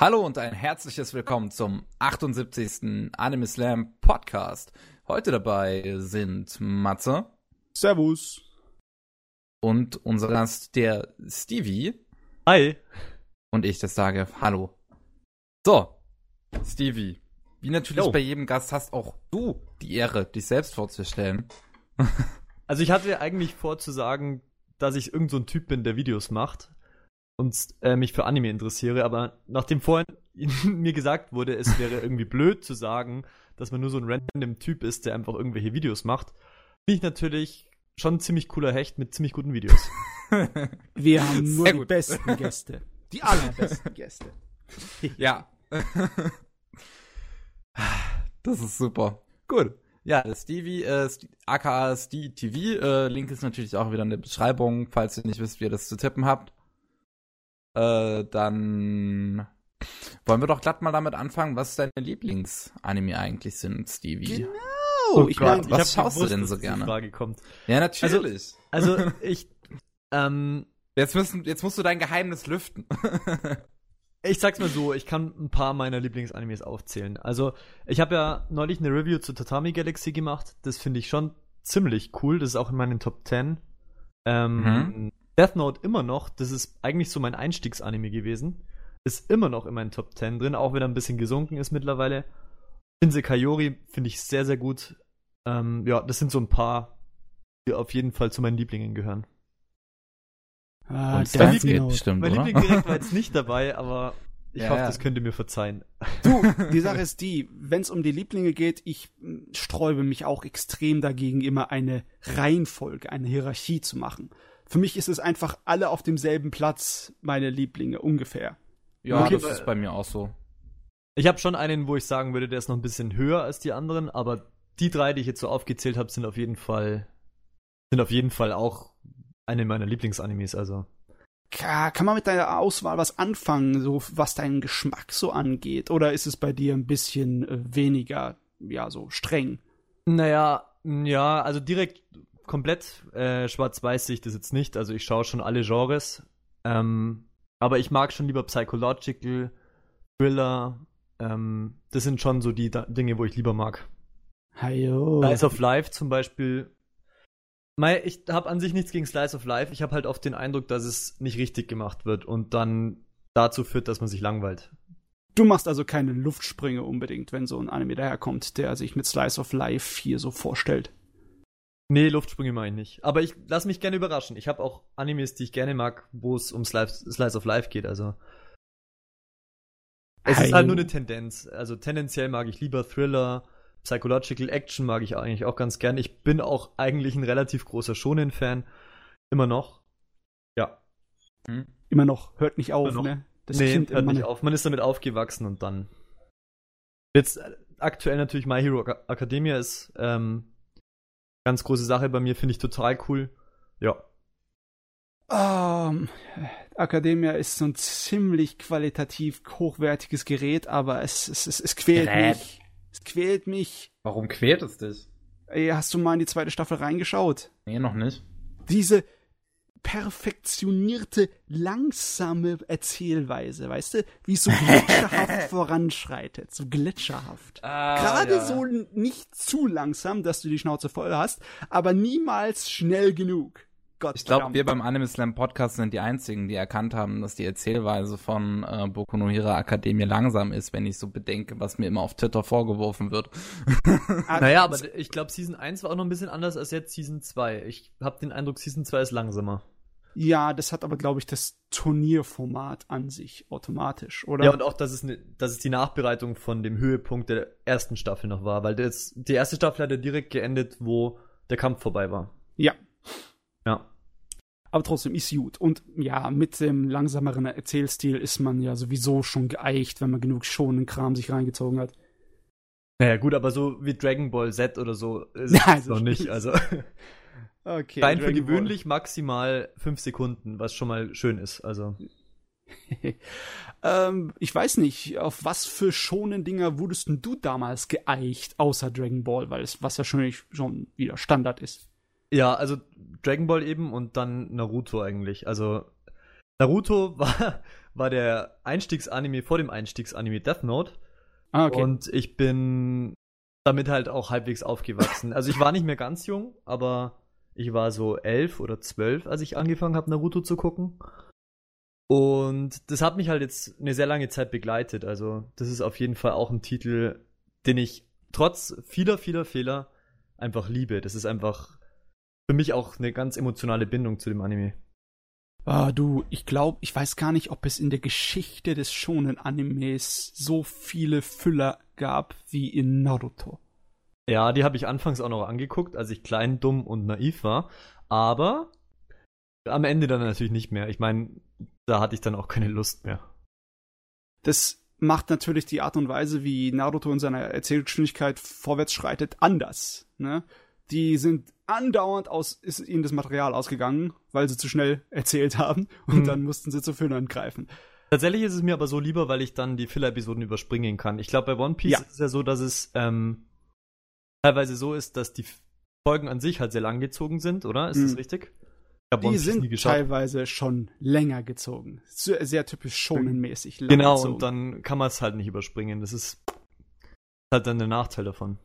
Hallo und ein herzliches Willkommen zum 78. Anime Slam Podcast. Heute dabei sind Matze. Servus. Und unser Gast, der Stevie. Hi. Und ich, das sage Hallo. So, Stevie. Wie natürlich Yo. bei jedem Gast hast auch du die Ehre, dich selbst vorzustellen. Also ich hatte eigentlich vor zu sagen, dass ich irgend so ein Typ bin, der Videos macht und äh, mich für Anime interessiere, aber nachdem vorhin mir gesagt wurde, es wäre irgendwie blöd zu sagen, dass man nur so ein random Typ ist, der einfach irgendwelche Videos macht, bin ich natürlich schon ein ziemlich cooler Hecht mit ziemlich guten Videos. Wir haben nur Sehr die gut. besten Gäste. Die allerbesten Gäste. ja. das ist super. Gut. Ja, Stevie, äh, aka Stevie TV, äh, Link ist natürlich auch wieder in der Beschreibung, falls ihr nicht wisst, wie ihr das zu tippen habt. Äh, dann wollen wir doch glatt mal damit anfangen, was deine Lieblingsanime eigentlich sind, Stevie. Genau. Oh, ich mein, was schaust gewusst, du denn so gerne? Frage kommt. Ja, natürlich. Also, also ich, ähm, jetzt müssen, jetzt musst du dein Geheimnis lüften. ich sag's mal so, ich kann ein paar meiner Lieblingsanimes aufzählen. Also, ich habe ja neulich eine Review zu Tatami Galaxy gemacht. Das finde ich schon ziemlich cool. Das ist auch in meinen Top 10. Ähm, mhm. Death Note immer noch, das ist eigentlich so mein Einstiegsanime gewesen. Ist immer noch in meinen Top 10 drin, auch wenn er ein bisschen gesunken ist mittlerweile. Shinse Kayori finde ich sehr, sehr gut. Ähm, ja, das sind so ein paar, die auf jeden Fall zu meinen Lieblingen gehören. Ah, mein Liebling, bestimmt, mein Liebling direkt war jetzt nicht dabei, aber ich ja, hoffe, das könnt ihr mir verzeihen. Du, die Sache ist die, wenn es um die Lieblinge geht, ich sträube mich auch extrem dagegen, immer eine Reihenfolge, eine Hierarchie zu machen. Für mich ist es einfach alle auf demselben Platz, meine Lieblinge, ungefähr. Ja, okay, das ist bei mir auch so. Ich habe schon einen, wo ich sagen würde, der ist noch ein bisschen höher als die anderen, aber die drei, die ich jetzt so aufgezählt habe, sind auf jeden Fall sind auf jeden Fall auch eine meiner Lieblingsanimes, also. Kann man mit deiner Auswahl was anfangen, so was deinen Geschmack so angeht? Oder ist es bei dir ein bisschen äh, weniger, ja, so streng? Naja, ja, also direkt komplett äh, schwarz-weiß sehe ich das jetzt nicht. Also ich schaue schon alle Genres. Ähm, aber ich mag schon lieber Psychological, Thriller. Ähm, das sind schon so die da Dinge, wo ich lieber mag. Hajo. Slice of Life zum Beispiel. Ich habe an sich nichts gegen Slice of Life. Ich habe halt oft den Eindruck, dass es nicht richtig gemacht wird und dann dazu führt, dass man sich langweilt. Du machst also keine Luftsprünge unbedingt, wenn so ein Anime daherkommt, der sich mit Slice of Life hier so vorstellt. Nee, Luftsprünge mache ich nicht. Aber ich lasse mich gerne überraschen. Ich habe auch Animes, die ich gerne mag, wo es um Slice, Slice of Life geht. Also es ist halt nur eine Tendenz. Also tendenziell mag ich lieber Thriller, Psychological Action mag ich eigentlich auch ganz gern. Ich bin auch eigentlich ein relativ großer Shonen-Fan. Immer noch. Ja. Hm. Immer noch. Hört nicht auf, ne? Das nee, kind hört nicht auf. Man ist damit aufgewachsen und dann. Jetzt äh, aktuell natürlich My Hero Academia ist ähm, Ganz große Sache bei mir, finde ich total cool. Ja. Um, Academia ist so ein ziemlich qualitativ hochwertiges Gerät, aber es, es, es, es quält Gerät. mich. Es quält mich. Warum quält es dich? Ey, hast du mal in die zweite Staffel reingeschaut? Nee, noch nicht. Diese, perfektionierte, langsame Erzählweise, weißt du? Wie es so gletscherhaft voranschreitet, so gletscherhaft. Ah, Gerade ja. so nicht zu langsam, dass du die Schnauze voll hast, aber niemals schnell genug. Gott ich glaube, wir beim Anime Slam Podcast sind die einzigen, die erkannt haben, dass die Erzählweise von äh, Boku no Hero Akademie langsam ist, wenn ich so bedenke, was mir immer auf Twitter vorgeworfen wird. Ah, naja, aber ich glaube, Season 1 war auch noch ein bisschen anders als jetzt Season 2. Ich habe den Eindruck, Season 2 ist langsamer. Ja, das hat aber, glaube ich, das Turnierformat an sich automatisch, oder? Ja, und auch, dass es, ne, dass es die Nachbereitung von dem Höhepunkt der ersten Staffel noch war, weil das, die erste Staffel hat ja direkt geendet, wo der Kampf vorbei war. Ja. Ja. Aber trotzdem ist gut. Und ja, mit dem langsameren Erzählstil ist man ja sowieso schon geeicht, wenn man genug schonen Kram sich reingezogen hat. Naja, gut, aber so wie Dragon Ball Z oder so ist ja, also noch nicht. Also okay, rein für gewöhnlich Ball. maximal fünf Sekunden, was schon mal schön ist. Also ähm, ich weiß nicht, auf was für schonen Dinger wurdest du damals geeicht, außer Dragon Ball, weil es was ja schon, schon wieder Standard ist. Ja, also Dragon Ball eben und dann Naruto eigentlich. Also Naruto war, war der Einstiegsanime vor dem Einstiegsanime Death Note. Ah, okay. Und ich bin damit halt auch halbwegs aufgewachsen. Also ich war nicht mehr ganz jung, aber ich war so elf oder zwölf, als ich angefangen habe, Naruto zu gucken. Und das hat mich halt jetzt eine sehr lange Zeit begleitet. Also das ist auf jeden Fall auch ein Titel, den ich trotz vieler, vieler Fehler einfach liebe. Das ist einfach für mich auch eine ganz emotionale Bindung zu dem Anime. Ah, du, ich glaube, ich weiß gar nicht, ob es in der Geschichte des Shonen Animes so viele Füller gab wie in Naruto. Ja, die habe ich anfangs auch noch angeguckt, als ich klein, dumm und naiv war. Aber am Ende dann natürlich nicht mehr. Ich meine, da hatte ich dann auch keine Lust mehr. Das macht natürlich die Art und Weise, wie Naruto in seiner Erzählgeschwindigkeit vorwärts schreitet, anders. Ne? Die sind andauernd aus, ist ihnen das Material ausgegangen, weil sie zu schnell erzählt haben und Hm. dann mussten sie zu Füllern greifen. Tatsächlich ist es mir aber so lieber, weil ich dann die Filler-Episoden überspringen kann. Ich glaube, bei One Piece Ja. ist es ja so, dass es ähm, teilweise so ist, dass die Folgen an sich halt sehr lang gezogen sind, oder? Ist das Mhm. richtig? Ich habe One Die sind teilweise schon länger gezogen. Sehr, sehr typisch Shonen-mäßig. lang Genau, gezogen. und dann kann man es halt nicht überspringen. Das ist halt dann der Nachteil davon.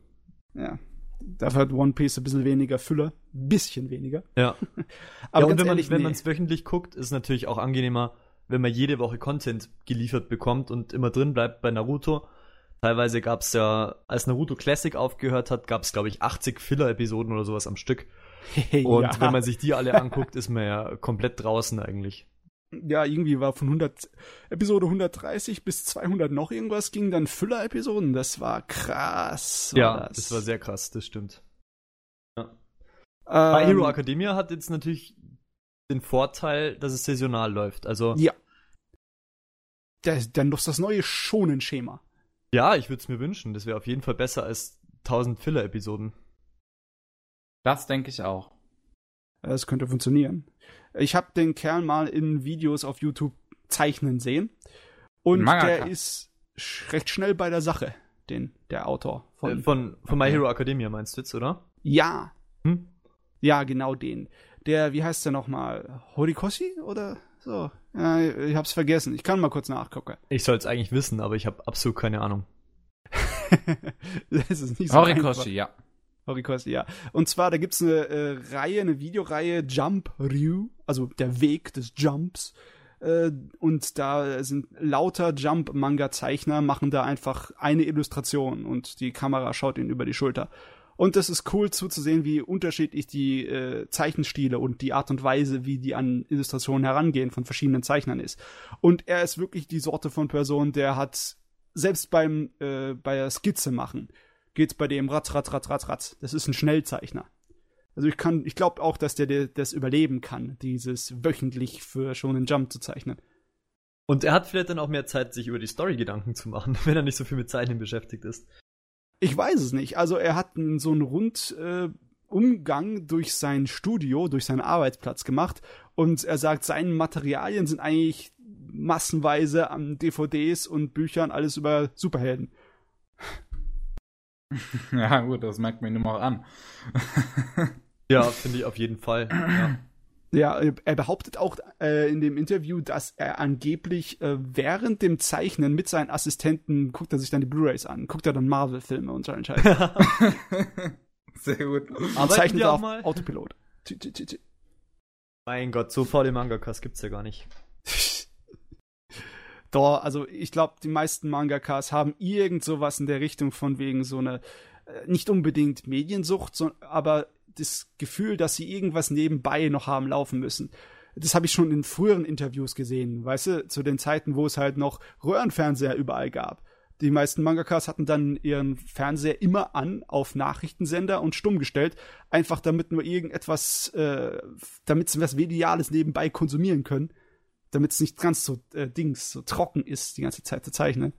Ja. Dafür hat One Piece ein bisschen weniger Füller. Bisschen weniger. Ja. Aber ja, und wenn man ehrlich, wenn nee. man es wöchentlich guckt, ist es natürlich auch angenehmer, wenn man jede Woche Content geliefert bekommt und immer drin bleibt bei Naruto. Teilweise gab es ja, als Naruto Classic aufgehört hat, gab es, glaube ich, 80 Filler-Episoden oder sowas am Stück. Und ja. wenn man sich die alle anguckt, ist man ja komplett draußen eigentlich. Ja, irgendwie war von 100, Episode 130 bis 200 noch irgendwas, ging dann Füller-Episoden. Das war krass. War ja, das. das war sehr krass, das stimmt. ähm, Bei Hero Academia hat jetzt natürlich den Vorteil, dass es saisonal läuft. Also, Ja. Der, dann doch das neue Schonen-Schema. ja, ich würde es mir wünschen. Das wäre auf jeden Fall besser als 1000 Filler-Episoden. Das denke ich auch. Das könnte funktionieren. Ich habe den Kerl mal in Videos auf YouTube zeichnen sehen. Und Mangaka. der ist recht schnell bei der Sache, den, der Autor Von, von. Äh, von, von My. Hero Academia meinst du jetzt, oder? ja, Hm? ja, genau den. Der, wie heißt der nochmal? Horikoshi oder so? Ja, ich hab's vergessen. Ich kann mal kurz nachgucken. Ich soll es eigentlich wissen, aber ich habe absolut keine Ahnung. das ist nicht so einfach. Horikoshi, ja. Horikoshi, ja. Und zwar, da gibt's eine äh, Reihe, eine Videoreihe Jump Ryu, also der Weg des Jumps. Äh, und da sind lauter Jump-Manga-Zeichner, machen da einfach eine Illustration und die Kamera schaut ihnen über die Schulter. Und das ist cool zuzusehen, wie unterschiedlich die äh, Zeichenstile und die Art und Weise, wie die an Illustrationen herangehen von verschiedenen Zeichnern ist. Und er ist wirklich die Sorte von Person, der hat selbst beim äh, bei der Skizze machen geht's bei dem ratz ratz ratz ratz ratz. Das ist ein Schnellzeichner. Also ich kann, ich glaube auch, dass der, der das überleben kann, dieses wöchentlich für schon einen Jump zu zeichnen. Und er hat vielleicht dann auch mehr Zeit, sich über die Story Gedanken zu machen, wenn er nicht so viel mit Zeichnen beschäftigt ist. Ich weiß es nicht. Also er hat einen, so einen Rund äh, durch sein Studio, durch seinen Arbeitsplatz gemacht und er sagt, seine Materialien sind eigentlich massenweise an DVDs und Büchern alles über Superhelden. Ja, gut, das merkt man ihm auch an. Ja, finde ich auf jeden Fall. Ja. Ja, er behauptet auch äh, in dem Interview, dass er angeblich äh, während dem Zeichnen mit seinen Assistenten guckt er sich dann die Blu-rays an, guckt er dann Marvel-Filme und so einen Scheiß. Sehr gut. Arbeiten zeichnet auch auf mal? Autopilot. Tü, tü, tü. Mein Gott, so faule Mangakas gibt's ja gar nicht. Doch, also ich glaube, die meisten Mangakas haben irgend sowas in der Richtung von wegen so eine, äh, nicht unbedingt Mediensucht, so, aber das Gefühl, dass sie irgendwas nebenbei noch haben laufen müssen. Das habe ich schon in früheren Interviews gesehen, weißt du, zu den Zeiten, wo es halt noch Röhrenfernseher überall gab. Die meisten Mangakas hatten dann ihren Fernseher immer an auf Nachrichtensender und stumm gestellt, einfach damit nur irgendetwas, äh, damit sie was Mediales nebenbei konsumieren können, damit es nicht ganz so äh, Dings so trocken ist, die ganze Zeit zu zeichnen.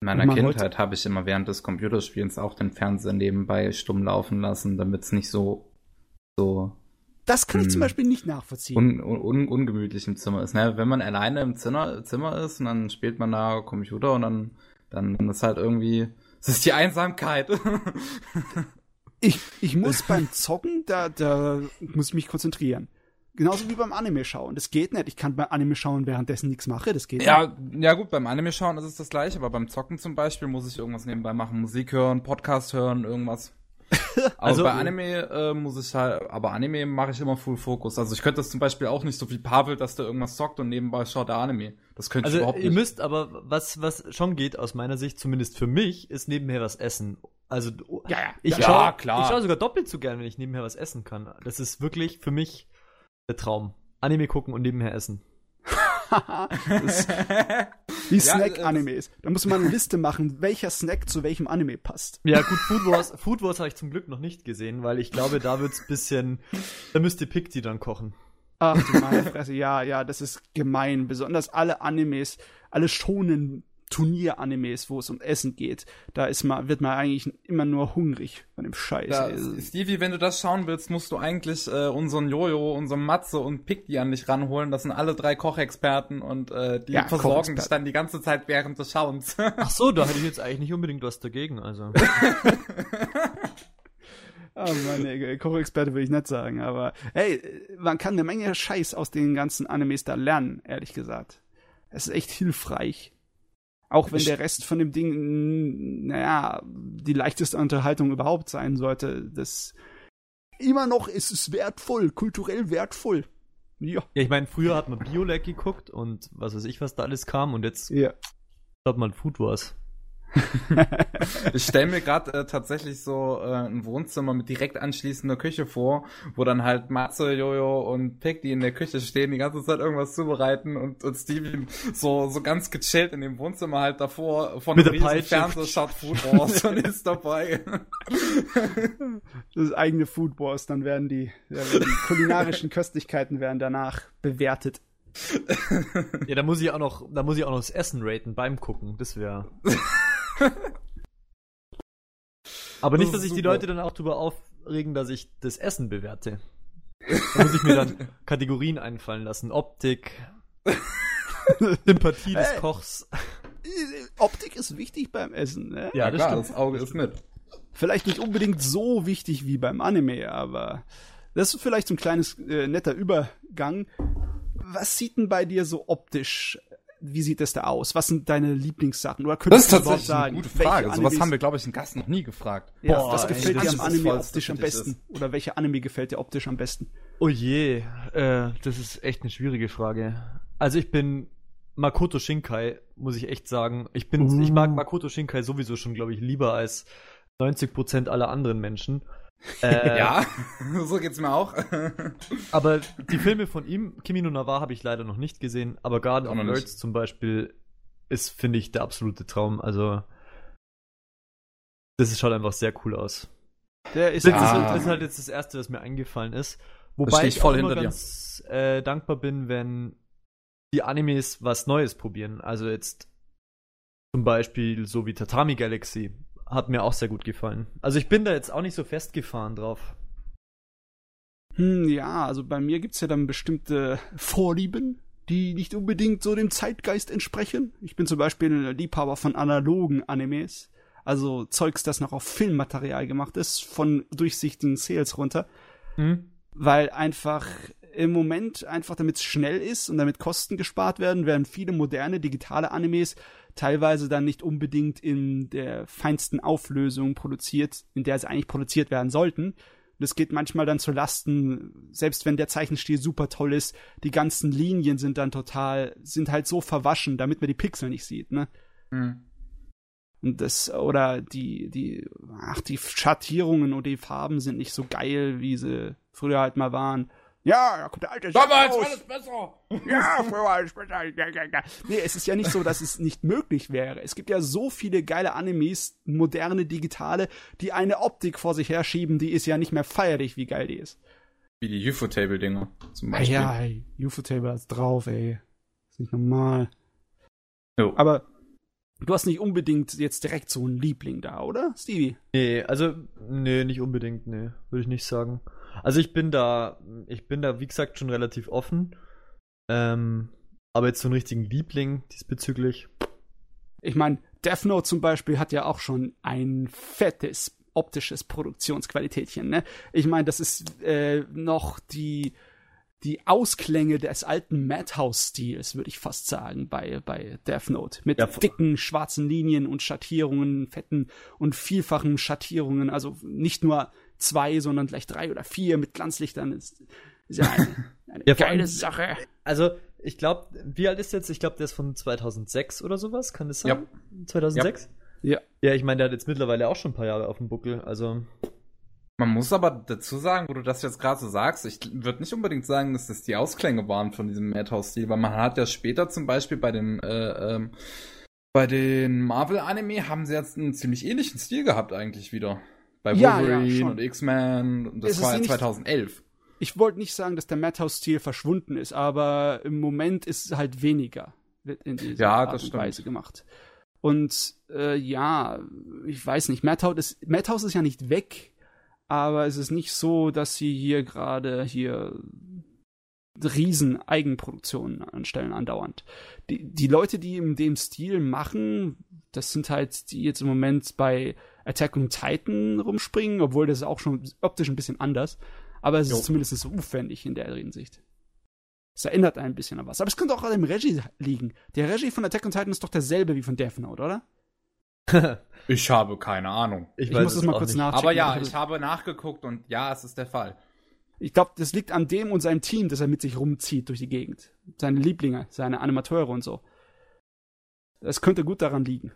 In meiner man Kindheit habe ich immer während des Computerspielens auch den Fernseher nebenbei stumm laufen lassen, damit es nicht so, so Das kann ich zum Hm. Beispiel nicht nachvollziehen. un, un, un, ungemütlich im Zimmer ist. Ne? Wenn man alleine im Zimmer, Zimmer ist und dann spielt man da Computer und dann, dann ist halt irgendwie, es ist die Einsamkeit. Ich, ich muss beim Zocken, da, da muss ich mich konzentrieren. Genauso wie beim Anime schauen. Das geht nicht. Ich kann beim Anime schauen, währenddessen nichts mache. Das geht Ja, nicht. ja gut, beim Anime schauen ist es das gleiche, aber beim Zocken zum Beispiel muss ich irgendwas nebenbei machen. Musik hören, Podcast hören, irgendwas. Aber Also- bei Anime äh, muss ich halt, aber Anime mache ich immer Full Focus. Also ich könnte das zum Beispiel auch nicht so wie Pavel, dass der irgendwas zockt und nebenbei schaut der Anime. Das könnte ich Also überhaupt ihr nicht. müsst aber, was, was schon geht aus meiner Sicht, zumindest für mich, ist nebenher was essen. Also Ja, ja. ich Ja, schaue klar. ich schaue sogar doppelt so gern, wenn ich nebenher was essen kann. Das ist wirklich für mich der Traum. Anime gucken und nebenher essen. wie Ja, Snack-Animes. Da muss man eine Liste machen, welcher Snack zu welchem Anime passt. Ja gut, Food Wars, Food Wars habe ich zum Glück noch nicht gesehen, weil ich glaube, da wird's bisschen, da müsste Picti dann kochen. Ach du meine Fresse, ja, ja, das ist gemein. Besonders alle Animes, alle schonen Turnier-Animes, wo es um Essen geht, da ist man, wird man eigentlich immer nur hungrig von dem Scheiß. Ja, ey. Stevie, wenn du das schauen willst, musst du eigentlich äh, unseren Jojo, unseren Matze und Pikti an dich ranholen. Das sind alle drei Kochexperten und äh, die Ja, versorgen dich dann die ganze Zeit während des Schauens. Ach so, da hätte ich jetzt eigentlich nicht unbedingt was dagegen, also. Meine äh, Kochexperte will ich nicht sagen, aber hey, man kann eine Menge Scheiß aus den ganzen Animes da lernen, ehrlich gesagt. Es ist echt hilfreich. Auch wenn Ich- der Rest von dem Ding, naja, die leichteste Unterhaltung überhaupt sein sollte, das immer noch ist es wertvoll, kulturell wertvoll. Ja. Ja, ich meine, früher hat man Biolag geguckt und was weiß ich, was da alles kam und jetzt Ja. schaut man Food Wars. Ich stelle mir gerade äh, tatsächlich so äh, ein Wohnzimmer mit direkt anschließender Küche vor, wo dann halt Matze, Jojo und Pick, die in der Küche stehen, die ganze Zeit irgendwas zubereiten und, und Stevie so, so ganz gechillt in dem Wohnzimmer halt davor von Mit einem der riesen. Fernseher schaut Food Wars und ist dabei. Das ist eigene Food Wars, dann werden die, ja, werden die kulinarischen Köstlichkeiten werden danach bewertet. Ja, da muss ich auch noch, da muss ich auch noch das Essen raten beim Gucken. Das wäre. Aber nicht, dass sich die. Leute dann auch darüber aufregen, dass ich das Essen bewerte. Da muss ich mir dann Kategorien einfallen lassen. Optik, Sympathie des Hey. Kochs. Optik ist wichtig beim Essen, ne? Ja, das stimmt. das Auge ist mit. Vielleicht nicht unbedingt so wichtig wie beim Anime, aber das ist vielleicht so ein kleines äh, netter Übergang. Was sieht denn bei dir so optisch? Wie sieht das da aus? Was sind deine Lieblingssachen? Oder Das könntest ist du überhaupt tatsächlich eine sagen, gute welche Frage. Sowas Animes- haben wir, glaube ich, einen Gast noch nie gefragt. Ja, Boah, was ey, gefällt das dir am ist das Anime optisch am besten? Oder welcher Anime gefällt dir optisch am besten? Oh je, äh, das ist echt eine schwierige Frage. Also ich bin Makoto Shinkai, muss ich echt sagen. Ich bin, Uh. ich mag Makoto Shinkai sowieso schon, glaube ich, lieber als 90% aller anderen Menschen. Äh, Ja, so geht's mir auch. Aber die Filme von ihm, Kimi no Nawa, habe ich leider noch nicht gesehen. Aber Garden of. Nerds zum Beispiel ist, finde ich, der absolute Traum. Also das schaut einfach sehr cool aus. Der ist Das, Ah. ist, das ist halt jetzt das Erste, was mir eingefallen ist. Wobei ich ich voll auch immer ganz äh, dankbar bin, wenn die Animes was Neues probieren. Also jetzt zum Beispiel so wie Tatami Galaxy hat mir auch sehr gut gefallen. Also ich bin da jetzt auch nicht so festgefahren drauf. Hm, ja, also bei mir gibt's ja dann bestimmte Vorlieben, die nicht unbedingt so dem Zeitgeist entsprechen. Ich bin zum Beispiel ein Liebhaber von analogen Animes. Also Zeugs, das noch auf Filmmaterial gemacht ist, von durchsichtigen Sales runter. Hm? Weil einfach im Moment, einfach damit es schnell ist und damit Kosten gespart werden, werden viele moderne digitale Animes teilweise dann nicht unbedingt in der feinsten Auflösung produziert, in der sie eigentlich produziert werden sollten. Das geht manchmal dann zu Lasten, selbst wenn der Zeichenstil super toll ist, die ganzen Linien sind dann total, sind halt so verwaschen, damit man die Pixel nicht sieht, ne? Hm. Und das, oder die, die, ach, die Schattierungen und die Farben sind nicht so geil, wie sie früher halt mal waren. Ja, da kommt der alte Damals raus. war alles besser. Ja, früher war alles besser. Ja, ja, ja. Nee, es ist ja nicht so, dass es nicht möglich wäre. Es gibt ja so viele geile Animes, moderne, digitale, die eine Optik vor sich herschieben, die ist ja nicht mehr feierlich, wie geil die ist. Wie die UFO-Table-Dinger zum Ah, Beispiel. ja, ey, UFO-Table hat's drauf, ey. Ist nicht normal. Jo. Aber du hast nicht unbedingt jetzt direkt so einen Liebling da, oder, Stevie? Nee, also, nee, nicht unbedingt, nee, würde ich nicht sagen. Also ich bin da, ich bin da, wie gesagt, schon relativ offen. Ähm, aber jetzt so einen richtigen Liebling diesbezüglich. Ich meine, Death Note zum Beispiel hat ja auch schon ein fettes optisches Produktionsqualitätchen, ne? Ich meine, das ist äh, noch die die Ausklänge des alten Madhouse-Stils, würde ich fast sagen, bei, bei Death Note. Mit Ja, dicken schwarzen Linien und Schattierungen, fetten und vielfachen Schattierungen. Also nicht nur zwei, sondern gleich drei oder vier mit Glanzlichtern. Ist, ist ja eine, eine Ja, geile allem- Sache. Also, ich glaube, wie alt ist der jetzt? Ich glaube, der ist von 2006 oder sowas, kann das sein? Ja. 2006? Ja. Ja, ich meine, der hat jetzt mittlerweile auch schon ein paar Jahre auf dem Buckel, also. Man muss aber dazu sagen, wo du das jetzt gerade so sagst, ich würde nicht unbedingt sagen, dass das die Ausklänge waren von diesem Madhouse-Stil, weil man hat ja später zum Beispiel bei den, äh, ähm, bei den Marvel-Anime haben sie jetzt einen ziemlich ähnlichen Stil gehabt eigentlich wieder. Bei Ja, ja, Wolverine schon. und X-Men, und das Es war ja nicht- 2011. Ich wollte nicht sagen, dass der Madhouse-Stil verschwunden ist, aber im Moment ist es halt weniger. Wird in dieser Ja, Art das und. Weise gemacht. Und äh, ja, ich weiß nicht, Madhouse ist, Madhouse ist ja nicht weg, aber es ist nicht so, dass sie hier gerade hier riesen Eigenproduktionen anstellen andauernd. Die, die Leute, die in dem Stil machen, das sind halt die jetzt im Moment bei Attack on Titan rumspringen, obwohl das ist auch schon optisch ein bisschen anders. Aber es Jo. ist zumindest so aufwendig in der Hinsicht. Es erinnert ein bisschen an was. Aber es könnte auch an dem Regie liegen. Der Regie von Attack on Titan ist doch derselbe wie von Death Note, oder? Ich habe keine Ahnung. Ich muss das mal kurz nicht. nachchecken. Aber ja, ich habe nachgeguckt und ja, es ist der Fall. Ich glaube, das liegt an dem und seinem Team, das er mit sich rumzieht durch die Gegend. Seine Lieblinge, seine Animateure und so. Das könnte gut daran liegen.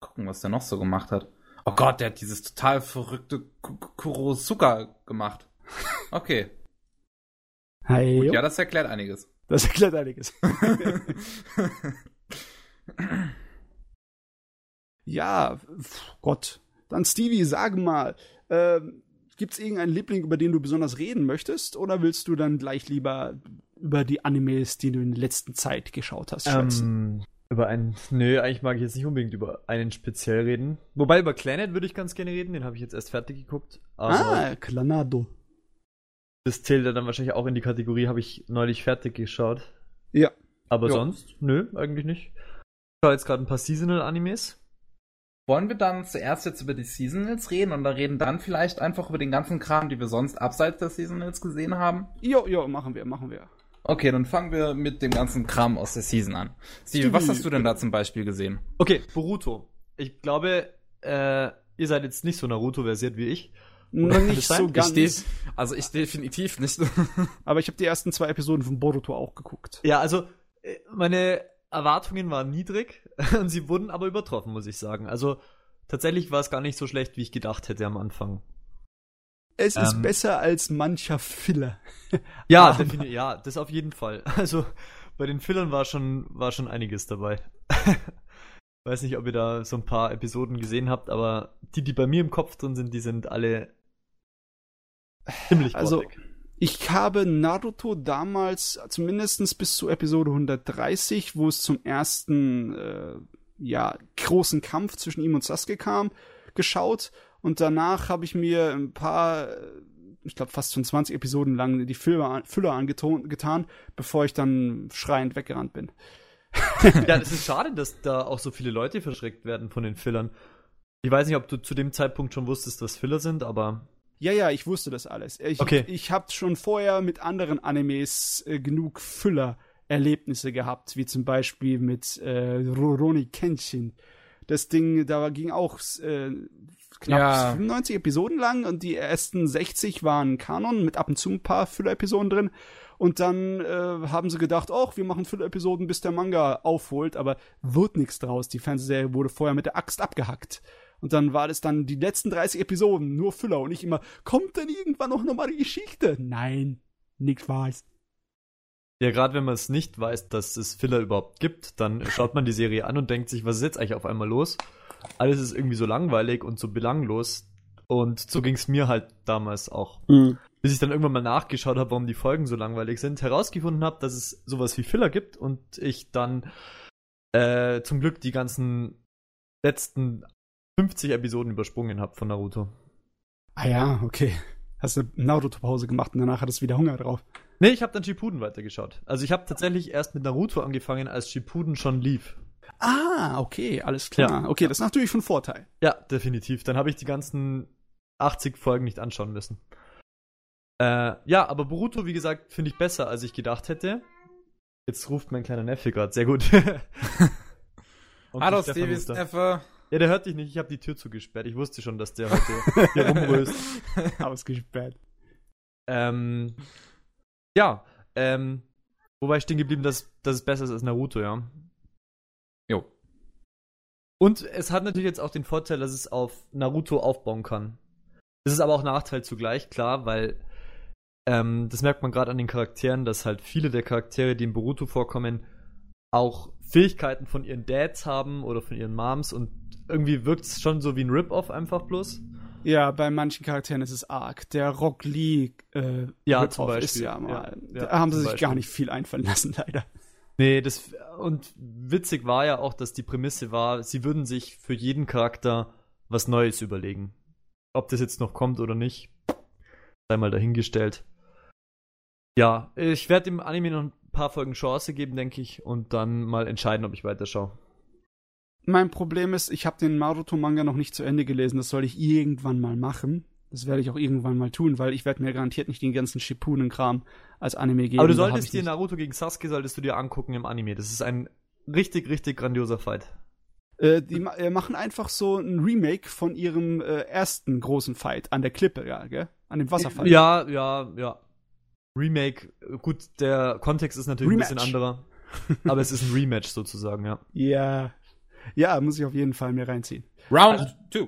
Gucken, was der noch so gemacht hat. Oh Gott, der hat dieses total verrückte Ku- Ku- Kurosuka gemacht. Okay. Hey, Ja, das erklärt einiges. das erklärt einiges. Ja, Gott. Dann Stevie, sag mal, ähm, gibt's irgendeinen Liebling, über den du besonders reden möchtest? Oder willst du dann gleich lieber über die Animes, die du in der letzten Zeit geschaut hast, schwätzen? Ähm, über einen. Nö, eigentlich mag ich jetzt nicht unbedingt über einen speziell reden. Wobei über Planet würde ich ganz gerne reden, den habe ich jetzt erst fertig geguckt. Ah, Clanado. das zählt ja dann wahrscheinlich auch in die Kategorie, habe ich neulich fertig geschaut. Ja. Aber Jo. sonst, nö, eigentlich nicht. Ich schaue jetzt gerade ein paar Seasonal-Animes. Wollen wir dann zuerst jetzt über die Seasonals reden und dann reden dann vielleicht einfach über den ganzen Kram, die wir sonst abseits der Seasonals gesehen haben? Jo, jo, machen wir, machen wir. Okay, dann fangen wir mit dem ganzen Kram aus der Season an. Steve, was hast du denn da zum Beispiel gesehen? Okay, Boruto. Ich glaube, äh, ihr seid jetzt nicht so Naruto-versiert wie ich. Kann nicht so Ich ganz. Ich also ich definitiv nicht. aber ich habe die ersten zwei Episoden von Boruto auch geguckt. Ja, also äh, meine Erwartungen waren niedrig und sie wurden aber übertroffen, muss ich sagen. Also tatsächlich war es gar nicht so schlecht, wie ich gedacht hätte am Anfang. Es ist Ähm. besser als mancher Filler. Ja, ja, das auf jeden Fall. Also bei den Fillern war schon, war schon einiges dabei. Weiß nicht, ob ihr da so ein paar Episoden gesehen habt, aber die, die bei mir im Kopf drin sind, die sind alle ziemlich Also, grottig. Ich habe Naruto damals zumindest bis zu Episode 130, wo es zum ersten äh, ja, großen Kampf zwischen ihm und Sasuke kam, geschaut. Und danach habe ich mir ein paar, äh, ich glaube fast schon 20 Episoden lang die Füller, Füller angetan, getan, bevor ich dann schreiend weggerannt bin. Ja, es ist schade, dass da auch so viele Leute verschreckt werden von den Fillern. Ich weiß nicht, ob du zu dem Zeitpunkt schon wusstest, was Filler sind, aber Ja, ja, ich wusste das alles. Ich, Okay. ich habe schon vorher mit anderen Animes äh, genug Füller-Erlebnisse gehabt, wie zum Beispiel mit äh, Rurouni Kenshin. Das Ding, da ging auch äh, knapp Ja. 95 Episoden lang und die ersten 60 waren Kanon mit ab und zu ein paar Füller-Episoden drin. Und dann äh, haben sie gedacht, ach, wir machen Füller-Episoden, bis der Manga aufholt, aber wird nichts draus. Die Fernsehserie wurde vorher mit der Axt abgehackt. Und dann war das dann die letzten 30 Episoden, nur Füller und ich immer, kommt denn irgendwann noch nochmal die Geschichte? Nein, nichts weiß. ja, gerade wenn man es nicht weiß, dass es Filler überhaupt gibt, dann schaut man die Serie an und denkt sich, was ist jetzt eigentlich auf einmal los? Alles ist irgendwie so langweilig und so belanglos. Und so ging es mir halt damals auch. Bis ich dann irgendwann mal nachgeschaut habe, warum die Folgen so langweilig sind, herausgefunden habe, dass es sowas wie Filler gibt und ich dann äh, zum Glück die ganzen letzten 50 Episoden übersprungen habe von Naruto. Ah ja, okay. Hast du Naruto-Pause gemacht und danach hattest du wieder Hunger drauf. Nee, ich habe dann Shippuden weitergeschaut. Also ich habe tatsächlich erst mit Naruto angefangen, als Shippuden schon lief. Ah, okay, alles klar. Ja. Okay, das ist natürlich von Vorteil. Ja, definitiv. Dann habe ich die ganzen 80 Folgen nicht anschauen müssen. Äh, ja, aber Boruto, wie gesagt, finde ich besser, als ich gedacht hätte. Jetzt ruft mein kleiner Neffe gerade, sehr gut. Hallo, da. Neffe. Ja, der hört dich nicht, ich habe die Tür zugesperrt. Ich wusste schon, dass der heute hier rumröst. Ausgesperrt. Ähm, ja, ähm, wo war ich stehen geblieben, dass, dass es besser ist als Naruto, ja. Jo. Und es hat natürlich jetzt auch den Vorteil, dass es auf Naruto aufbauen kann. Das ist aber auch Nachteil zugleich, klar, weil ähm, das merkt man gerade an den Charakteren, dass halt viele der Charaktere, die in Boruto vorkommen, auch Fähigkeiten von ihren Dads haben oder von ihren Moms und irgendwie wirkt es schon so wie ein Rip-Off einfach bloß. Ja, bei manchen Charakteren ist es arg. Der Rock Lee äh, Ja, zum Beispiel. ist ja mal. Ja, ja, da haben sie sich Beispiel. gar nicht viel einfallen lassen, leider. Nee, das und witzig war ja auch, dass die Prämisse war, sie würden sich für jeden Charakter was Neues überlegen. Ob das jetzt noch kommt oder nicht, sei mal dahingestellt. Ja, ich werde dem Anime noch ein paar Folgen Chance geben, denke ich, und dann mal entscheiden, ob ich weiterschaue. Mein Problem ist, ich habe den Naruto-Manga noch nicht zu Ende gelesen. Das soll ich irgendwann mal machen. Das werde ich auch irgendwann mal tun, weil ich werde mir garantiert nicht den ganzen Shippuden-Kram als Anime geben. Aber du solltest dir nicht- Naruto gegen Sasuke solltest du dir angucken im Anime. Das ist ein richtig, richtig grandioser Fight. Äh, die ma äh, machen einfach so ein Remake von ihrem äh, ersten großen Fight an der Klippe, ja, gell? An dem Wasserfall. Ja, ja, ja. Remake, gut, der Kontext ist natürlich ein bisschen Rematch. anderer. aber es ist ein Rematch sozusagen, ja. Ja. Ja, muss ich auf jeden Fall mir reinziehen. Round 2.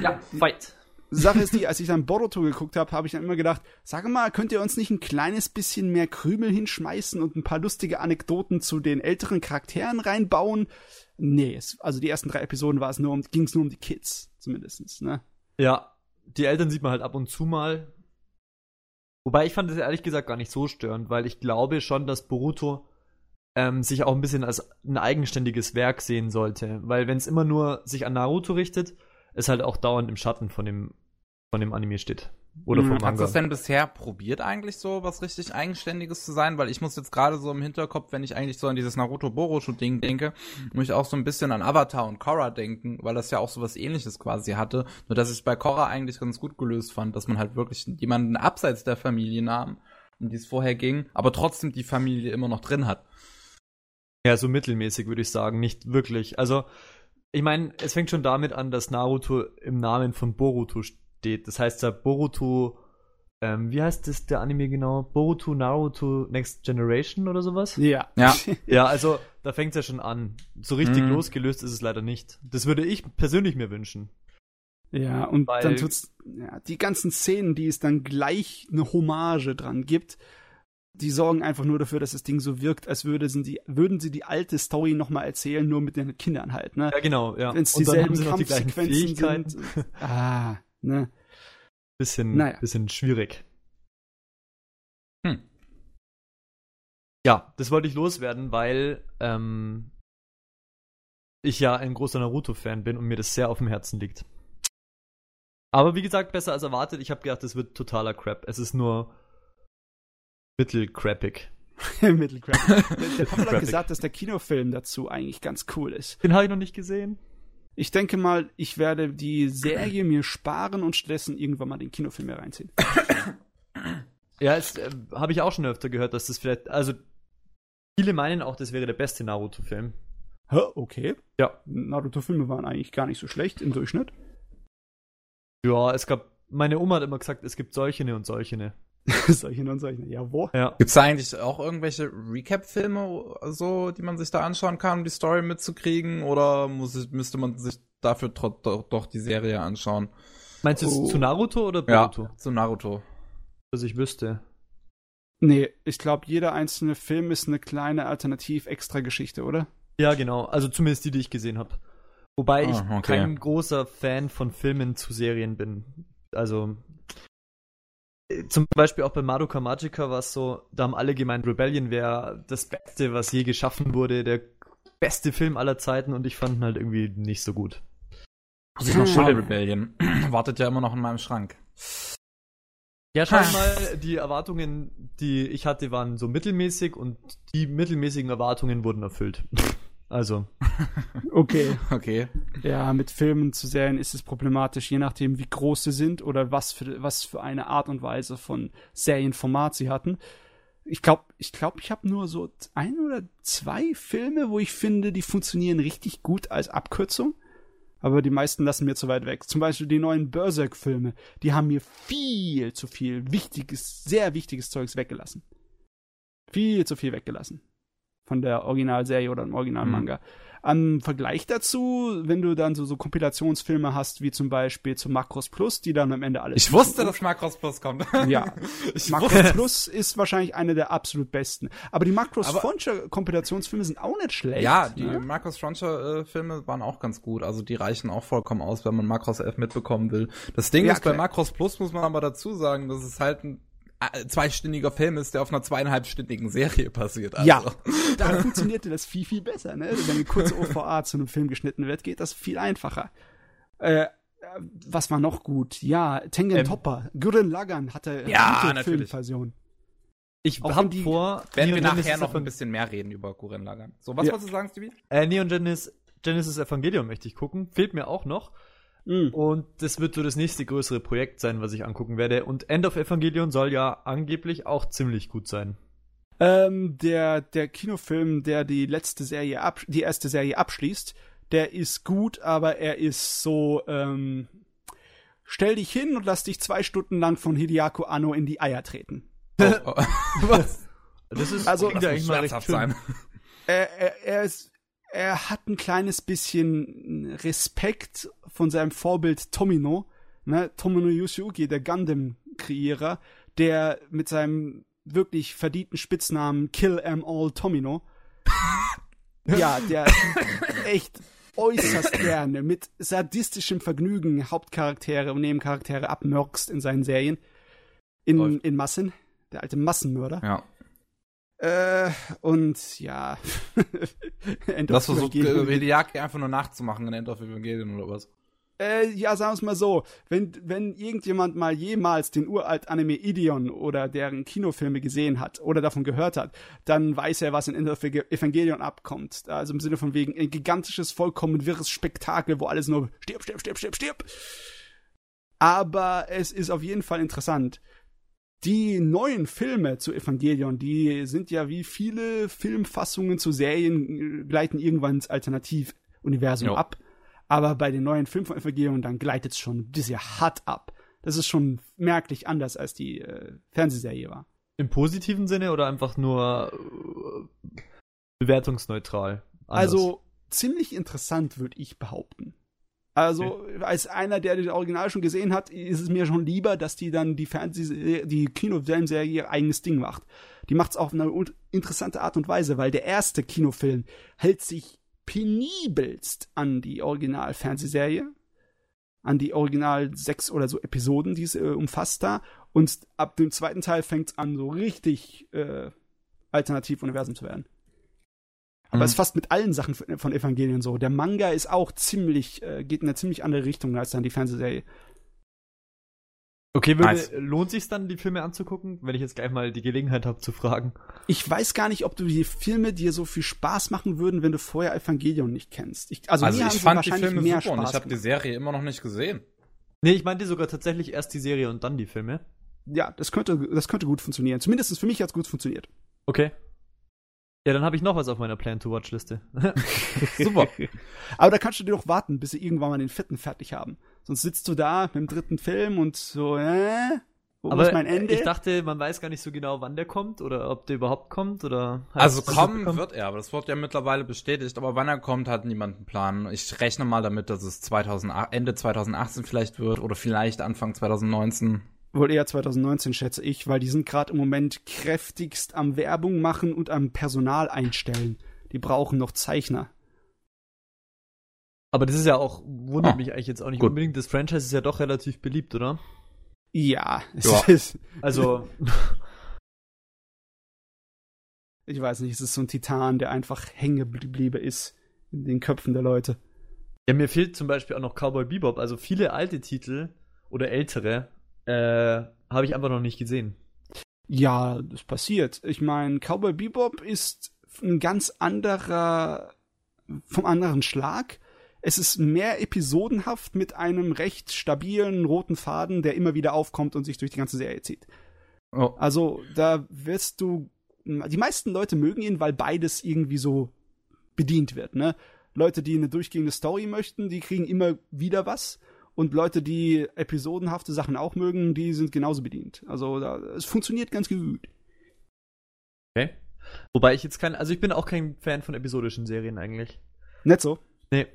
Ja, Fight. Sache ist die, als ich dann Boruto geguckt habe, habe ich dann immer gedacht, sag mal, könnt ihr uns nicht ein kleines bisschen mehr Krümel hinschmeißen und ein paar lustige Anekdoten zu den älteren Charakteren reinbauen? Nee, es, also die ersten drei Episoden war es nur um, ging es nur um die Kids, zumindestens, ne? Ja, die Eltern sieht man halt ab und zu mal. Wobei ich fand es ehrlich gesagt gar nicht so störend, weil ich glaube schon, dass Boruto ähm, sich auch ein bisschen als ein eigenständiges Werk sehen sollte. Weil wenn es immer nur sich an Naruto richtet, es halt auch dauernd im Schatten von dem, von dem Anime steht. Oder vom Mhm. Hast du Manga. das denn bisher probiert, eigentlich so was richtig Eigenständiges zu sein? Weil ich muss jetzt gerade so im Hinterkopf, wenn ich eigentlich so an dieses Naruto-Boruto-Ding denke, muss ich auch so ein bisschen an Avatar und Korra denken, weil das ja auch so was ähnliches quasi hatte. Nur dass ich bei Korra eigentlich ganz gut gelöst fand, dass man halt wirklich jemanden abseits der Familie nahm, um die es vorher ging, aber trotzdem die Familie immer noch drin hat. Ja, so mittelmäßig würde ich sagen, nicht wirklich. Also, ich meine, es fängt schon damit an, dass Naruto im Namen von Boruto steht. Das heißt ja Boruto, ähm, wie heißt das der Anime genau? Boruto Naruto Next Generation oder sowas? Ja. Ja. Ja, also da fängt es ja schon an. So richtig Mhm. losgelöst ist es leider nicht. Das würde ich persönlich mir wünschen. Ja, und Weil- dann tut's, ja, die ganzen Szenen, die es dann gleich eine Hommage dran gibt, die sorgen einfach nur dafür, dass das Ding so wirkt, als würde sie die, würden sie die alte Story nochmal erzählen, nur mit den Kindern halt, ne? Ja, genau, ja. Wenn es Und dann dieselben haben sie noch die gleichen Kampfsequenzen sind. Ah, ne? Bisschen, Naja. bisschen schwierig. Hm. Ja, das wollte ich loswerden, weil ähm, ich ja ein großer Naruto-Fan bin und mir das sehr auf dem Herzen liegt. Aber wie gesagt, besser als erwartet. Ich habe gedacht, das wird totaler Crap. Es ist nur mittelcrappig. Mittelcrap. Der Papa hat gesagt, dass der Kinofilm dazu eigentlich ganz cool ist. Den habe ich noch nicht gesehen. Ich denke mal, ich werde die Serie mir sparen und stattdessen irgendwann mal den Kinofilm mir reinziehen. Ja, es äh, habe ich auch schon öfter gehört, dass das vielleicht, also viele meinen auch, das wäre der beste Naruto-Film. Hä, okay. Ja. Naruto-Filme waren eigentlich gar nicht so schlecht im Durchschnitt. Ja, es gab, meine Oma hat immer gesagt, es gibt solche und solche. Solche und solche. Ja, wo? Ja. Gibt's da eigentlich auch irgendwelche Recap-Filme, so, die man sich da anschauen kann, um die Story mitzukriegen? Oder muss ich, müsste man sich dafür tro- doch, doch die Serie anschauen? Meinst du es Oh. zu Naruto oder Boruto? Ja, zu Naruto. Dass ich wüsste. Nee, ich glaube, jeder einzelne Film ist eine kleine Alternativ-Extra-Geschichte, oder? Ja, genau. Also zumindest die, die ich gesehen habe. Wobei ich Ah, okay. kein großer Fan von Filmen zu Serien bin. Also zum Beispiel auch bei Madoka Magica war es so, da haben alle gemeint, Rebellion wäre das Beste, was je geschaffen wurde, der beste Film aller Zeiten und ich fand ihn halt irgendwie nicht so gut. Muss ich noch Hm. schauen, Rebellion. Wartet ja immer noch in meinem Schrank. Ja, schau mal, die Erwartungen, die ich hatte, waren so mittelmäßig und die mittelmäßigen Erwartungen wurden erfüllt. Also, Okay. Okay. Ja, mit Filmen zu Serien ist es problematisch, je nachdem, wie groß sie sind oder was für, was für eine Art und Weise von Serienformat sie hatten. Ich glaube, ich glaube, ich habe nur so ein oder zwei Filme, wo ich finde, die funktionieren richtig gut als Abkürzung. Aber die meisten lassen mir zu weit weg. Zum Beispiel die neuen Berserk-Filme, die haben mir viel zu viel wichtiges, sehr wichtiges Zeugs weggelassen. Viel zu viel weggelassen. Von der Originalserie oder dem Originalmanga. Mhm. Am Vergleich dazu, wenn du dann so, so Kompilationsfilme hast, wie zum Beispiel zu Macros Plus, die dann am Ende alles. Ich wusste, dass Macros Plus kommt. Ja. ich Macros wusste. Plus ist wahrscheinlich eine der absolut besten. Aber die Macros Frontier Kompilationsfilme sind auch nicht schlecht. Ja, die ne? Macros Frontier äh, Filme waren auch ganz gut. Also die reichen auch vollkommen aus, wenn man Macros 11 mitbekommen will. Das Ding ja, ist, klar. bei Macros Plus muss man aber dazu sagen, dass es halt ein zweistündiger Film ist, der auf einer zweieinhalbstündigen Serie passiert. Also. Ja, da funktionierte das viel, viel besser. Ne? Wenn eine kurze OVA zu einem Film geschnitten wird, geht das viel einfacher. Äh, was war noch gut? Ja, Tengen ähm, Topper. Gurren Lagan hatte ja, eine natürlich. Filmversion. Ich hab vor, werden wir nachher noch ein bisschen mehr reden über Gurren Lagan. So, was ja. wolltest du sagen, Stevie? Äh, Neon Genesis, Genesis Evangelion möchte ich gucken. Fehlt mir auch noch. Mhm. Und das wird so das nächste größere Projekt sein, was ich angucken werde. Und End of Evangelion soll ja angeblich auch ziemlich gut sein. Ähm, der, der Kinofilm, der die letzte Serie ab, die erste Serie abschließt, der ist gut, aber er ist so, ähm, stell dich hin und lass dich zwei Stunden lang von Hideako Anno in die Eier treten. Oh, oh. Was? Das ist also, das muss schmerzhaft sein. Er, er, er ist er hat ein kleines bisschen Respekt von seinem Vorbild Tomino, ne? Tomino Yoshiyuki, der Gundam-Kreierer, der mit seinem wirklich verdienten Spitznamen Kill Em All Tomino, ja, der echt äußerst gerne mit sadistischem Vergnügen Hauptcharaktere und Nebencharaktere abmörkst in seinen Serien. In, in Massen. Der alte Massenmörder. Ja. Äh, und ja. End das versucht Hideaki einfach nur nachzumachen in End of Evangelion oder was? Äh, ja, sagen wir es mal so, wenn, wenn irgendjemand mal jemals den uralt Anime Ideon oder deren Kinofilme gesehen hat oder davon gehört hat, dann weiß er, was in End of Evangelion abkommt. Also im Sinne von wegen ein gigantisches, vollkommen wirres Spektakel, wo alles nur stirb, stirb, stirb, stirb, stirb. Aber es ist auf jeden Fall interessant. Die neuen Filme zu Evangelion, die sind ja wie viele Filmfassungen zu Serien, äh, gleiten irgendwann ins Alternativuniversum ab. Aber bei den neuen Filmen von Evangelion, dann gleitet es schon sehr hart ab. Das ist schon merklich anders, als die äh, Fernsehserie war. Im positiven Sinne oder einfach nur äh, bewertungsneutral? Anders? Also ziemlich interessant, würde ich behaupten. Also als einer, der das Original schon gesehen hat, ist es mir schon lieber, dass die dann die Fernseh die Kinofilmserie ihr eigenes Ding macht. Die macht es auf eine interessante Art und Weise, weil der erste Kinofilm hält sich penibelst an die Original-Fernsehserie, an die Original sechs oder so Episoden, die es äh, umfasst da. Und ab dem zweiten Teil fängt es an, so richtig äh, Alternativuniversum zu werden. Aber es mhm. ist fast mit allen Sachen von Evangelien so. Der Manga ist auch ziemlich, äh, geht in eine ziemlich andere Richtung als dann die Fernsehserie. Okay, würde, nice. lohnt sich dann, die Filme anzugucken, wenn ich jetzt gleich mal die Gelegenheit habe zu fragen? Ich weiß gar nicht, ob du die Filme dir so viel Spaß machen würden, wenn du vorher Evangelion nicht kennst. Ich, also, also ich fand die Filme super Spaß und ich habe die Serie immer noch nicht gesehen. Nee, ich meinte sogar tatsächlich erst die Serie und dann die Filme. Ja, das könnte, das könnte gut funktionieren. Zumindest für mich hat es gut funktioniert. Okay. Ja, dann habe ich noch was auf meiner Plan-to-Watch-Liste. Super. Aber da kannst du dir doch warten, bis sie irgendwann mal den vierten fertig haben. Sonst sitzt du da mit dem dritten Film und so, äh, wo Aber ist mein Ende? Ich dachte, man weiß gar nicht so genau, wann der kommt oder ob der überhaupt kommt oder. Also kommen wird er, aber das wird ja mittlerweile bestätigt. Aber wann er kommt, hat niemand einen Plan. Ich rechne mal damit, dass es 2008, Ende 2018 vielleicht wird oder vielleicht Anfang 2019 wohl eher 2019, schätze ich, weil die sind gerade im Moment kräftigst am Werbung machen und am Personal einstellen. Die brauchen noch Zeichner. Aber das ist ja auch, wundert oh, mich eigentlich jetzt auch nicht gut. unbedingt. Das Franchise ist ja doch relativ beliebt, oder? Ja, es ja. ist. Also. ich weiß nicht, es ist so ein Titan, der einfach hängen geblieben ist in den Köpfen der Leute. Ja, mir fehlt zum Beispiel auch noch Cowboy Bebop. Also viele alte Titel oder ältere äh, habe ich einfach noch nicht gesehen. Ja, das passiert. Ich meine, Cowboy Bebop ist ein ganz anderer vom anderen Schlag. Es ist mehr episodenhaft mit einem recht stabilen roten Faden, der immer wieder aufkommt und sich durch die ganze Serie zieht. Oh. Also da wirst du, die meisten Leute mögen ihn, weil beides irgendwie so bedient wird. Ne? Leute, die eine durchgehende Story möchten, die kriegen immer wieder was. Und Leute, die episodenhafte Sachen auch mögen, die sind genauso bedient. Also da, es funktioniert ganz gut. Okay. Wobei ich jetzt kein, also ich bin auch kein Fan von episodischen Serien eigentlich. Nicht so? Nee.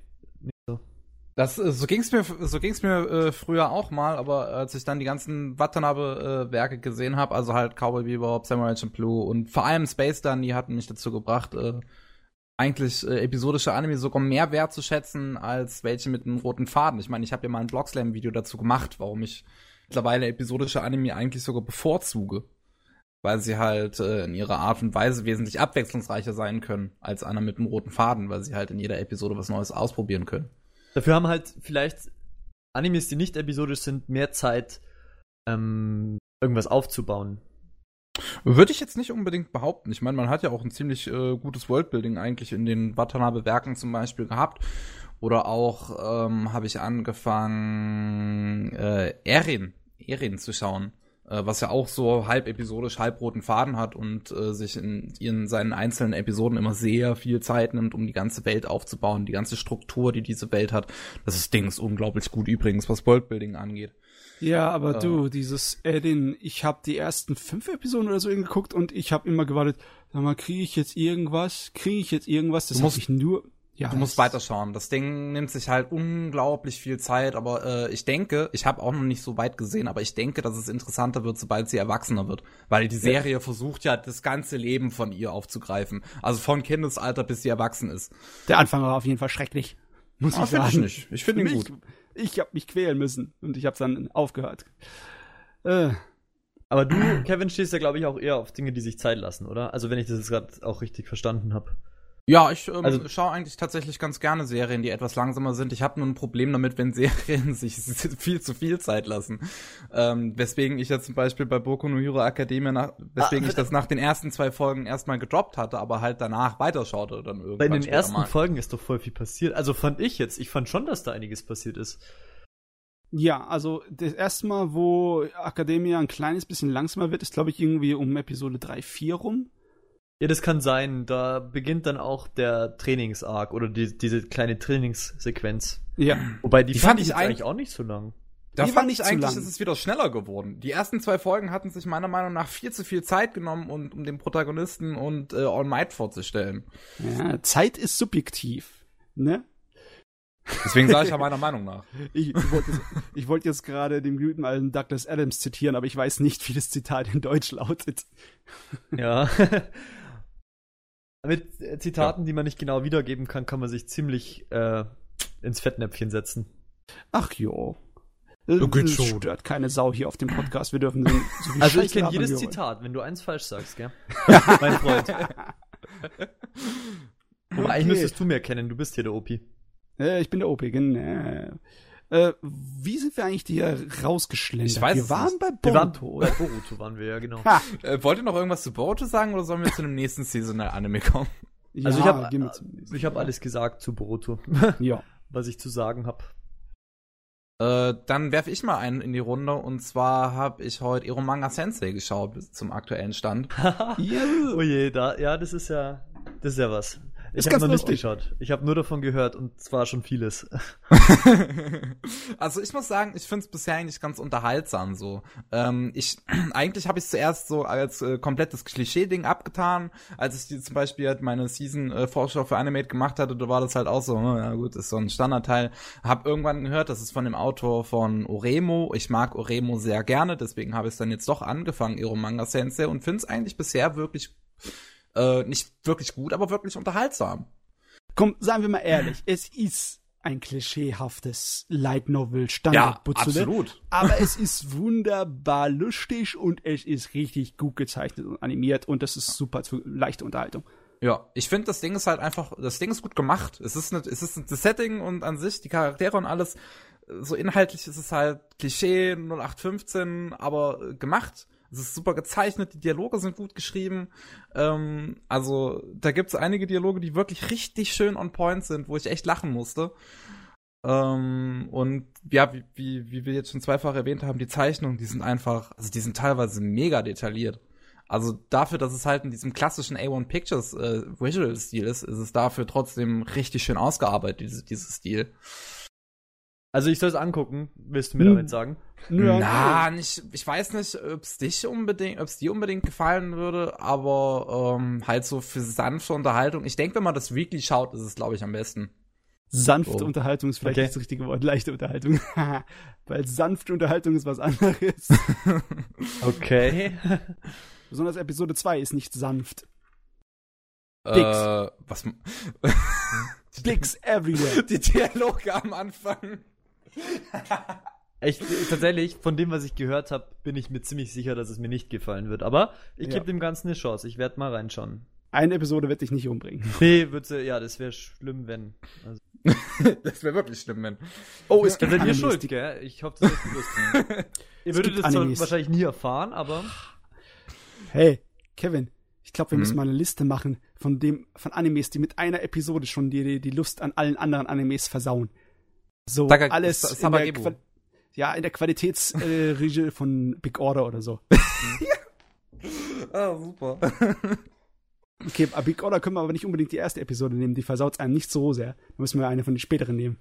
Das, äh, so ging's mir, so ging's mir äh, früher auch mal, aber als ich dann die ganzen Watanabe-Werke äh, gesehen habe, also halt Cowboy Bebop, Samurai Champloo und vor allem Space Dun, die hatten mich dazu gebracht, äh, eigentlich äh, episodische Anime sogar mehr wertzuschätzen als welche mit einem roten Faden. Ich meine, ich habe ja mal ein Blogslam-Video dazu gemacht, warum ich mittlerweile episodische Anime eigentlich sogar bevorzuge. Weil sie halt äh, in ihrer Art und Weise wesentlich abwechslungsreicher sein können als einer mit einem roten Faden, weil sie halt in jeder Episode was Neues ausprobieren können. Dafür haben halt vielleicht Animes, die nicht episodisch sind, mehr Zeit, ähm, irgendwas aufzubauen. Würde ich jetzt nicht unbedingt behaupten. Ich meine, man hat ja auch ein ziemlich äh, gutes Worldbuilding eigentlich in den Watanabe-Werken zum Beispiel gehabt. Oder auch ähm, habe ich angefangen, äh, Erin, Erin zu schauen. Äh, was ja auch so halb episodisch, halb roten Faden hat und äh, sich in, in seinen einzelnen Episoden immer sehr viel Zeit nimmt, um die ganze Welt aufzubauen, die ganze Struktur, die diese Welt hat. Das ist Ding ist unglaublich gut übrigens, was Worldbuilding angeht. Ja, aber Äh. du, dieses Eddin, ich habe die ersten fünf Episoden oder so geguckt und ich habe immer gewartet, sag mal, kriege ich jetzt irgendwas? Kriege ich jetzt irgendwas? Das hab ich nur. Ja, Du musst weiterschauen. Das Ding nimmt sich halt unglaublich viel Zeit, aber äh, ich denke, ich habe auch noch nicht so weit gesehen, aber ich denke, dass es interessanter wird, sobald sie erwachsener wird. Weil die Serie versucht ja, das ganze Leben von ihr aufzugreifen. Also von Kindesalter bis sie erwachsen ist. Der Anfang war auf jeden Fall schrecklich. Muss Ah, ich find ich sagen. nicht. Ich find ihn gut. Ich habe mich quälen müssen und ich habe dann aufgehört. Äh, Aber du, Kevin, stehst ja, glaube ich, auch eher auf Dinge, die sich Zeit lassen, oder? Also wenn ich das jetzt gerade auch richtig verstanden habe. Ja, ich ähm, Also- schaue eigentlich tatsächlich ganz gerne Serien, die etwas langsamer sind. Ich habe nur ein Problem damit, wenn Serien sich viel zu viel Zeit lassen. Ähm, weswegen ich jetzt zum Beispiel bei Boku no Hero Academia, nach, weswegen Ah, ich das nach den ersten zwei Folgen erstmal gedroppt hatte, aber halt danach weiterschaute dann irgendwann. Bei den ersten mal. Folgen ist doch voll viel passiert. Also fand ich jetzt. Ich fand schon, dass da einiges passiert ist. ja, also das erste Mal, wo Academia ein kleines bisschen langsamer wird, ist glaube ich irgendwie um Episode 3, 4 rum. Ja, das kann sein. Da beginnt dann auch der Trainings-Arc oder die, diese kleine Trainingssequenz. Ja. Wobei die, Die fand fand ich eigentlich auch nicht so lang. Da Die war fand nicht ich zu eigentlich, lang. ist es wieder schneller geworden. Die ersten zwei Folgen hatten sich meiner Meinung nach viel zu viel Zeit genommen, und, um den Protagonisten und äh, All Might vorzustellen. ja. Zeit ist subjektiv. Ne? Deswegen sage ich ja meiner Meinung nach. Ich, ich wollte jetzt, ich wollte jetzt gerade den guten alten Douglas Adams zitieren, aber ich weiß nicht, wie das Zitat in Deutsch lautet. Ja. Mit äh, Zitaten, die man nicht genau wiedergeben kann, kann man sich ziemlich äh, ins Fettnäpfchen setzen. Ach jo. Äh, Ja, geht das schon. stört keine Sau hier auf dem Podcast. Wir dürfen so viel Also ich kenne jedes wir wollen. Zitat, wenn du eins falsch sagst, gell? mein Freund. Wobei, eigentlich Okay. müsstest du mehr kennen, du bist hier der Opi. Äh, ich bin der OP, genau. Äh, wie sind wir eigentlich hier rausgeschlendert? Ich weiß wir waren nicht. bei Wir waren Boruto, bei oder? Boruto waren wir, ja, genau. Ha, Äh, wollt ihr noch irgendwas zu Boruto sagen oder sollen wir zu dem nächsten Seasonal Anime kommen? Also ja, ich habe ich hab alles gesagt zu Boruto, Ja. was ich zu sagen habe. Äh, dann werfe ich mal einen in die Runde und zwar habe ich heute Eromanga Sensei geschaut bis zum aktuellen Stand. oh je, da, ja, das ist ja, das ist ja was. Ich habe noch nicht lustig. geschaut. Ich habe nur davon gehört und zwar schon vieles. also ich muss sagen, ich finde es bisher eigentlich ganz unterhaltsam so. Ähm, ich eigentlich habe ich zuerst so als äh, komplettes Klischee-Ding abgetan, als ich die zum Beispiel halt meine Season äh, Vorschau für Animate gemacht hatte, da war das halt auch so, hm, ja gut, ist so ein Standardteil. Hab irgendwann gehört, das ist von dem Autor von Oremo. Ich mag Oremo sehr gerne, deswegen habe ich es dann jetzt doch angefangen, Eromanga Sensei und finde es eigentlich bisher wirklich äh, nicht wirklich gut, aber wirklich unterhaltsam. Komm, seien wir mal ehrlich, es ist ein klischeehaftes Light Novel Standard Aber es ist wunderbar lustig und es ist richtig gut gezeichnet und animiert und das ist super zu leichte Unterhaltung. Ja, ich finde, das Ding ist halt einfach, das Ding ist gut gemacht. Es ist, nicht, es ist das Setting und an sich, die Charaktere und alles, so inhaltlich ist es halt Klischee 0815, aber gemacht. Es ist super gezeichnet, die Dialoge sind gut geschrieben. Ähm, also da gibt's einige Dialoge, die wirklich richtig schön on point sind, wo ich echt lachen musste. Ähm, und ja, wie, wie, wie wir jetzt schon zweifach erwähnt haben, die Zeichnungen, die sind einfach, also die sind teilweise mega detailliert. Also dafür, dass es halt in diesem klassischen A1 Pictures äh, Visual-Stil ist, ist es dafür trotzdem richtig schön ausgearbeitet, diese, dieses Stil. Also ich soll es angucken, willst du mir Hm. damit sagen? Nö, Na, nicht, ich weiß nicht, ob's dich unbedingt, ob's dir unbedingt gefallen würde, aber ähm, halt so für sanfte Unterhaltung. Ich denke, wenn man das Weekly schaut, ist es, glaube ich, am besten. Sanfte Oh. Unterhaltung ist vielleicht Okay. nicht das richtige Wort, leichte Unterhaltung. Weil sanfte Unterhaltung ist was anderes. Okay. Besonders Episode 2 ist nicht sanft. Dicks. Äh, was? Dicks everywhere. Die Dialoge am Anfang. Echt, tatsächlich, von dem, was ich gehört habe, bin ich mir ziemlich sicher, dass es mir nicht gefallen wird. Aber ich Ja. gebe dem Ganzen eine Chance. Ich werde mal reinschauen. Eine Episode wird dich nicht umbringen. Nee, würde ja, das wäre schlimm, wenn. Also, Das wäre wirklich schlimm, wenn. Oh, es gibt seid ihr Animes, schuld, die- gell? Ich hoffe, das ist lustig. ihr würdet zwar Animes. wahrscheinlich nie erfahren, aber. Hey, Kevin, ich glaube, wir Mhm. müssen mal eine Liste machen von dem, von Animes, die mit einer Episode schon die, die Lust an allen anderen Animes versauen. So Saga- alles Sa- in der, Sarajevo. Qua ja, in der Qualitätsregie von Big Order oder so. Ah, super. Okay, Big Order können wir aber nicht unbedingt die erste Episode nehmen, die versaut einem nicht so sehr. Da müssen wir eine von den späteren nehmen.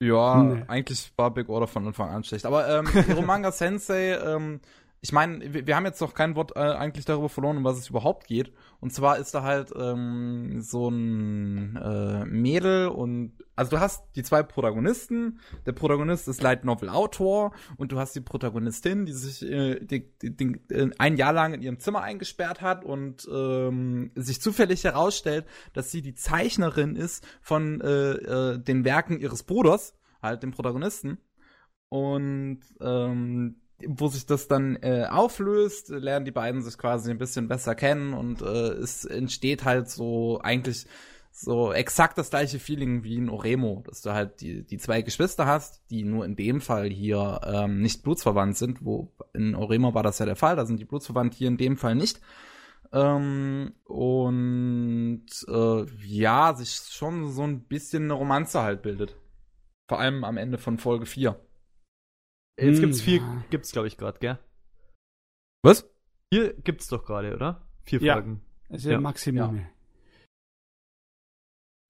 Ja, Nee. eigentlich war Big Order von Anfang an schlecht. Aber ähm, Hiromanga Sensei, ähm, ich meine, wir, wir haben jetzt noch kein Wort äh, eigentlich darüber verloren, um was es überhaupt geht. Und zwar ist da halt ähm, so ein äh, Mädel und also du hast die zwei Protagonisten. Der Protagonist ist Light Novel Autor und du hast die Protagonistin, die sich äh, die, die, die, äh, ein Jahr lang in ihrem Zimmer eingesperrt hat und ähm, sich zufällig herausstellt, dass sie die Zeichnerin ist von äh, äh, den Werken ihres Bruders, halt dem Protagonisten. Und ähm, wo sich das dann äh, auflöst, lernen die beiden sich quasi ein bisschen besser kennen und äh, es entsteht halt so eigentlich so exakt das gleiche Feeling wie in Oremo, dass du halt die, die zwei Geschwister hast, die nur in dem Fall hier ähm, nicht blutsverwandt sind, wo in Oremo war das ja der Fall, da sind die blutsverwandt hier in dem Fall nicht. Ähm, und äh, ja, sich schon so ein bisschen eine Romanze halt bildet. Vor allem am Ende von Folge 4. Jetzt Hm, gibt's vier, ja. gibt's glaube ich gerade, gell? Was? Vier gibt's doch gerade, oder? Vier Ja. Folgen. Ist ja, Ja.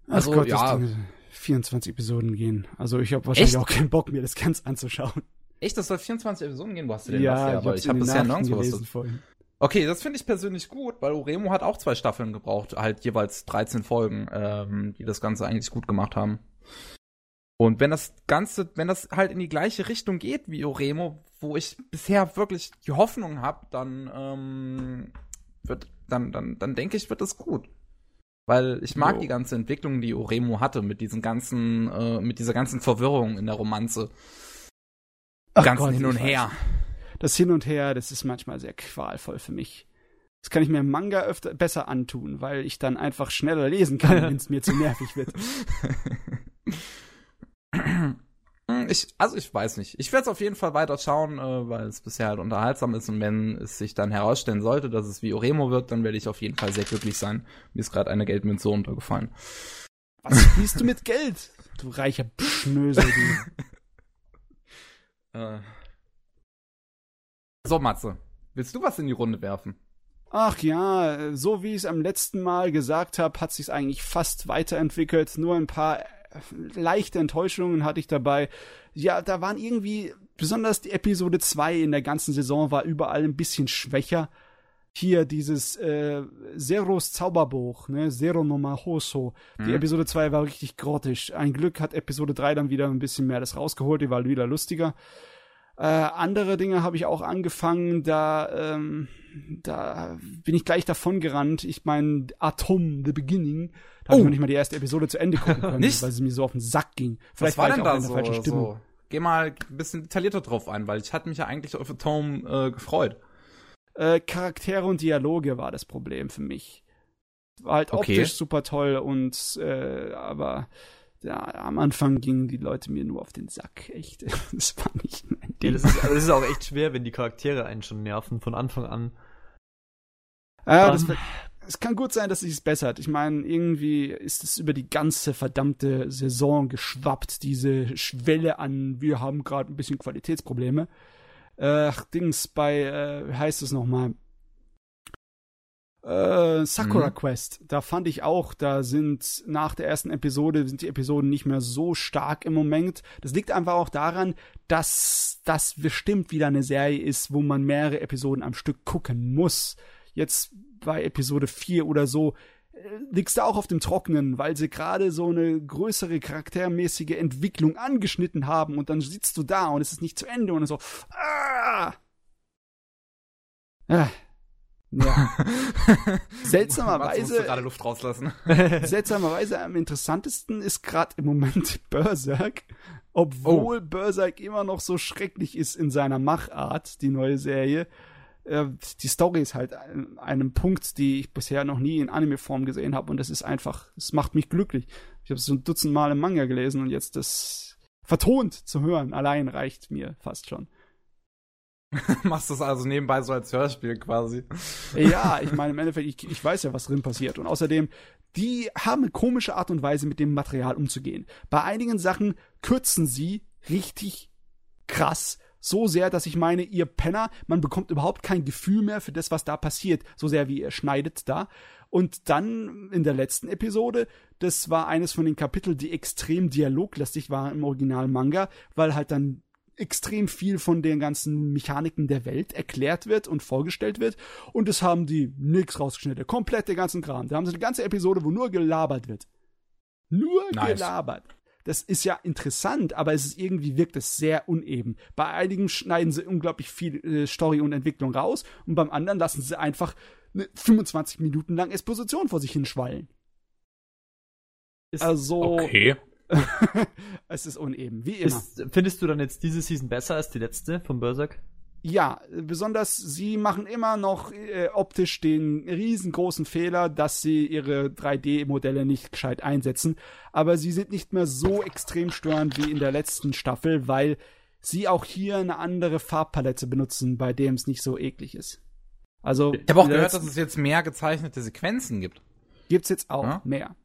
Maximum. Ach Also, Gott, ja. das Ding, 24 Episoden gehen. Also ich habe wahrscheinlich Echt? auch keinen Bock, mir das ganz anzuschauen. Echt, das soll 24 Episoden gehen? Wo hast du denn das her? hab's ich habe bisher Nachrichten nirgendwo was. gelesen vorhin. Okay, das finde ich persönlich gut, weil Oremo hat auch zwei Staffeln gebraucht, halt jeweils 13 Folgen, ähm, die das Ganze eigentlich gut gemacht haben. Und wenn das Ganze, wenn das halt in die gleiche Richtung geht wie Oremo, wo ich bisher wirklich die Hoffnung habe, dann ähm, wird, dann, dann, dann denke ich, wird das gut. Weil ich mag Jo. die ganze Entwicklung, die Oremo hatte, mit diesen ganzen, äh, mit dieser ganzen Verwirrung in der Romanze. Ach ganzen Gott, Hin und Her. weiß. Das Hin und Her, das ist manchmal sehr qualvoll für mich. Das kann ich mir im Manga öfter besser antun, weil ich dann einfach schneller lesen kann, wenn es mir zu nervig wird. Ich, also ich weiß nicht. Ich werde es auf jeden Fall weiter schauen, äh, weil es bisher halt unterhaltsam ist und wenn es sich dann herausstellen sollte, dass es wie Oremo wird, dann werde ich auf jeden Fall sehr glücklich sein. Mir ist gerade eine Geldmünze runtergefallen. Was spielst du mit Geld? Du reicher Schnösel, du. Äh. So, Matze, willst du was in die Runde werfen? Ach ja, so wie ich es am letzten Mal gesagt habe, hat sich eigentlich fast weiterentwickelt. Nur ein paar leichte Enttäuschungen hatte ich dabei. Ja, da waren irgendwie, besonders die Episode 2 in der ganzen Saison war überall ein bisschen schwächer. Hier dieses äh, Zeros Zauberbuch, ne, Zero no Mahoso. Die Hm? Episode 2 war richtig grottisch. Ein Glück hat Episode 3 dann wieder ein bisschen mehr das rausgeholt, die war wieder lustiger. Äh, andere Dinge habe ich auch angefangen, da, ähm, da bin ich gleich davon gerannt. Ich meine, Atom, The Beginning, da habe Oh. ich noch nicht mal die erste Episode zu Ende gucken können, weil es mir so auf den Sack ging. Was Vielleicht war ich denn da in der so, falschen Stimmung. so? Geh mal ein bisschen detaillierter drauf ein, weil ich hatte mich ja eigentlich auf Atom äh, gefreut. Äh, Charaktere und Dialoge war das Problem für mich. War halt Okay. optisch super toll und äh, aber ja, am Anfang gingen die Leute mir nur auf den Sack. Echt. Das war nicht mein Ja, Ding. das, ist, das ist auch echt schwer, wenn die Charaktere einen schon nerven von Anfang an. Ja, das, es kann gut sein, dass sich es bessert. Ich meine, irgendwie ist es über die ganze verdammte Saison geschwappt, diese Schwelle an, wir haben gerade ein bisschen Qualitätsprobleme. Äh, Ach, Dings, bei, äh, wie heißt es nochmal? Äh, Sakura Mhm. Quest, da fand ich auch, da sind nach der ersten Episode, sind die Episoden nicht mehr so stark im Moment. Das liegt einfach auch daran, dass das bestimmt wieder eine Serie ist, wo man mehrere Episoden am Stück gucken muss. Jetzt bei Episode 4 oder so äh, liegst du auch auf dem Trockenen, weil sie gerade so eine größere charaktermäßige Entwicklung angeschnitten haben und dann sitzt du da und es ist nicht zu Ende und so. Ah! Ah. Ja. Seltsamerweise- Mats musste gerade Luft rauslassen. Seltsamerweise am interessantesten ist gerade im Moment Berserk, obwohl Berserk immer noch so schrecklich ist in seiner Machart, die neue Serie. Äh, Die Story ist halt an einem Punkt, die ich bisher noch nie in Anime-Form gesehen habe und das ist einfach, es macht mich glücklich. Ich habe es so ein Dutzend Mal im Manga gelesen und jetzt das vertont zu hören, allein reicht mir fast schon. Machst das also nebenbei so als Hörspiel quasi. Ja, ich meine, im Endeffekt, ich, ich weiß ja, was drin passiert. Und außerdem, die haben eine komische Art und Weise, mit dem Material umzugehen. Bei einigen Sachen kürzen sie richtig krass. So sehr, dass ich meine, ihr Penner, man bekommt überhaupt kein Gefühl mehr für das, was da passiert. So sehr wie ihr schneidet da. Und dann in der letzten Episode, das war eines von den Kapiteln, die extrem dialoglastig waren im Original-Manga, weil halt dann extrem viel von den ganzen Mechaniken der Welt erklärt wird und vorgestellt wird. Und das haben die nix rausgeschnitten. Komplett den ganzen Kram. Da haben sie eine ganze Episode, wo nur gelabert wird. Nur Nice. gelabert. Das ist ja interessant, aber es ist irgendwie wirkt es sehr uneben. Bei einigen schneiden sie unglaublich viel äh, Story und Entwicklung raus und beim anderen lassen sie einfach eine 25 Minuten lang Exposition vor sich hinschwallen. Ist, Also, Okay. es ist uneben, wie immer. ist, findest du dann jetzt diese Season besser als die letzte von Berserk? Ja, besonders sie machen immer noch äh, optisch den riesengroßen Fehler, dass sie ihre 3D-Modelle nicht gescheit einsetzen. Aber sie sind nicht mehr so extrem störend wie in der letzten Staffel, weil sie auch hier eine andere Farbpalette benutzen, bei dem es nicht so eklig ist. Also Ich habe auch gehört, dass es jetzt mehr gezeichnete Sequenzen gibt. gibt's jetzt auch Ja? mehr.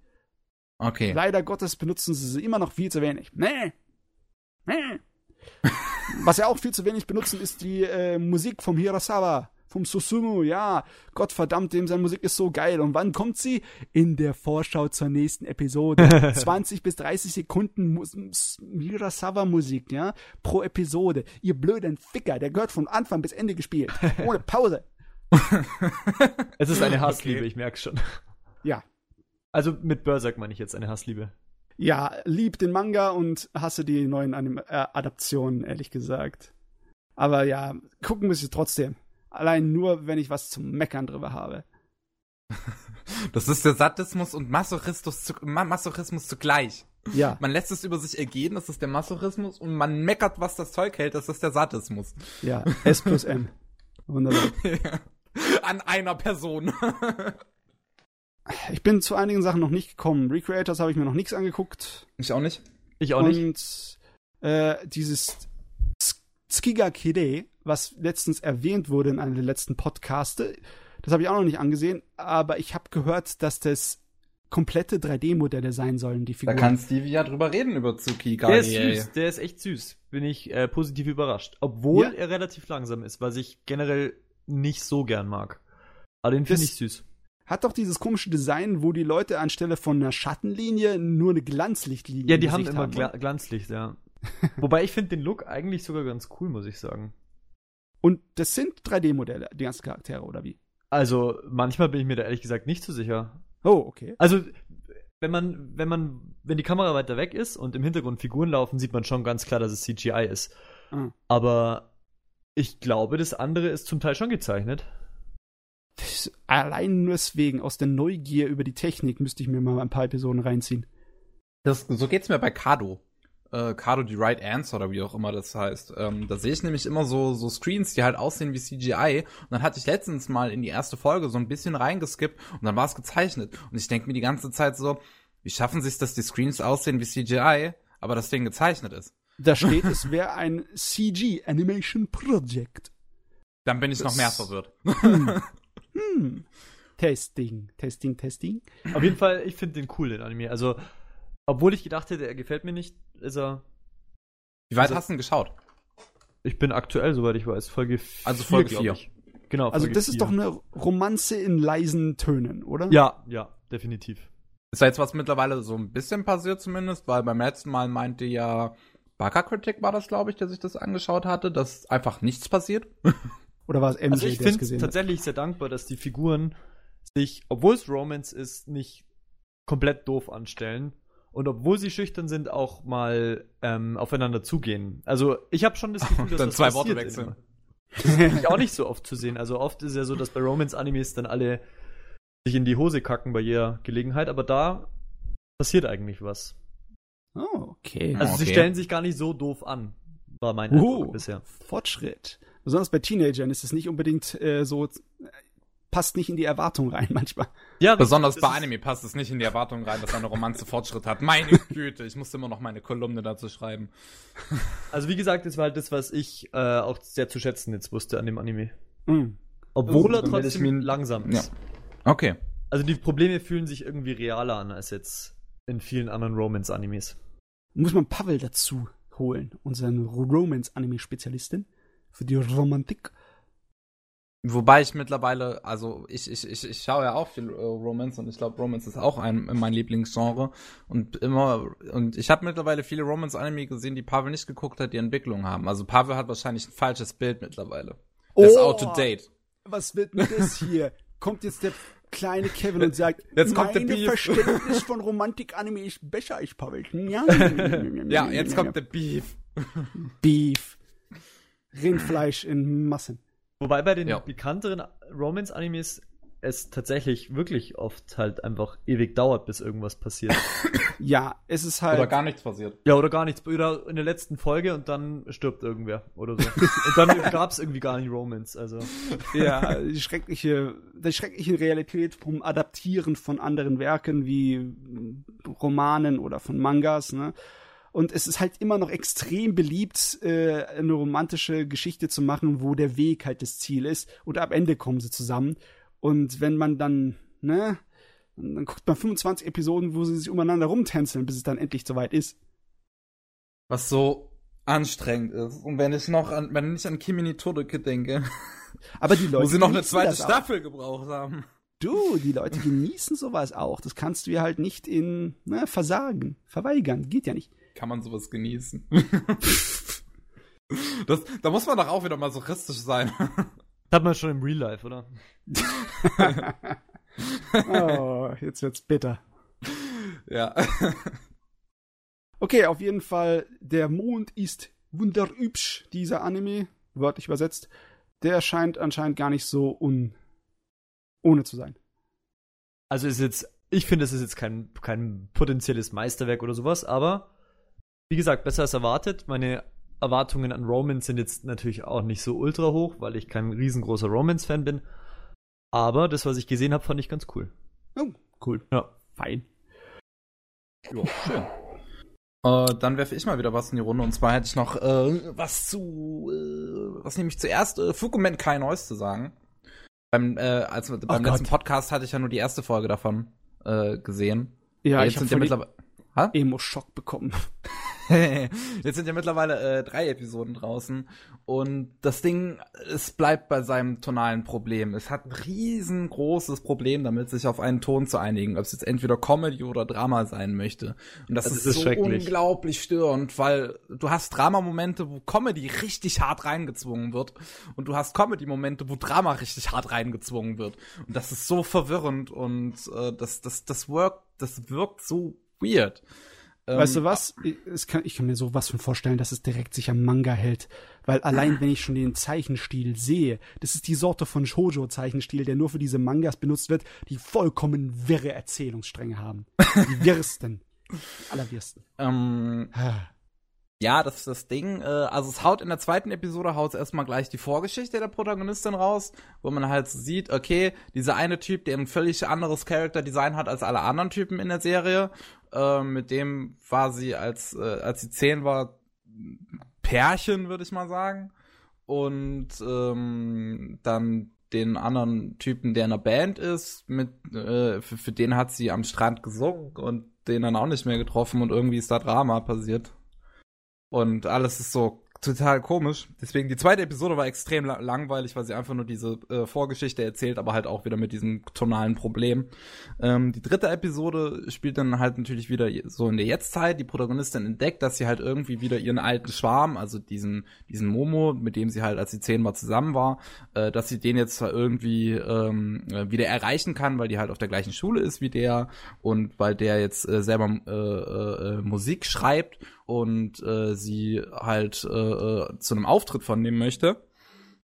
Okay. Leider Gottes benutzen sie sie immer noch viel zu wenig. Nee. Nee. Was sie auch viel zu wenig benutzen, ist die äh, Musik vom Hirasawa, vom Susumu. Ja, Gottverdammt, dem seine Musik ist so geil. Und wann kommt sie? In der Vorschau zur nächsten Episode. 20 bis 30 Sekunden Hirasawa-Musik, ja, pro Episode. Ihr blöden Ficker, der gehört von Anfang bis Ende gespielt. Ohne Pause. Es ist eine Hassliebe, Okay. ich merke schon. Ja. Also mit Berserk meine ich jetzt eine Hassliebe. Ja, lieb den Manga und hasse die neuen Anim äh, Adaptionen, ehrlich gesagt. Aber ja, gucken muss ich trotzdem. Allein nur, wenn ich was zum Meckern drüber habe. Das ist der Sadismus und Masochismus, zu, Ma Masochismus zugleich. Ja, Man lässt es über sich ergehen, das ist der Masochismus, und man meckert, was das Zeug hält, das ist der Sadismus. ja, S plus M. Wunderbar. An einer Person. Ich bin zu einigen Sachen noch nicht gekommen. Recreators habe ich mir noch nichts angeguckt. ich auch nicht. Ich auch nicht. Und äh, dieses S- Skiga Kide, was letztens erwähnt wurde in einem der letzten Podcaste, das habe ich auch noch nicht angesehen, aber ich habe gehört, dass das komplette 3D-Modelle sein sollen, die Da Figuren. kann Stevie ja drüber reden über Tsuki Der ist süß, der ist echt süß. Bin ich äh, positiv überrascht. Obwohl Ja. er relativ langsam ist, was ich generell nicht so gern mag. Aber den finde ich süß. Hat doch dieses komische Design, wo die Leute anstelle von einer Schattenlinie nur eine Glanzlichtlinie Ja, die haben immer oder? Gla Glanzlicht, ja. Wobei ich finde den Look eigentlich sogar ganz cool, muss ich sagen. Und das sind 3D-Modelle, die ganzen Charaktere, oder wie? Also manchmal bin ich mir da ehrlich gesagt nicht so sicher. Oh, okay. Also wenn man, wenn man, wenn die Kamera weiter weg ist und im Hintergrund Figuren laufen, sieht man schon ganz klar, dass es CGI ist. Ah. Aber ich glaube, das andere ist zum Teil schon gezeichnet. Allein nur deswegen, aus der Neugier über die Technik, müsste ich mir mal ein paar Episoden reinziehen. Das, so geht's mir bei Kado. Äh, Kado die Right Answer oder wie auch immer das heißt. Ähm, da sehe ich nämlich immer so, so Screens, die halt aussehen wie CGI. Und dann hatte ich letztens mal in die erste Folge so ein bisschen reingeskippt und dann war es gezeichnet. Und ich denke mir die ganze Zeit so, wie schaffen sie es, dass die Screens aussehen wie CGI, aber das Ding gezeichnet ist? Da steht, es wäre ein CG Animation Project. Dann bin ich Das- noch mehr verwirrt. Hm. Testing, Testing, Testing. Auf jeden Fall, ich finde den cool, den Anime. Also, obwohl ich gedacht hätte, er gefällt mir nicht, ist er. Wie weit Also- hast du denn geschaut? Ich bin aktuell, soweit ich weiß, Folge 4. Also Folge vier. Genau, Also Folge das ist vier. doch eine Romanze in leisen Tönen, oder? Ja, ja, definitiv. Ist da jetzt was mittlerweile so ein bisschen passiert zumindest, weil beim letzten Mal meinte ja Baka Critic war das, glaube ich, der sich das angeschaut hatte, dass einfach nichts passiert. Oder war es MJ, Also ich der es finde gesehen hat? tatsächlich sehr dankbar, dass die Figuren sich, obwohl es Romance ist, nicht komplett doof anstellen. Und obwohl sie schüchtern sind, auch mal ähm, aufeinander zugehen. Also ich habe schon das Gefühl, dass Dann das zwei Worte passiert wechseln. immer. Das finde ich auch nicht so oft zu sehen. Also oft ist ja so, dass bei Romance-Animes dann alle sich in die Hose kacken bei jeder Gelegenheit, aber da passiert eigentlich was. Oh, okay. Also sie okay. stellen sich gar nicht so doof an, war mein Eindruck Uh, bisher. Fortschritt. Besonders bei Teenagern ist es nicht unbedingt äh, so, äh, passt nicht in die Erwartung rein manchmal. Ja, Besonders bei Anime passt es nicht in die Erwartung rein, dass eine Romanze Fortschritt hat. Meine Güte, ich musste immer noch meine Kolumne dazu schreiben. Also wie gesagt, das war halt das, was ich äh, auch sehr zu schätzen jetzt wusste an dem Anime. Hm. Obwohl Also, er trotzdem langsam ist. Okay. Also die Probleme fühlen sich irgendwie realer an als jetzt in vielen anderen Romance-Animes. Muss man Pavel dazu holen, unseren Romance-Anime-Spezialistin für die Romantik. Wobei ich mittlerweile, also ich, ich, ich, ich schaue ja auch viel äh, Romance und ich glaube, Romance ist auch ein mein Lieblingsgenre. Und immer, und ich habe mittlerweile viele Romance-Anime gesehen, die Pavel nicht geguckt hat, die Entwicklung haben. Also Pavel hat wahrscheinlich ein falsches Bild mittlerweile. Das ist Oh! out to date. Was wird denn das hier? Kommt jetzt der kleine Kevin und sagt, Jetzt kommt der meine Beef." Verständnis von Romantik-Anime ist besser als Pavel. Ja, jetzt kommt der Beef. Beef. Rindfleisch in Massen. Wobei bei den Ja. bekannteren Romance-Animes es tatsächlich wirklich oft halt einfach ewig dauert, bis irgendwas passiert. Ja, es ist halt. Oder gar nichts passiert. ja, oder gar nichts. Oder in der letzten Folge und dann stirbt irgendwer oder so. und dann gab es irgendwie gar nicht Romance. Also ja, die schreckliche, die schreckliche Realität vom Adaptieren von anderen Werken wie Romanen oder von Mangas, ne? Und es ist halt immer noch extrem beliebt, äh, eine romantische Geschichte zu machen, wo der Weg halt das Ziel ist. Und am Ende kommen sie zusammen. Und wenn man dann, ne, dann guckt man 25 Episoden, wo sie sich umeinander rumtänzeln, bis es dann endlich soweit ist. Was so anstrengend ist. Und wenn ich noch an, wenn ich an Kimi Todeke denke, Aber die Leute wo sie noch eine zweite das auch. Staffel gebraucht haben. Du, die Leute genießen sowas auch. Das kannst du ja halt nicht in ne, versagen, verweigern. Geht ja nicht. Kann man sowas genießen? das, da muss man doch auch wieder mal so ristisch sein. das hat man schon im Real Life, oder? oh, jetzt wird's bitter. ja. Okay, auf jeden Fall, der Mond ist wunderübsch, dieser Anime, wörtlich übersetzt. Der scheint anscheinend gar nicht so un ohne zu sein. Also ist jetzt, ich finde, es ist jetzt kein, kein potenzielles Meisterwerk oder sowas, aber wie gesagt, besser als erwartet. Meine Erwartungen an Romance sind jetzt natürlich auch nicht so ultra hoch, weil ich kein riesengroßer Romance-Fan bin. Aber das, was ich gesehen habe, fand ich ganz cool. Oh, cool. Ja. Fein. Jo, schön. Äh, dann werfe ich mal wieder was in die Runde. Und zwar hätte ich noch äh, was zu, äh, was nämlich zuerst äh, Fukumen Kai Neues zu sagen. Beim, äh, als, beim Gott. letzten Podcast hatte ich ja nur die erste Folge davon äh, gesehen. Ja, Jetzt ich habe sind ja mittlerweile. Ha? Emo-Schock bekommen. Jetzt sind ja mittlerweile äh, drei Episoden draußen und das Ding, es bleibt bei seinem tonalen Problem. Es hat ein riesengroßes Problem damit, sich auf einen Ton zu einigen, ob es jetzt entweder Comedy oder Drama sein möchte. Und das, Das ist, ist so unglaublich störend, weil du hast Drama-Momente, wo Comedy richtig hart reingezwungen wird und du hast Comedy-Momente, wo Drama richtig hart reingezwungen wird. Und das ist so verwirrend und äh, das, das, das, wirkt, das wirkt so weird. Weißt Ähm, du was? Ich, kann, ich kann mir sowas von vorstellen, dass es direkt sich am Manga hält. Weil allein, wenn ich schon den Zeichenstil sehe, das ist die Sorte von Shoujo-Zeichenstil, der nur für diese Mangas benutzt wird, die vollkommen wirre Erzählungsstränge haben. Die wirsten. Die allerwirsten. Ähm, Ah. Ja, das ist das Ding. Äh, also es haut in der zweiten Episode haut erstmal gleich die Vorgeschichte der Protagonistin raus, wo man halt sieht, okay, dieser eine Typ, der ein völlig anderes Charakterdesign hat als alle anderen Typen in der Serie, äh, mit dem war sie als äh, als sie zehn war Pärchen, würde ich mal sagen. Und ähm, dann den anderen Typen, der in einer Band ist, mit äh, für, für den hat sie am Strand gesungen und den dann auch nicht mehr getroffen und irgendwie ist da Drama passiert. Und alles ist so total komisch. Deswegen die zweite Episode war extrem la langweilig, weil sie einfach nur diese äh, Vorgeschichte erzählt, aber halt auch wieder mit diesem tonalen Problem. Ähm, die dritte Episode spielt dann halt natürlich wieder so in der Jetztzeit. Die Protagonistin entdeckt, dass sie halt irgendwie wieder ihren alten Schwarm, also diesen diesen Momo, mit dem sie halt als sie zehnmal zusammen war, äh, dass sie den jetzt irgendwie ähm, äh, wieder erreichen kann, weil die halt auf der gleichen Schule ist wie der und weil der jetzt äh, selber äh, äh, Musik schreibt und äh, sie halt äh, äh, zu einem Auftritt von nehmen möchte.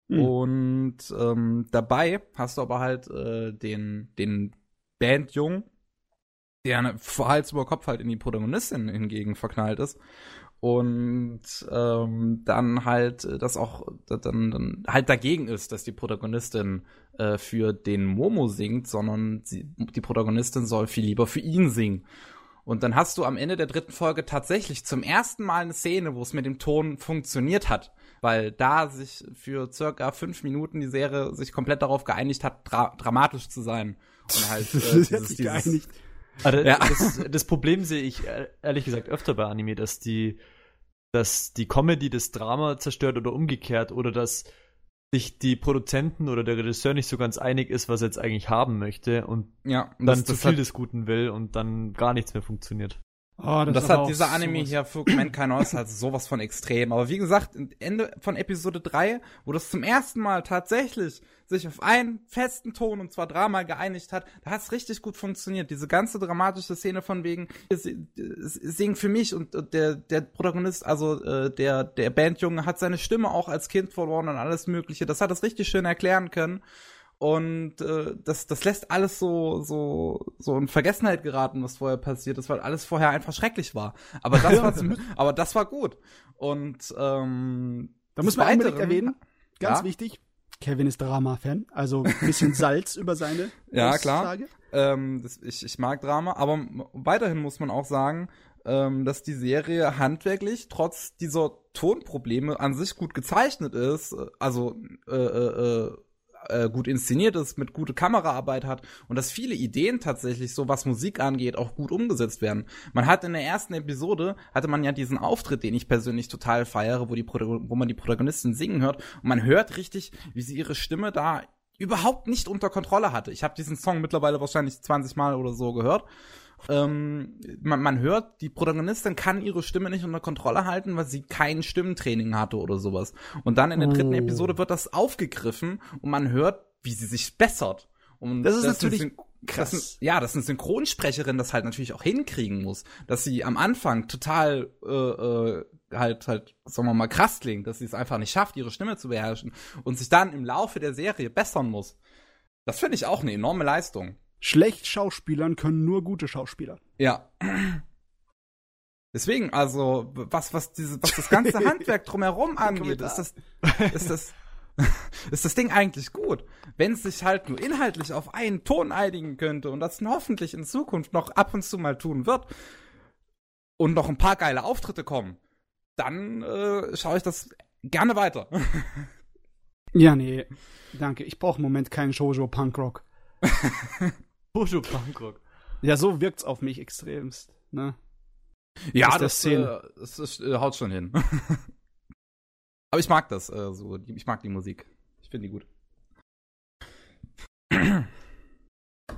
Mhm. Und ähm, dabei hast du aber halt äh, den, den Bandjungen, der vor Hals über Kopf halt in die Protagonistin hingegen verknallt ist. Und ähm, dann halt das auch dann, dann halt dagegen ist, dass die Protagonistin äh, für den Momo singt, sondern sie, die Protagonistin soll viel lieber für ihn singen. Und dann hast du am Ende der dritten Folge tatsächlich zum ersten Mal eine Szene, wo es mit dem Ton funktioniert hat. Weil da sich für circa fünf Minuten die Serie sich komplett darauf geeinigt hat, dra dramatisch zu sein. Und halt äh, dieses, sich geeinigt. Also, ja. das, das Problem sehe ich äh, ehrlich gesagt öfter bei Anime, dass die, dass die Comedy das Drama zerstört oder umgekehrt oder dass sich die Produzenten oder der Regisseur nicht so ganz einig ist, was er jetzt eigentlich haben möchte und ja, dann das, zu viel des Guten will und dann gar nichts mehr funktioniert. Oh, das, das hat dieser Anime sowas. hier für Mankind Noise halt sowas von extrem. Aber wie gesagt, Ende von Episode 3, wo das zum ersten Mal tatsächlich sich auf einen festen Ton und zwar Drama geeinigt hat, da hat es richtig gut funktioniert. Diese ganze dramatische Szene von wegen singen für mich und der der Protagonist, also äh, der der Bandjunge hat seine Stimme auch als Kind verloren und alles Mögliche. Das hat es richtig schön erklären können. Und äh, das, das lässt alles so, so, so in Vergessenheit geraten, was vorher passiert ist, weil alles vorher einfach schrecklich war. Aber das war, zum, aber das war gut. Und ähm, da muss man unbedingt erwähnen, ganz ja? wichtig, Kevin ist Drama-Fan, also ein bisschen Salz über seine Ja, klar. Ähm, das, ich, ich mag Drama, aber weiterhin muss man auch sagen, ähm, dass die Serie handwerklich trotz dieser Tonprobleme an sich gut gezeichnet ist. Also äh, äh, äh gut inszeniert ist, mit gute Kameraarbeit hat und dass viele Ideen tatsächlich so was Musik angeht auch gut umgesetzt werden. Man hat in der ersten Episode hatte man ja diesen Auftritt, den ich persönlich total feiere, wo die wo man die Protagonistin singen hört und man hört richtig, wie sie ihre Stimme da überhaupt nicht unter Kontrolle hatte. Ich habe diesen Song mittlerweile wahrscheinlich 20 Mal oder so gehört ähm, man, man hört, die Protagonistin kann ihre Stimme nicht unter Kontrolle halten, weil sie kein Stimmentraining hatte oder sowas. Und dann in der dritten oh. Episode wird das aufgegriffen und man hört, wie sie sich bessert. Und das ist das natürlich krass. Das, ja, dass eine Synchronsprecherin das halt natürlich auch hinkriegen muss, dass sie am Anfang total äh, äh, halt halt sagen wir mal krass klingt, dass sie es einfach nicht schafft, ihre Stimme zu beherrschen und sich dann im Laufe der Serie bessern muss. Das finde ich auch eine enorme Leistung schlecht Schauspielern können nur gute Schauspieler. Ja. Deswegen, also, was, was diese, was das ganze Handwerk drumherum angeht, ist das, ist das, ist das Ding eigentlich gut. Wenn es sich halt nur inhaltlich auf einen Ton einigen könnte und das hoffentlich in Zukunft noch ab und zu mal tun wird und noch ein paar geile Auftritte kommen, dann äh, schaue ich das gerne weiter. ja, nee, danke. Ich brauche im Moment keinen Shoujo Punkrock. Bojo Bangkok. Ja, so wirkt's auf mich extremst, ne? Ja, das, äh, das, das äh, haut schon hin. Aber ich mag das, äh, so. Ich mag die Musik. Ich finde die gut.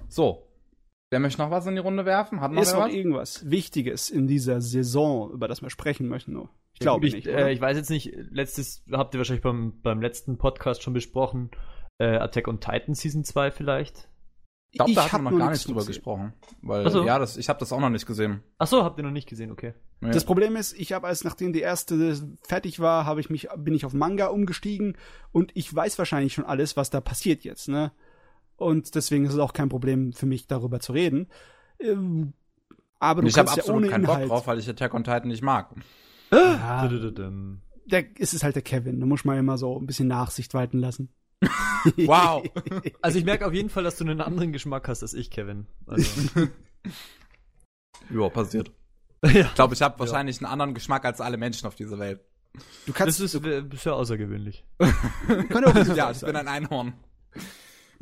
so. Wer möchte noch was in die Runde werfen? Hat noch Ist noch irgendwas Wichtiges in dieser Saison, über das wir sprechen möchten? Nur? Ich glaube nicht. Äh, ich weiß jetzt nicht, letztes habt ihr wahrscheinlich beim, beim letzten Podcast schon besprochen. Äh, Attack on Titan Season 2 vielleicht. Ich glaube, da haben wir noch gar nicht drüber gesprochen. Weil, so. ja, das, ich habe das auch noch nicht gesehen. Ach so, habt ihr noch nicht gesehen, okay. Ja. Das Problem ist, ich habe als nachdem die erste fertig war, habe ich mich bin ich auf Manga umgestiegen und ich weiß wahrscheinlich schon alles, was da passiert jetzt, ne? Und deswegen ist es auch kein Problem für mich darüber zu reden. Ähm, aber du ich habe absolut ja keinen Inhalt. Bock drauf, weil ich Attack on Titan nicht mag. Ja, Dudududum. der, es ist halt der Kevin. Da muss man immer so ein bisschen Nachsicht walten lassen. Wow. Also ich merke auf jeden Fall, dass du einen anderen Geschmack hast als ich, Kevin. Also, ja, passiert. ja. Ich glaube, ich habe wahrscheinlich einen anderen Geschmack als alle Menschen auf dieser Welt. Du Das kannst, ist, äh, sehr außergewöhnlich. kann auch ja, ich bin ein Einhorn.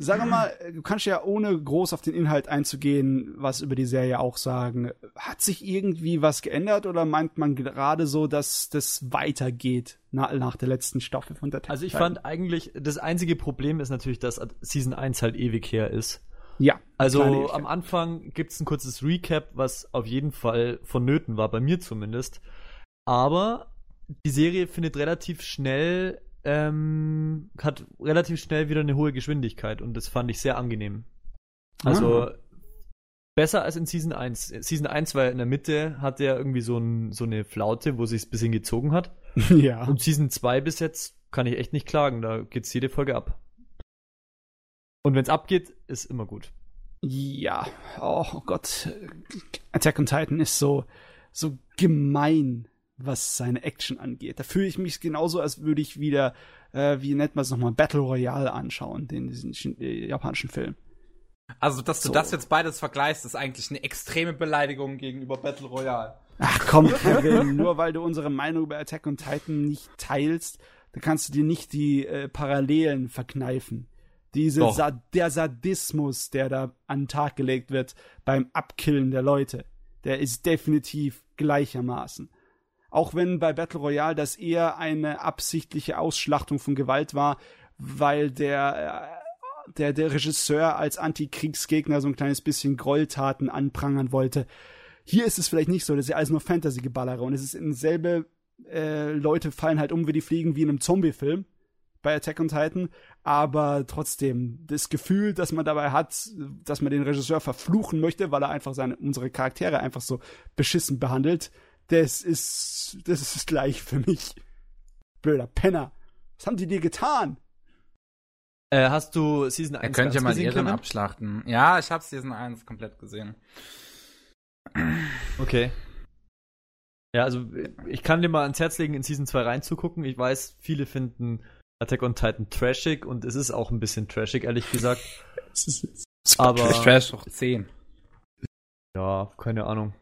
Sag mal, du kannst ja ohne groß auf den Inhalt einzugehen, was über die Serie auch sagen. Hat sich irgendwie was geändert oder meint man gerade so, dass das weitergeht nach, nach der letzten Staffel von der Also ich fand eigentlich, das einzige Problem ist natürlich, dass Season 1 halt ewig her ist. ja. Also am Anfang gibt's ein kurzes Recap, was auf jeden Fall vonnöten war, bei mir zumindest. Aber die Serie findet relativ schnell, ähm, hat relativ schnell wieder eine hohe Geschwindigkeit und das fand ich sehr angenehm. Also Ah. besser als in Season 1. Season 1 war in der Mitte, hatte ja irgendwie so, ein, so eine Flaute, wo sich's ein bisschen gezogen hat. ja. Und Season 2 bis jetzt kann ich echt nicht klagen, da geht's jede Folge ab. Und wenn's abgeht, ist immer gut. Ja, oh Gott. Attack on Titan ist so, so gemein, was seine Action angeht. Da fühle ich mich genauso, als würde ich wieder, äh, wie nennt man es nochmal, Battle Royale anschauen, den diesen äh, japanischen Film. Also, dass du So. das jetzt beides vergleichst, ist eigentlich eine extreme Beleidigung gegenüber Battle Royale. Ach komm, Kevin, nur weil du unsere Meinung über Attack on Titan nicht teilst, da kannst du dir nicht die äh, Parallelen verkneifen. Diese. Sa der Sadismus, der da an den Tag gelegt wird beim Abkillen der Leute, der ist definitiv gleichermaßen. Auch wenn bei Battle Royale das eher eine absichtliche Ausschlachtung von Gewalt war, weil der, äh, der, der Regisseur als Antikriegsgegner so ein kleines bisschen Gräueltaten anprangern wollte. Hier ist es vielleicht nicht so, das ist ja alles nur Fantasy-Geballere und es ist in selbe äh, Leute fallen halt um wie die Fliegen wie in einem Zombie-Film bei Attack on Titan, aber trotzdem das Gefühl, das man dabei hat, dass man den Regisseur verfluchen möchte, weil er einfach seine unsere Charaktere einfach so beschissen behandelt, das ist das ist gleich für mich. Blöder Penner. Was haben die dir getan? Äh, hast du Season 1 Er könnte ja ganz mal gesehen, Ehren abschlachten. Ja, ich habe Season 1 komplett gesehen. Okay. Ja, also ich kann dir mal ans Herz legen, in Season 2 reinzugucken. Ich weiß, viele finden Attack on Titan trashig und es ist auch ein bisschen trashig, ehrlich gesagt. Aber Trash hoch 10. ja, keine Ahnung.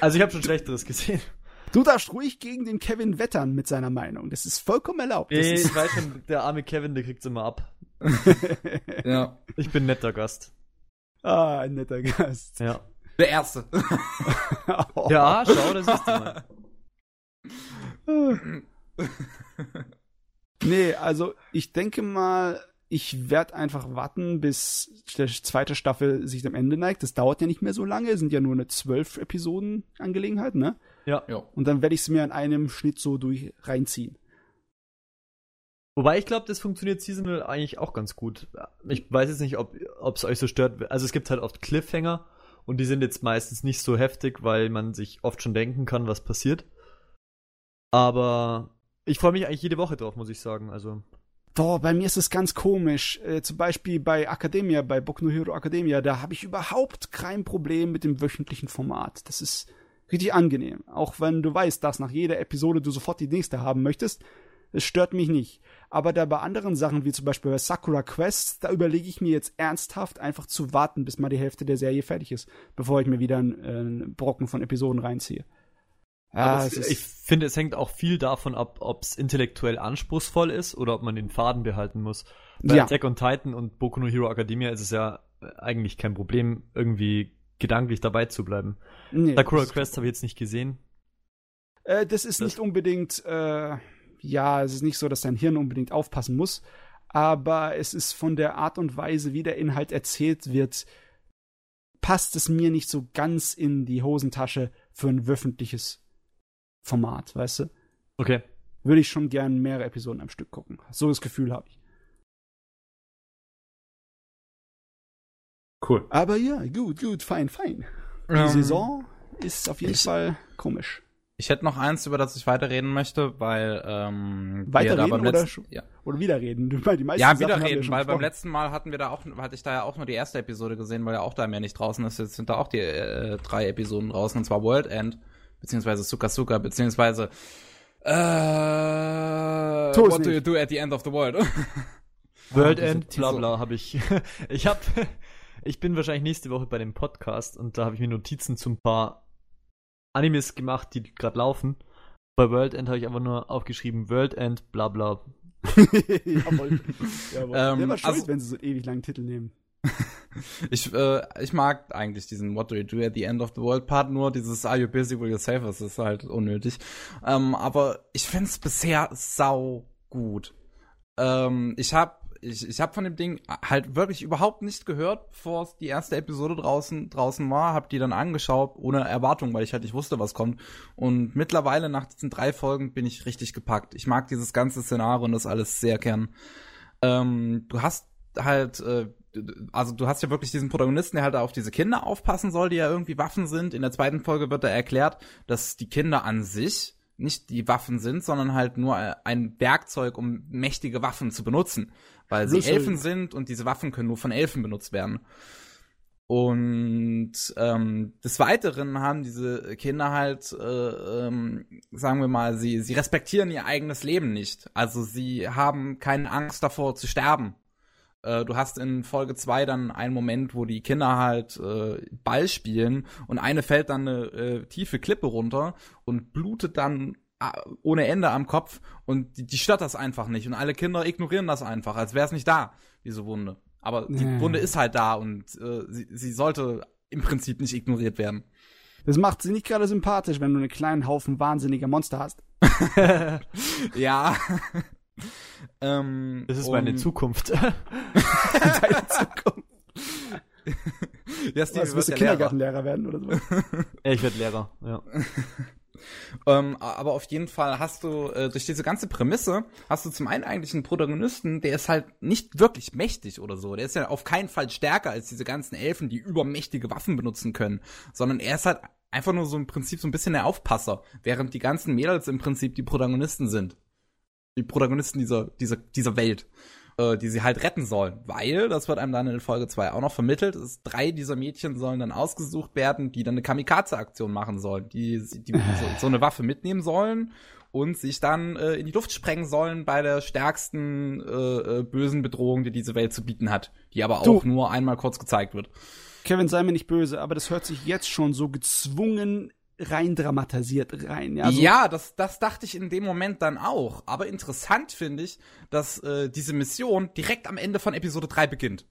Also ich habe schon Schlechteres gesehen. Du darfst ruhig gegen den Kevin wettern mit seiner Meinung. Das ist vollkommen erlaubt. Das Nee, ist, ich weiß schon, der arme Kevin, der kriegt's immer ab. Ja. Ich bin netter Gast. ah, ein netter Gast. Ja. Der erste. Ja, schau, das ist mal. Nee, also ich denke mal, ich werde einfach warten, bis die zweite Staffel sich dem Ende neigt. Das dauert ja nicht mehr so lange, es sind ja nur eine zwölf Episoden Angelegenheit, ne? Ja. Ja. Und dann werde ich es mir in einem Schnitt so durch reinziehen. Wobei ich glaube, das funktioniert seasonal eigentlich auch ganz gut. Ich weiß jetzt nicht, ob es euch so stört. Also es gibt halt oft Cliffhanger und die sind jetzt meistens nicht so heftig, weil man sich oft schon denken kann, was passiert. Aber ich freue mich eigentlich jede Woche drauf, muss ich sagen. Also Boah, bei mir ist es ganz komisch. Äh, zum Beispiel bei Academia, bei Boku no Hero Academia, da habe ich überhaupt kein Problem mit dem wöchentlichen Format. Das ist richtig angenehm. Auch wenn du weißt, dass nach jeder Episode du sofort die nächste haben möchtest. Das stört mich nicht. Aber da bei anderen Sachen, wie zum Beispiel bei Sakura Quest, da überlege ich mir jetzt ernsthaft einfach zu warten, bis mal die Hälfte der Serie fertig ist, bevor ich mir wieder einen, äh, einen Brocken von Episoden reinziehe. Aber es ich finde, es hängt auch viel davon ab, ob es intellektuell anspruchsvoll ist oder ob man den Faden behalten muss. Bei Ja. Attack on Titan und Boku no Hero Academia ist es ja äh, eigentlich kein Problem, irgendwie gedanklich dabei zu bleiben. nee, Sakura Quest habe ich jetzt nicht gesehen. Äh, das ist Das- nicht unbedingt, äh, ja, es ist nicht so, dass dein Hirn unbedingt aufpassen muss, aber es ist von der Art und Weise, wie der Inhalt erzählt wird, passt es mir nicht so ganz in die Hosentasche für ein wöchentliches Format, weißt du? Okay. Würde ich schon gern mehrere Episoden am Stück gucken. So das Gefühl habe ich. Cool. Aber ja, gut, gut, fein, fein. Die Ähm, Saison ist auf jeden ich- Fall komisch. Ich hätte noch eins, über das ich weiterreden möchte, weil ähm, wir Weiterreden da beim oder letzten, schon- ja. Oder wiederreden. Die meisten ja, Sachen haben wir wiederreden, schon weil beim letzten Mal hatten wir da auch, hatte ich da ja auch nur die erste Episode gesehen, weil ja auch da mehr nicht draußen ist. Jetzt sind da auch die äh, drei Episoden draußen, und zwar World End. Beziehungsweise Suka Suka, beziehungsweise äh, What do nicht. you do at the end of the world? World diese End, bla bla, habe ich. ich hab, ich bin wahrscheinlich nächste Woche bei dem Podcast und da habe ich mir Notizen zu ein paar Animes gemacht, die gerade laufen. Bei World End habe ich einfach nur aufgeschrieben World End, bla bla. Jawohl. Jawohl. Ähm, war schuld, also- wenn sie so einen ewig langen Titel nehmen? Ich, äh, ich mag eigentlich diesen What do you do at the end of the world Part, nur dieses Are you busy, will you save ist halt unnötig. Ähm, aber ich find's bisher sau gut. Ähm, ich hab, ich, ich hab von dem Ding halt wirklich überhaupt nicht gehört, bevor die erste Episode draußen, draußen war, hab die dann angeschaut, ohne Erwartung, weil ich halt nicht wusste, was kommt. Und mittlerweile nach diesen drei Folgen bin ich richtig gepackt. Ich mag dieses ganze Szenario und das alles sehr gern. Ähm, du hast halt, äh, also du hast ja wirklich diesen Protagonisten, der halt auf diese Kinder aufpassen soll, die ja irgendwie Waffen sind. In der zweiten Folge wird da erklärt, dass die Kinder an sich nicht die Waffen sind, sondern halt nur ein Werkzeug, um mächtige Waffen zu benutzen. Weil sie Schlüssel. Elfen sind und diese Waffen können nur von Elfen benutzt werden. Und ähm, des Weiteren haben diese Kinder halt, äh, ähm, sagen wir mal, sie, sie respektieren ihr eigenes Leben nicht. Also sie haben keine Angst davor zu sterben. Äh, du hast in Folge 2 dann einen Moment, wo die Kinder halt äh, Ball spielen und eine fällt dann eine äh, tiefe Klippe runter und blutet dann äh, ohne Ende am Kopf und die, die stört das einfach nicht und alle Kinder ignorieren das einfach, als wäre es nicht da, diese Wunde. Aber die Nee. Wunde ist halt da und äh, sie, sie sollte im Prinzip nicht ignoriert werden. Das macht sie nicht gerade sympathisch, wenn du einen kleinen Haufen wahnsinniger Monster hast. Ja. Ähm, Das ist meine Zukunft. Deine Zukunft. Ja, Steve, Was, du wirst du ja Lehrer. Kindergartenlehrer werden oder so? ja, ich werde Lehrer, ja. Ähm, aber auf jeden Fall hast du äh, durch diese ganze Prämisse hast du zum einen eigentlich einen Protagonisten, der ist halt nicht wirklich mächtig oder so. Der ist ja auf keinen Fall stärker als diese ganzen Elfen, die übermächtige Waffen benutzen können, sondern er ist halt einfach nur so im Prinzip so ein bisschen der Aufpasser, während die ganzen Mädels im Prinzip die Protagonisten sind. Die Protagonisten dieser dieser dieser Welt. Äh, die sie halt retten sollen. Weil, das wird einem dann in Folge 2 auch noch vermittelt, ist, drei dieser Mädchen sollen dann ausgesucht werden, die dann eine Kamikaze-Aktion machen sollen, die, die so, so eine Waffe mitnehmen sollen und sich dann äh, in die Luft sprengen sollen bei der stärksten äh, äh, bösen Bedrohung, die diese Welt zu bieten hat, die aber Du- auch nur einmal kurz gezeigt wird. Kevin, sei mir nicht böse, aber das hört sich jetzt schon so gezwungen rein dramatisiert rein. Ja, so, ja, das, das dachte ich in dem Moment dann auch. Aber interessant finde ich, dass äh, diese Mission direkt am Ende von Episode 3 beginnt.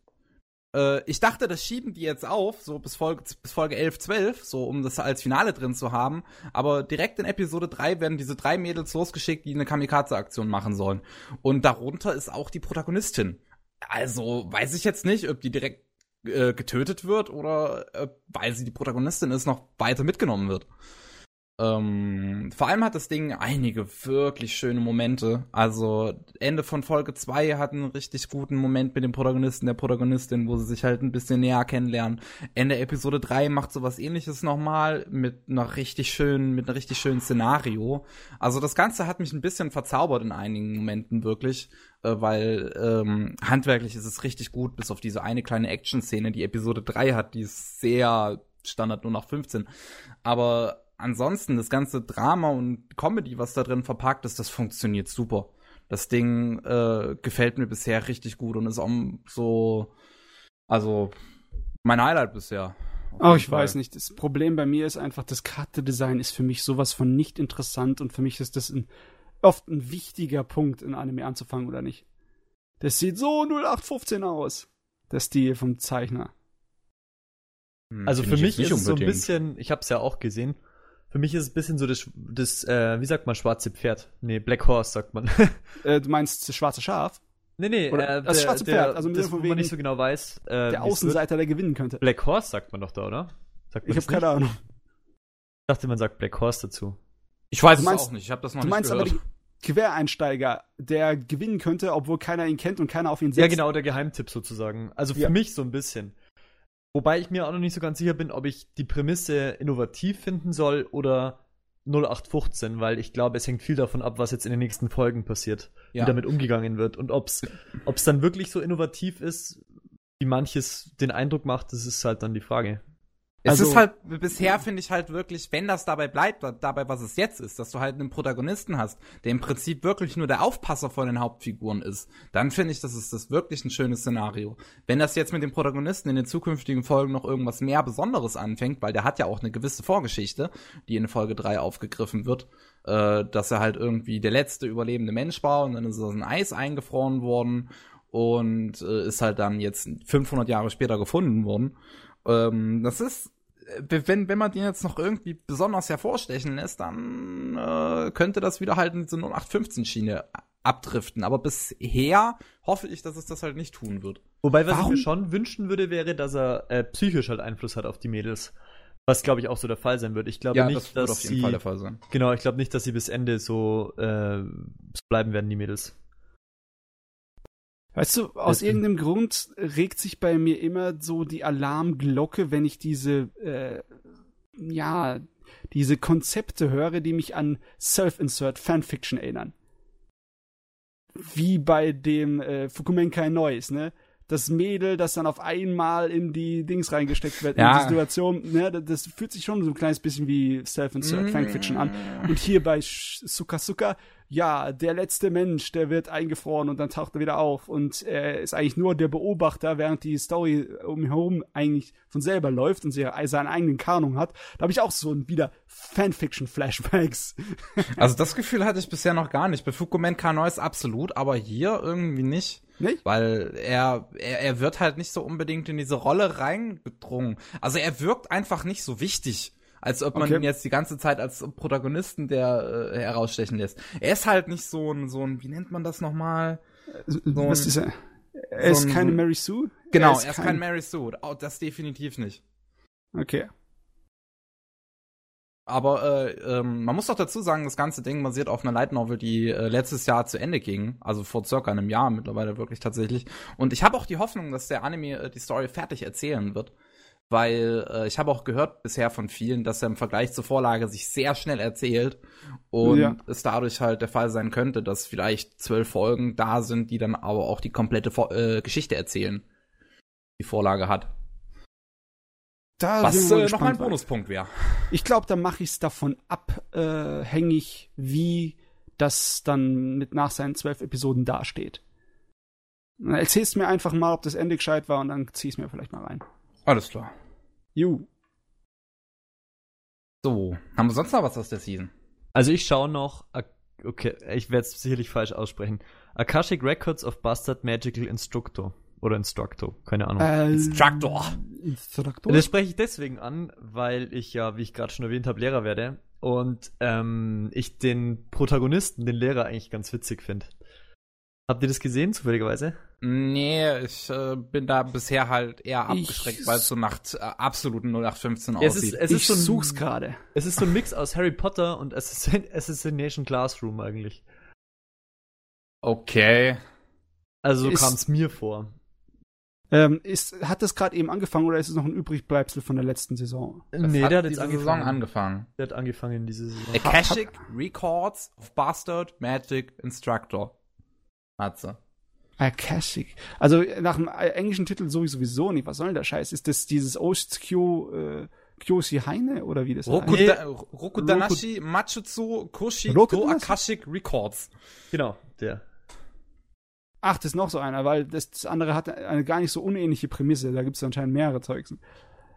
Äh, ich dachte, das schieben die jetzt auf, so bis Folge, bis Folge 11, 12, so um das als Finale drin zu haben. Aber direkt in Episode 3 werden diese drei Mädels losgeschickt, die eine Kamikaze-Aktion machen sollen. Und darunter ist auch die Protagonistin. Also weiß ich jetzt nicht, ob die direkt äh, getötet wird oder äh, weil sie die Protagonistin ist, noch weiter mitgenommen wird. Ähm, vor allem hat das Ding einige wirklich schöne Momente. Also Ende von Folge 2 hat einen richtig guten Moment mit dem Protagonisten, der Protagonistin, wo sie sich halt ein bisschen näher kennenlernen. Ende Episode 3 macht sowas ähnliches nochmal mit einer richtig schönen, mit einem richtig schönen Szenario. Also das Ganze hat mich ein bisschen verzaubert in einigen Momenten wirklich, äh, weil ähm, handwerklich ist es richtig gut, bis auf diese eine kleine Action-Szene, die Episode 3 hat, die ist sehr Standard nur nach 15. Aber ansonsten das ganze Drama und Comedy, was da drin verpackt ist, das funktioniert super. Das Ding äh, gefällt mir bisher richtig gut und ist auch so, also mein Highlight bisher. Oh, ich Fall. weiß nicht. Das Problem bei mir ist einfach, das Kartedesign ist für mich sowas von nicht interessant und für mich ist das ein, oft ein wichtiger Punkt, in Anime anzufangen oder nicht. Das sieht so 0815 aus. Der Stil vom Zeichner. Hm, Also find für ich mich ist es so ein bisschen, ich habe es ja auch gesehen, für mich ist es ein bisschen so das, das äh, wie sagt man, schwarze Pferd? Nee, Black Horse sagt man. Äh, du meinst das schwarze Schaf? nee, nee, Oder äh, das schwarze Pferd, also im das, wo man nicht so genau weiß. Äh, Der. Außenseiter, der gewinnen könnte. Black Horse sagt man doch da, oder? Sagt man Ich habe keine? Ahnung. Ich dachte, man sagt Black Horse dazu. Ich weiß Du es meinst- auch nicht, ich habe das noch Du nicht meinst aber gehört. den Quereinsteiger, der gewinnen könnte, obwohl keiner ihn kennt und keiner auf ihn setzt. Ja, genau, der Geheimtipp sozusagen. Also für Ja. mich so ein bisschen. Wobei ich mir auch noch nicht so ganz sicher bin, ob ich die Prämisse innovativ finden soll oder 0815, weil ich glaube, es hängt viel davon ab, was jetzt in den nächsten Folgen passiert, Ja. wie damit umgegangen wird. Und ob's, ob's dann wirklich so innovativ ist, wie manches den Eindruck macht, das ist halt dann die Frage. Es Also- ist halt, bisher finde ich halt wirklich, wenn das dabei bleibt, dabei, was es jetzt ist, dass du halt einen Protagonisten hast, der im Prinzip wirklich nur der Aufpasser von den Hauptfiguren ist, dann finde ich, das ist das wirklich ein schönes Szenario. Wenn das jetzt mit dem Protagonisten in den zukünftigen Folgen noch irgendwas mehr Besonderes anfängt, weil der hat ja auch eine gewisse Vorgeschichte, die in Folge 3 aufgegriffen wird, äh, dass er halt irgendwie der letzte überlebende Mensch war und dann ist er in Eis eingefroren worden und äh, ist halt dann jetzt 500 Jahre später gefunden worden. Ähm, das ist, äh, wenn, wenn man den jetzt noch irgendwie besonders hervorstechen lässt, dann äh, könnte das wieder halt in diese 0815-Schiene abdriften. Aber bisher hoffe ich, dass es das halt nicht tun wird. Wobei, was Warum- ich mir schon wünschen würde, wäre, dass er äh, psychisch halt Einfluss hat auf die Mädels. Was, glaube ich, auch so der Fall sein wird. Ich glaube nicht, das wird dass auf jeden sie. Fall der Fall sein. Genau, ich glaube nicht, dass sie bis Ende so, äh, so bleiben werden, die Mädels. Weißt du, aus Das- irgendeinem Grund regt sich bei mir immer so die Alarmglocke, wenn ich diese, äh, ja, diese Konzepte höre, die mich an Self-Insert Fanfiction erinnern. Wie bei dem äh, Fukumenkai Neues, ne? Das Mädel, das dann auf einmal in die Dings reingesteckt wird, in Ja. die Situation, ne? Das, fühlt sich schon so ein kleines bisschen wie Self-Insert Mm. Fanfiction an. Und hier bei Sh- Suka Suka, ja, der letzte Mensch, der wird eingefroren und dann taucht er wieder auf und er ist eigentlich nur der Beobachter, während die Story um ihn herum eigentlich von selber läuft und sie seinen eigenen Kanon hat. Da habe ich auch so wieder Fanfiction-Flashbacks. Also das Gefühl hatte ich bisher noch gar nicht. Bei Fukumen Kanois absolut, aber hier irgendwie nicht. Nicht? Weil er, er, er wird halt nicht so unbedingt in diese Rolle reingedrungen. Also er wirkt einfach nicht so wichtig, als ob man Okay. ihn jetzt die ganze Zeit als Protagonisten der äh, herausstechen lässt. Er ist halt nicht so ein, so ein, wie nennt man das nochmal? Was ein- ist er? Er ist so ein- keine Mary Sue? Genau, er ist, kein Mary Sue. Oh, das definitiv nicht. Okay. Aber äh, ähm, man muss doch dazu sagen, das ganze Ding basiert auf einer Light Novel, die äh, letztes Jahr zu Ende ging, also vor circa einem Jahr mittlerweile wirklich tatsächlich. Und ich habe auch die Hoffnung, dass der Anime äh, die Story fertig erzählen wird, weil äh, ich habe auch gehört bisher von vielen, dass er im Vergleich zur Vorlage sich sehr schnell erzählt und Ja. es dadurch halt der Fall sein könnte, dass vielleicht zwölf Folgen da sind, die dann aber auch die komplette Vor äh, Geschichte erzählen, die Vorlage hat. Da Was äh, nochmal ein Bonuspunkt wäre. Ich glaube, da mache ich es davon abhängig, wie das dann mit nach seinen zwölf Episoden dasteht. Dann Erzählst mir einfach mal, ob das Ende gescheit war und dann zieh es mir vielleicht mal rein. Alles klar. Ju. So, haben wir sonst noch was aus der Season? Also ich schaue noch, Ak- okay, ich werde es sicherlich falsch aussprechen. Akashic Records of Bastard Magical Instructor. Oder Instructor, keine Ahnung. Äh, Instructor. Instructor? Das spreche ich deswegen an, weil ich ja, wie ich gerade schon erwähnt habe, Lehrer werde. Und ähm, ich den Protagonisten, den Lehrer, eigentlich ganz witzig finde. Habt ihr das gesehen, zufälligerweise? Nee, ich äh, bin da bisher halt eher abgeschreckt, weil es so nach äh, absoluten 0815 Es aussieht. ist, es ich ist so ein, such's gerade. Es ist so ein Mix aus Harry Potter und Assassin Assassination Classroom eigentlich. okay. Also so kam es mir vor. Ähm, ist, hat das gerade eben angefangen oder ist es noch ein Übrigbleibsel von der letzten Saison? Das nee, hat der hat jetzt angefangen. Saison angefangen. Der hat angefangen diese Saison. Akashic Records of Bastard Magic Instructor. Hat sie. Akashic. Also nach dem englischen Titel sowieso nicht. Was soll denn der Scheiß? Ist das dieses Oshikyo äh, Kyoshi Haine oder wie das heißt? Rokuda Rokudanashi Machutsu Koshi Rokudanashi? Do Akashic Records. Genau, der. Ach, das ist noch so einer, weil das, das andere hat eine gar nicht so unähnliche Prämisse. Da gibt es anscheinend mehrere Zeugs.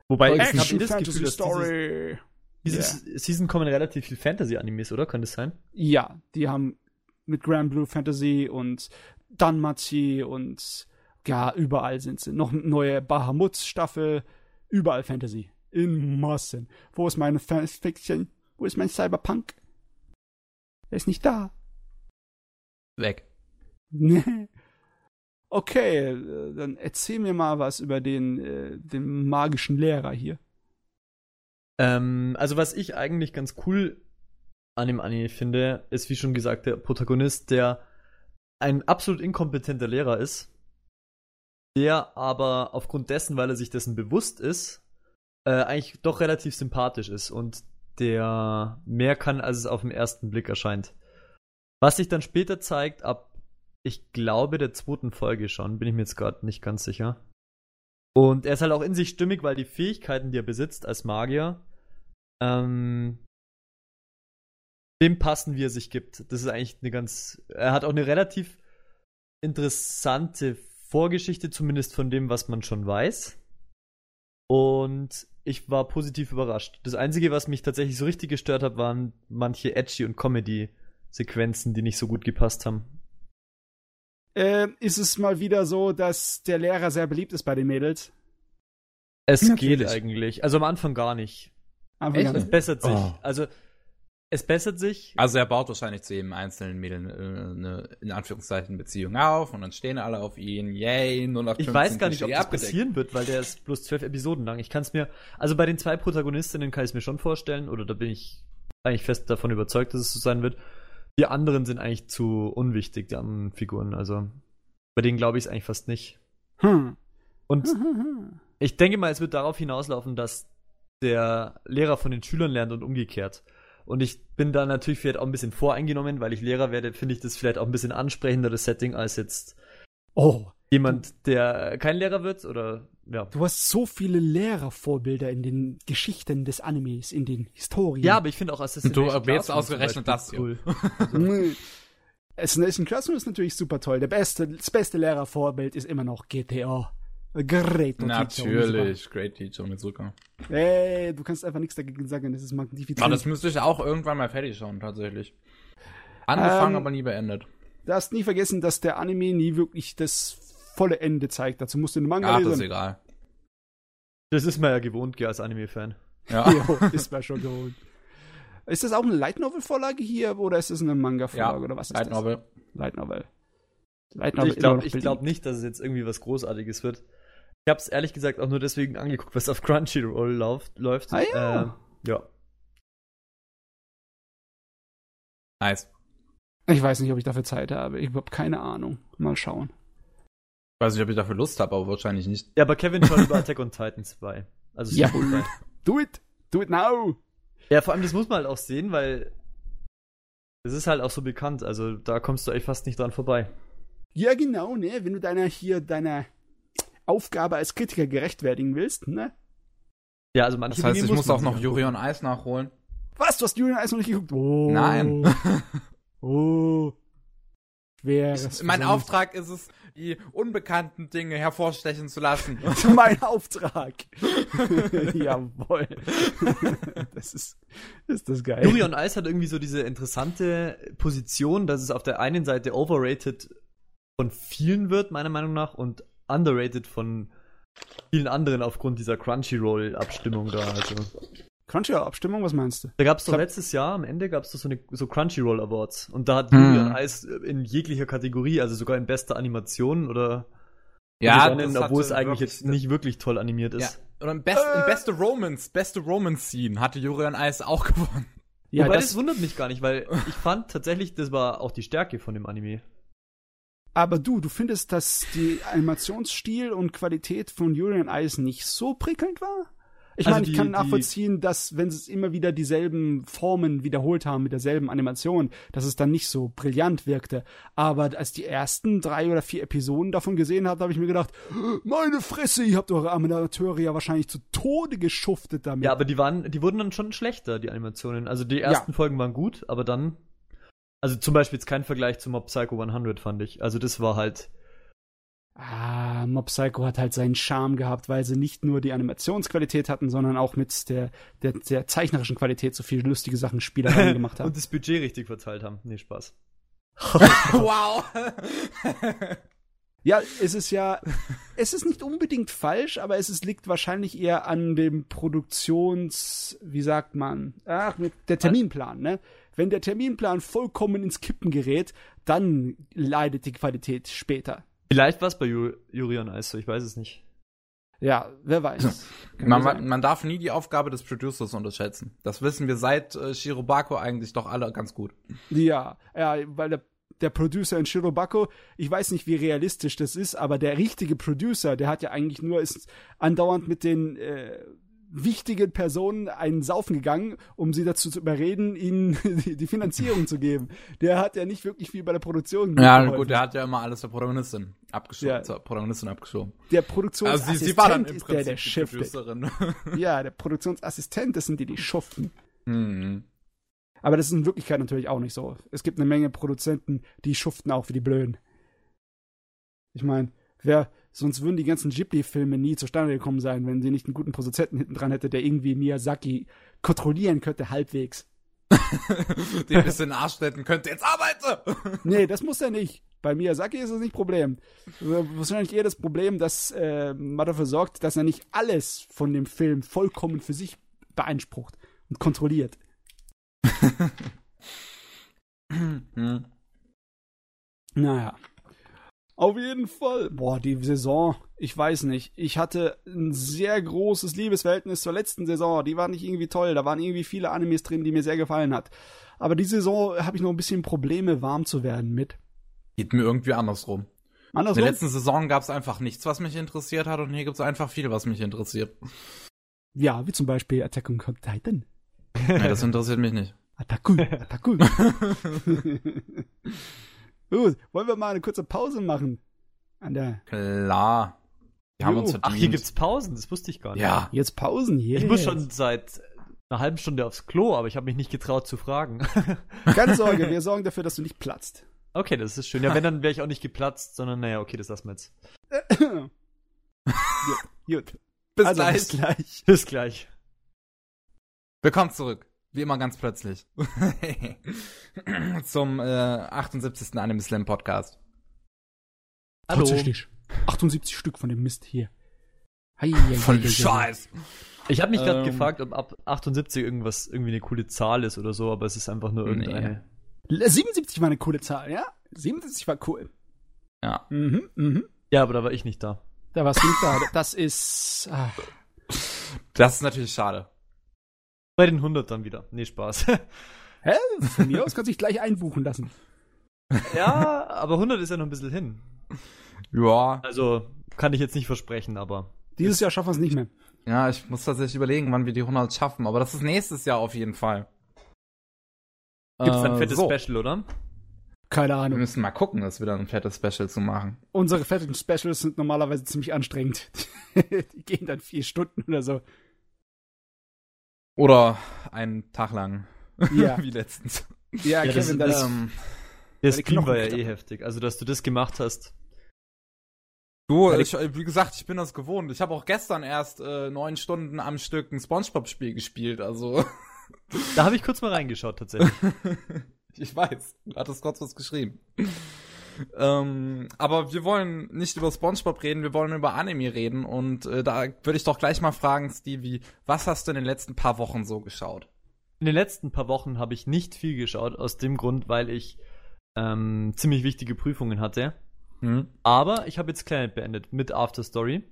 Wobei, ich habe das Fantasy Gefühl, dass Story. dieses, dieses Season kommen relativ viel Fantasy-Animes, oder? Kann das sein? Ja, die haben mit Grand Blue Fantasy und Danmachi und ja, überall sind sie. Noch eine neue Bahamut-Staffel, überall Fantasy. In Massen. Wo ist meine Fanfiction? Wo ist mein Cyberpunk? Er ist nicht da. Weg. Nee. Okay, äh, dann erzähl mir mal was über den, äh, den magischen Lehrer hier. Ähm, also was ich eigentlich ganz cool an dem Anime finde, ist wie schon gesagt der Protagonist, der ein absolut inkompetenter Lehrer ist, der aber aufgrund dessen, weil er sich dessen bewusst ist, äh, eigentlich doch relativ sympathisch ist und der mehr kann, als es auf den ersten Blick erscheint. Was sich dann später zeigt, ab ich glaube der zweiten Folge schon, bin ich mir jetzt gerade nicht ganz sicher. Und er ist halt auch in sich stimmig, weil die Fähigkeiten, die er besitzt als Magier, ähm, dem passen, wie er sich gibt. Das ist eigentlich eine ganz. Er hat auch eine relativ interessante Vorgeschichte, zumindest von dem, was man schon weiß. Und ich war positiv überrascht. Das Einzige, was mich tatsächlich so richtig gestört hat, waren manche Edgy- und Comedy-Sequenzen, die nicht so gut gepasst haben. Äh, ist es mal wieder so, dass der Lehrer sehr beliebt ist bei den Mädels? Es Natürlich. geht eigentlich. Also am Anfang gar nicht. Einfach Echt? gar Es nicht. bessert sich. Oh. Also es bessert sich. Also er baut wahrscheinlich zu jedem einzelnen Mädel äh, eine, in Anführungszeichen, Beziehung auf und dann stehen alle auf ihn. Yay, 0815 Ich weiß gar nicht, ob das passieren wird, weil der ist bloß zwölf Episoden lang. Ich kann es mir, also bei den zwei Protagonistinnen kann ich es mir schon vorstellen, oder da bin ich eigentlich fest davon überzeugt, dass es so sein wird. Die anderen sind eigentlich zu unwichtig, die anderen Figuren. Also bei denen glaube ich es eigentlich fast nicht. Hm. Und Hm. ich denke mal, es wird darauf hinauslaufen, dass der Lehrer von den Schülern lernt und umgekehrt. Und ich bin da natürlich vielleicht auch ein bisschen voreingenommen, weil ich Lehrer werde, finde ich das vielleicht auch ein bisschen ansprechenderes Setting als jetzt Oh, jemand, der kein Lehrer wird oder ja. du hast so viele Lehrervorbilder in den Geschichten des Animes, in den Historien. Ja, aber ich finde auch Assassin's Du zum ausgerechnet das hier. cool. Hm. Assassin's Classroom ist natürlich super toll. Der beste, das beste Lehrervorbild ist immer noch GTA. Great. Natürlich, Great Teacher Mitsuka. Ey, du kannst einfach nichts dagegen sagen, das ist magnifiziert. Aber das müsste ich auch irgendwann mal fertig schauen, tatsächlich. Angefangen, Ähm, aber nie beendet. Du darfst nie vergessen, dass der Anime nie wirklich das volle Ende zeigt. Dazu musst du den Manga Ach, das ist lesen. egal. Das ist man ja gewohnt, gell, als Anime-Fan. Ja. Jo, ist mir schon gewohnt. Ist das auch eine Light Novel Vorlage hier oder ist das eine Manga Vorlage Ja, oder was ist Light das? Novel. Light Novel. Light Novel Ich glaube glaub nicht, dass es jetzt irgendwie was Großartiges wird. Ich habe es ehrlich gesagt auch nur deswegen angeguckt, was auf Crunchyroll läuft. läuft. Ah, ja. Äh, ja. Nice. Ich weiß nicht, ob ich dafür Zeit habe. Ich habe keine Ahnung. Mal schauen. Ich weiß nicht, ob ich dafür Lust habe, aber wahrscheinlich nicht. Ja, aber Kevin schaut über Attack on Titan 2. Also es Ja. sein. Do it! Do it now! Ja, vor allem, das muss man halt auch sehen, weil das ist halt auch so bekannt. Also da kommst du echt fast nicht dran vorbei. Ja, genau, ne? Wenn du deiner hier deiner Aufgabe als Kritiker gerechtfertigen willst, ne? Ja, also manche Das heißt, ich muss auch noch angucken. Yuri on Ice nachholen. Was? Du hast Julian Eis noch nicht geguckt? Oh. Nein. Oh. Schweres. mein Versäumnis. Auftrag ist es, die unbekannten Dinge hervorstechen zu lassen. mein Auftrag. Jawohl. das ist, ist das geil. On Ice hat irgendwie so diese interessante Position, dass es auf der einen Seite overrated von vielen wird, meiner Meinung nach, und underrated von vielen anderen aufgrund dieser Crunchyroll-Abstimmung da. Also. Crunchyroll-Abstimmung, was meinst du? Da gab es doch letztes Jahr am Ende gab es doch so, eine, so Crunchyroll Awards und da hat Hm. Yuri on Ice in jeglicher Kategorie, also sogar in bester Animation oder gewonnen, das obwohl es eigentlich jetzt nicht wirklich toll animiert Ja. ist. Und im, Best, Äh. im beste Romance, beste Romance-Scene hatte on Ice auch gewonnen. Ja, Wobei das, das, wundert mich gar nicht, weil ich fand tatsächlich, das war auch die Stärke von dem Anime. aber du, du findest, dass die Animationsstil und Qualität von Julian Eis nicht so prickelnd war? Ich Also meine, ich die- kann die- nachvollziehen, dass wenn sie es immer wieder dieselben Formen wiederholt haben mit derselben Animation, dass es dann nicht so brillant wirkte. Aber als die ersten drei oder vier Episoden davon gesehen habe, habe ich mir gedacht, meine Fresse, ihr habt eure Amateure ja wahrscheinlich zu Tode geschuftet damit. Ja, aber die waren, die wurden dann schon schlechter, die Animationen. Also die ersten Folgen waren gut, aber dann. Also zum Beispiel jetzt kein Vergleich zu Mob Psycho 100, fand ich. Also das war halt. Ah, Mob Psycho hat halt seinen Charme gehabt, weil sie nicht nur die Animationsqualität hatten, sondern auch mit der, der, der zeichnerischen Qualität so viele lustige Sachen Spielereien gemacht haben. und das Budget richtig verteilt haben. Nee, Spaß. wow. Ja, es ist ja, es ist nicht unbedingt falsch, aber es ist, liegt wahrscheinlich eher an dem Produktions, wie sagt man, ach, mit der Terminplan, ne? Wenn der Terminplan vollkommen ins Kippen gerät, dann leidet die Qualität später. Vielleicht war es bei Ju- Yuri on Ice so, ich weiß es nicht. Ja, wer weiß. Kann Man, man, man darf nie die Aufgabe des Producers unterschätzen. Das wissen wir seit äh, Shirobako eigentlich doch alle ganz gut. Ja, ja, weil der, der Producer in Shirobako, ich weiß nicht, wie realistisch das ist, aber der richtige Producer, der hat ja eigentlich nur ist andauernd mit den äh, wichtigen Personen einen Saufen gegangen, um sie dazu zu überreden, ihnen die, Finanzierung zu geben. Der hat ja nicht wirklich viel bei der Produktion Ja, geholfen. gut, der hat ja immer alles der Protagonistin abgeschoben. Ja. Zur Protagonistin abgeschoben. Der Also Produktionsassistent sie, sie war dann im ist der, der schiftet. Ja, der Produktionsassistent, das sind die, die schuften. hm. Aber das ist in Wirklichkeit natürlich auch nicht so. Es gibt eine Menge Produzenten, die schuften auch wie die Blöden. Ich meine, wer, sonst würden die ganzen Ghibli-Filme nie zustande gekommen sein, wenn sie nicht einen guten Produzenten hinten dran hätte, der irgendwie Miyazaki kontrollieren könnte, halbwegs. Den ein bisschen Arsch könnte. Jetzt arbeite! Nee, das muss er nicht. Bei Miyazaki ist das nicht Problem. Wahrscheinlich eher das Problem, dass äh, man dafür sorgt, dass er nicht alles von dem Film vollkommen für sich beansprucht und kontrolliert. Hm. Naja. Auf jeden Fall. Boah, die Saison, ich weiß nicht. Ich hatte ein sehr großes Liebesverhältnis zur letzten Saison. Die war nicht irgendwie toll. Da waren irgendwie viele Animes drin, die mir sehr gefallen hat. Aber die Saison habe ich noch ein bisschen Probleme, warm zu werden mit. Geht mir irgendwie andersrum. In Andersrum? der letzten Saison gab es einfach nichts, was mich interessiert hat, und hier gibt es einfach viel, was mich interessiert. Ja, wie zum Beispiel Attack on Titan. Ja, das interessiert mich nicht. Attackun, Attackun. Gut, wollen wir mal eine kurze Pause machen? An der. Klar. Wir haben uns verdient. Ach, hier gibt's Pausen, das wusste ich gar nicht. Ja. Jetzt Pausen hier. Ich muss schon seit einer halben Stunde aufs Klo, aber ich habe mich nicht getraut zu fragen. Keine Sorge, wir sorgen dafür, dass du nicht platzt. okay, das ist schön. Ja, wenn, dann wäre ich auch nicht geplatzt, sondern naja, okay, das lassen wir jetzt. Gut, gut. Bis also, gleich. bis gleich. Bis gleich. Willkommen zurück. Wie immer ganz plötzlich. Zum äh, 78. Anime Slam Podcast. Hallo. Tatsächlich. 78 Stück von dem Mist hier. Hei, hei, hei, Voll hei, hei. Scheiß. Ich habe mich gerade Ähm. gefragt, ob ab 78 irgendwas irgendwie eine coole Zahl ist oder so, aber es ist einfach nur irgendeine. 77 war eine coole Zahl, ja? 77 war cool. Ja. Mhm, mhm. Ja, aber da war ich nicht da. Da war's nicht da. Das ist. Ah. Das ist natürlich schade. Bei den 100 dann wieder. Nee, Spaß. Hä? Von mir aus kannst du dich gleich einbuchen lassen. ja, aber 100 ist ja noch ein bisschen hin. Ja. Also kann ich jetzt nicht versprechen, aber Dieses Jahr schaffen wir es nicht mehr. Ja, ich muss tatsächlich überlegen, wann wir die 100 schaffen, aber das ist nächstes Jahr auf jeden Fall. gibt's dann Äh, ein fettes so. Special, oder? Keine Wir Ahnung. müssen mal gucken, dass wir dann ein fettes Special zu machen. Unsere fetten Specials sind normalerweise ziemlich anstrengend. Die gehen dann vier Stunden oder so. Oder einen Tag lang. Ja. Wie letztens. Ja, Ja, das- Kevin, das, das- Ähm, Der Stream war ja eh heftig. Also, dass du das gemacht hast. du, ich, wie gesagt, ich bin das gewohnt. Ich habe auch gestern erst äh, neun Stunden am Stück ein Spongebob-Spiel gespielt, also Da habe ich kurz mal reingeschaut, tatsächlich. ich weiß, du hattest kurz was geschrieben. Ähm, aber wir wollen nicht über SpongeBob reden, wir wollen über Anime reden und äh, da würde ich doch gleich mal fragen, Stevie, was hast du in den letzten paar Wochen so geschaut? In den letzten paar Wochen habe ich nicht viel geschaut, aus dem Grund, weil ich ähm, ziemlich wichtige Prüfungen hatte. Hm? Aber ich habe jetzt Planet beendet mit After Story.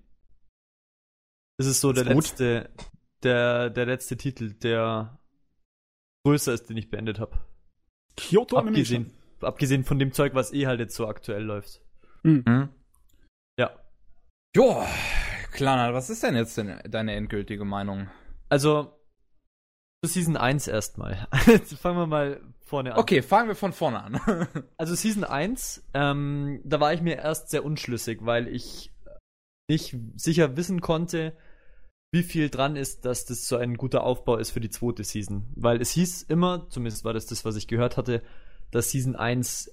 Das ist so Ist der gut. letzte, der, der letzte Titel, der größer ist, den ich beendet habe. Kyoto Animation. Abgesehen, von dem Zeug, was eh halt jetzt so aktuell läuft. Hm? Ja. Jo, Klana, was ist denn jetzt denn deine endgültige Meinung? Also, zu Season 1 erstmal. Jetzt fangen wir mal vorne an. Okay, fangen wir von vorne an. Also Season 1, ähm, da war ich mir erst sehr unschlüssig, weil ich nicht sicher wissen konnte, wie viel dran ist, dass das so ein guter Aufbau ist für die zweite Season. Weil es hieß immer, zumindest war das das, was ich gehört hatte, dass Season 1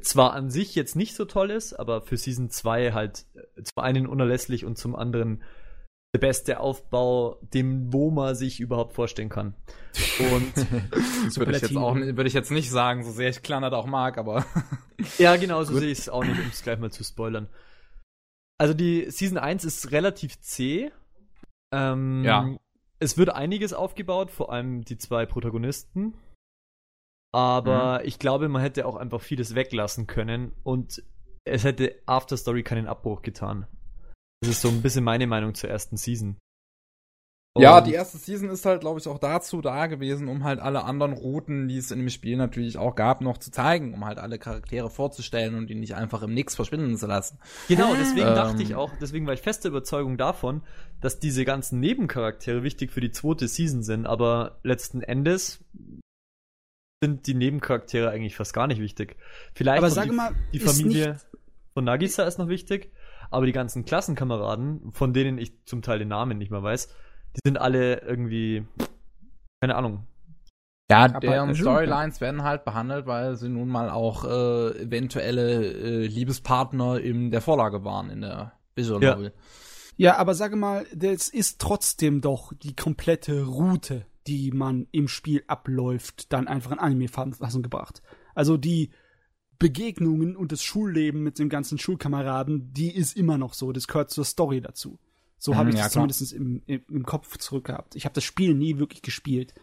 zwar an sich jetzt nicht so toll ist, aber für Season 2 halt äh, zum einen unerlässlich und zum anderen der beste Aufbau, dem wo man sich überhaupt vorstellen kann. Und Das würde ich jetzt auch würde ich jetzt nicht sagen, so sehr ich Klana auch mag, aber Ja, genau, so Gut. sehe ich es auch nicht, um es gleich mal zu spoilern. Also die Season 1 ist relativ zäh. Ähm, Ja. Es wird einiges aufgebaut, vor allem die zwei Protagonisten. Aber Mhm. ich glaube, man hätte auch einfach vieles weglassen können und es hätte After Story keinen Abbruch getan. Das ist so ein bisschen meine Meinung zur ersten Season. Ja, Und- die erste Season ist halt, glaube ich, auch dazu da gewesen, um halt alle anderen Routen, die es in dem Spiel natürlich auch gab, noch zu zeigen, um halt alle Charaktere vorzustellen und die nicht einfach im Nix verschwinden zu lassen. Genau, deswegen Ähm. dachte ich auch, deswegen war ich feste Überzeugung davon, dass diese ganzen Nebencharaktere wichtig für die zweite Season sind, aber letzten Endes sind die Nebencharaktere eigentlich fast gar nicht wichtig. Vielleicht Aber sage die, mal, die Familie von Nagisa ist noch wichtig, aber die ganzen Klassenkameraden, von denen ich zum Teil den Namen nicht mehr weiß, die sind alle irgendwie, keine Ahnung. Ja, Aber deren erhöht, Storylines werden halt behandelt, weil sie nun mal auch äh, eventuelle äh, Liebespartner in der Vorlage waren, in der Visual Ja. Novel. Ja, aber sage mal, das ist trotzdem doch die komplette Route, die man im Spiel abläuft, dann einfach in Anime-Fassung gebracht. Also die Begegnungen und das Schulleben mit den ganzen Schulkameraden, die ist immer noch so. Das gehört zur Story dazu. So Mhm, habe ich ja, das klar. zumindest im, im, im Kopf zurückgehabt. Ich habe das Spiel nie wirklich gespielt,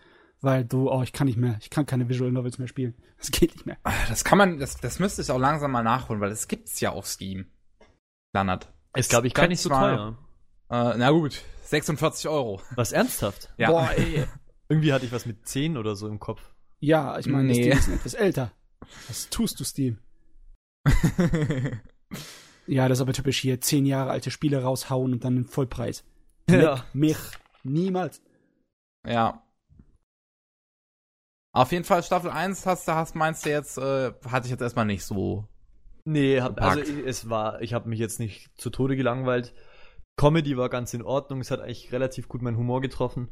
weil du, oh, ich kann nicht mehr, ich kann keine Visual Novels mehr spielen. Das geht nicht mehr. Das kann man, das, das müsste ich auch langsam mal nachholen, weil es gibt's ja auf Steam. Standard. Ist, glaube ich, gar nicht so teuer. Äh, na gut, 46 Euro. Was ernsthaft? Ja. Boah, ey. Irgendwie hatte ich was mit 10 oder so im Kopf. Ja, ich meine, Nee. das Ding ist etwas älter. Was tust du, Steam? Ja, das ist aber typisch hier. Zehn Jahre alte Spiele raushauen und dann den Vollpreis. Ja. Mich. Niemals. ja. Auf jeden Fall Staffel 1 hast du, hast, meinst du jetzt, äh, hatte ich jetzt erstmal nicht so. Nee, hab, also es war, ich habe mich jetzt nicht zu Tode gelangweilt. Comedy war ganz in Ordnung, es hat eigentlich relativ gut meinen Humor getroffen.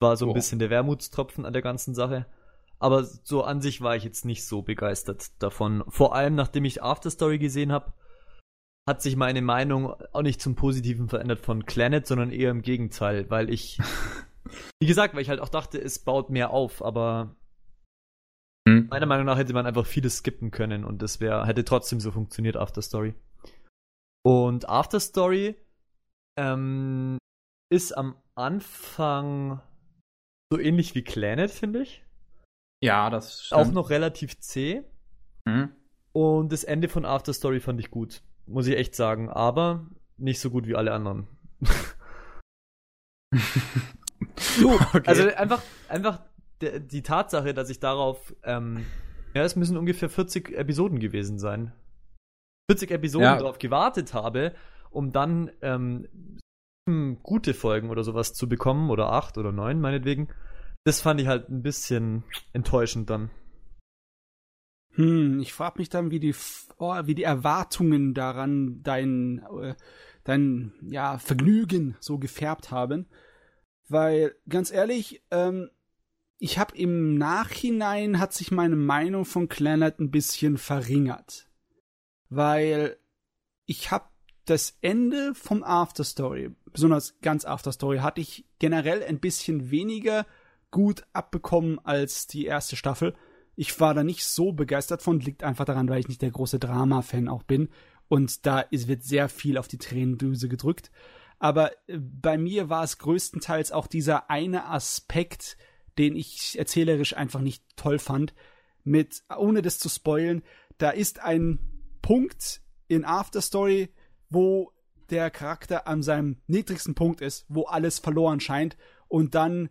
War so ein Oh. bisschen der Wermutstropfen an der ganzen Sache. Aber so an sich war ich jetzt nicht so begeistert davon. Vor allem, nachdem ich Afterstory gesehen habe, hat sich meine Meinung auch nicht zum Positiven verändert von Planet, sondern eher im Gegenteil, weil ich, wie gesagt, weil ich halt auch dachte, es baut mehr auf, aber Hm. meiner Meinung nach hätte man einfach vieles skippen können und das wäre, hätte trotzdem so funktioniert, Afterstory. Und Afterstory ähm, ist am Anfang so ähnlich wie Planet, finde ich. Ja, das Auch stimmt. noch relativ zäh. Hm. Und das Ende von Afterstory fand ich gut. Muss ich echt sagen. Aber nicht so gut wie alle anderen. So, Also einfach, einfach die Tatsache, dass ich darauf, ähm, ja, es müssen ungefähr 40 Episoden gewesen sein. 40 Episoden Ja. darauf gewartet habe, um dann ähm, sieben gute Folgen oder sowas zu bekommen, oder acht oder neun meinetwegen. Das fand ich halt ein bisschen enttäuschend dann. hm, ich frage mich dann, wie die, oh, wie die Erwartungen daran dein, äh, dein, ja, Vergnügen so gefärbt haben. Weil, ganz ehrlich, ähm, ich habe im Nachhinein hat sich meine Meinung von Clannad ein bisschen verringert. Weil ich habe das Ende vom Afterstory, besonders ganz Afterstory, hatte ich generell ein bisschen weniger gut abbekommen als die erste Staffel. Ich war da nicht so begeistert von, liegt einfach daran, weil ich nicht der große Drama-Fan auch bin. Und da ist, wird sehr viel auf die Tränendüse gedrückt. Aber äh, bei mir war es größtenteils auch dieser eine Aspekt, den ich erzählerisch einfach nicht toll fand. Mit, ohne das zu spoilen, da ist ein Punkt in Afterstory, wo der Charakter an seinem niedrigsten Punkt ist, wo alles verloren scheint und dann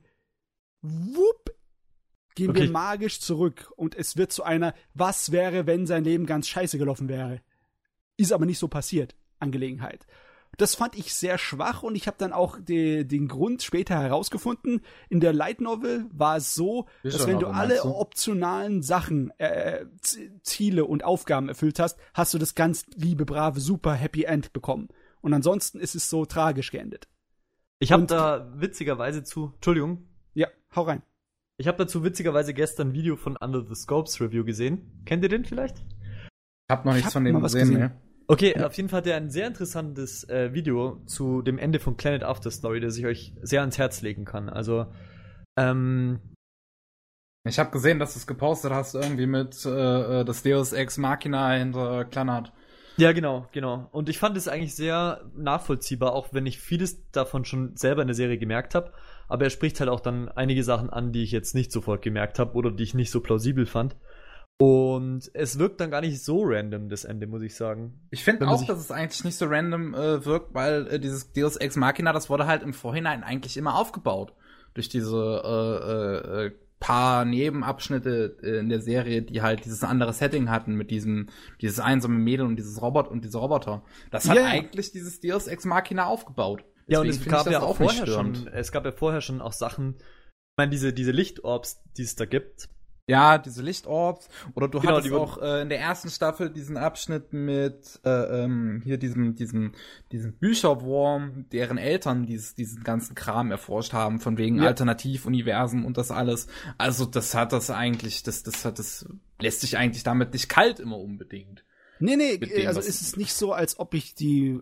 wupp, gehen Okay. wir magisch zurück und es wird zu einer Was wäre, wenn sein Leben ganz scheiße gelaufen wäre. Ist aber nicht so passiert, Angelegenheit. Das fand ich sehr schwach und ich habe dann auch de, den Grund später herausgefunden. In der Light Novel war es so, dass Visual wenn du alle du? optionalen Sachen, äh, Ziele und Aufgaben erfüllt hast, hast du das ganz liebe, brave, super Happy End bekommen. Und ansonsten ist es so tragisch geendet. Ich habe da witzigerweise zu, Entschuldigung, Ja, hau rein. ich habe dazu witzigerweise gestern ein Video von Under the Scopes Review gesehen. Kennt ihr den vielleicht? Ich hab noch Ich nichts hab von dem gesehen, gesehen. Okay, auf jeden Fall hat er ein sehr interessantes äh, Video zu dem Ende von Planet After Story, das ich euch sehr ans Herz legen kann. Also, ähm, Ich habe gesehen, dass du es gepostet hast, irgendwie mit äh, äh, das Deus Ex Machina hinter Kleinert. ja, genau, genau. Und ich fand es eigentlich sehr nachvollziehbar, auch wenn ich vieles davon schon selber in der Serie gemerkt habe. Aber er spricht halt auch dann einige Sachen an, die ich jetzt nicht sofort gemerkt habe oder die ich nicht so plausibel fand. Und es wirkt dann gar nicht so random, das Ende, muss ich sagen. Ich finde auch, dass es eigentlich nicht so random äh, wirkt, weil äh, dieses Deus Ex Machina, das wurde halt im Vorhinein eigentlich immer aufgebaut. Durch diese äh, äh, paar Nebenabschnitte äh, in der Serie, die halt dieses andere Setting hatten mit diesem, dieses einsame Mädel und dieses Robot und diese Roboter. Das hat Ja, ja. eigentlich dieses Deus Ex Machina aufgebaut. Ja, und Deswegen es gab ja auch vorher schon, es gab ja vorher schon auch Sachen, ich meine, diese, diese Lichtorbs, die es da gibt. Ja, diese Lichtorbs. Oder du Genau, hattest auch äh, in der ersten Staffel diesen Abschnitt mit äh, ähm, hier diesem, diesem, diesem Bücherwurm, deren Eltern dieses, diesen ganzen Kram erforscht haben, von wegen Ja. Alternativuniversen und das alles. Also das hat das eigentlich, das, das hat das lässt sich eigentlich damit nicht kalt immer unbedingt. Nee, nee, Mit dem, also was- es ist nicht so, als ob ich die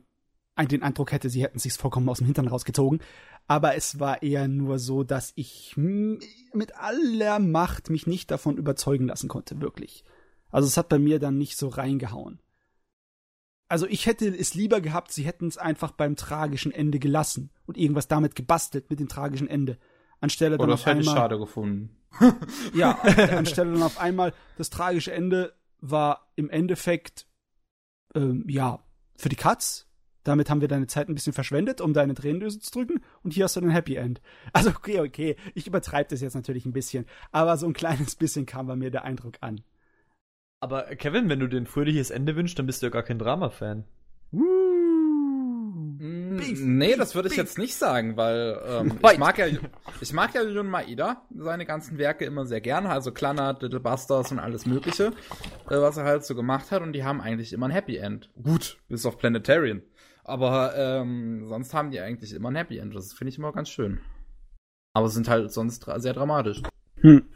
den Eindruck hätte, sie hätten sich's vollkommen aus dem Hintern rausgezogen. Aber es war eher nur so, dass ich mit aller Macht mich nicht davon überzeugen lassen konnte, wirklich. Also es hat bei mir dann nicht so reingehauen. Also ich hätte es lieber gehabt, sie hätten es einfach beim tragischen Ende gelassen und irgendwas damit gebastelt mit dem tragischen Ende. Anstelle dann Oder auf das hätte ich einmal. schade gefunden. Ja, anstelle dann auf einmal das tragische Ende war im Endeffekt ähm, ja für die Katz. Damit haben wir deine Zeit ein bisschen verschwendet, um deine Tränendöse zu drücken. Und hier hast du ein Happy End. Also okay, okay, ich übertreibe das jetzt natürlich ein bisschen, aber so ein kleines bisschen kam bei mir der Eindruck an. Aber Kevin, wenn du dir ein fröhliches Ende wünschst, dann bist du ja gar kein Drama-Fan. Beef, nee, das würde ich Beef. jetzt nicht sagen, weil ähm, ich mag ja ich mag ja Jun Maeda, seine ganzen Werke immer sehr gerne, also Klannert, Little Busters und alles mögliche, äh, was er halt so gemacht hat und die haben eigentlich immer ein Happy End. Gut, bis auf Planetarian. Aber ähm, sonst haben die eigentlich immer ein Happy End. Das finde ich immer ganz schön. Aber sind halt sonst dra sehr dramatisch. Hm.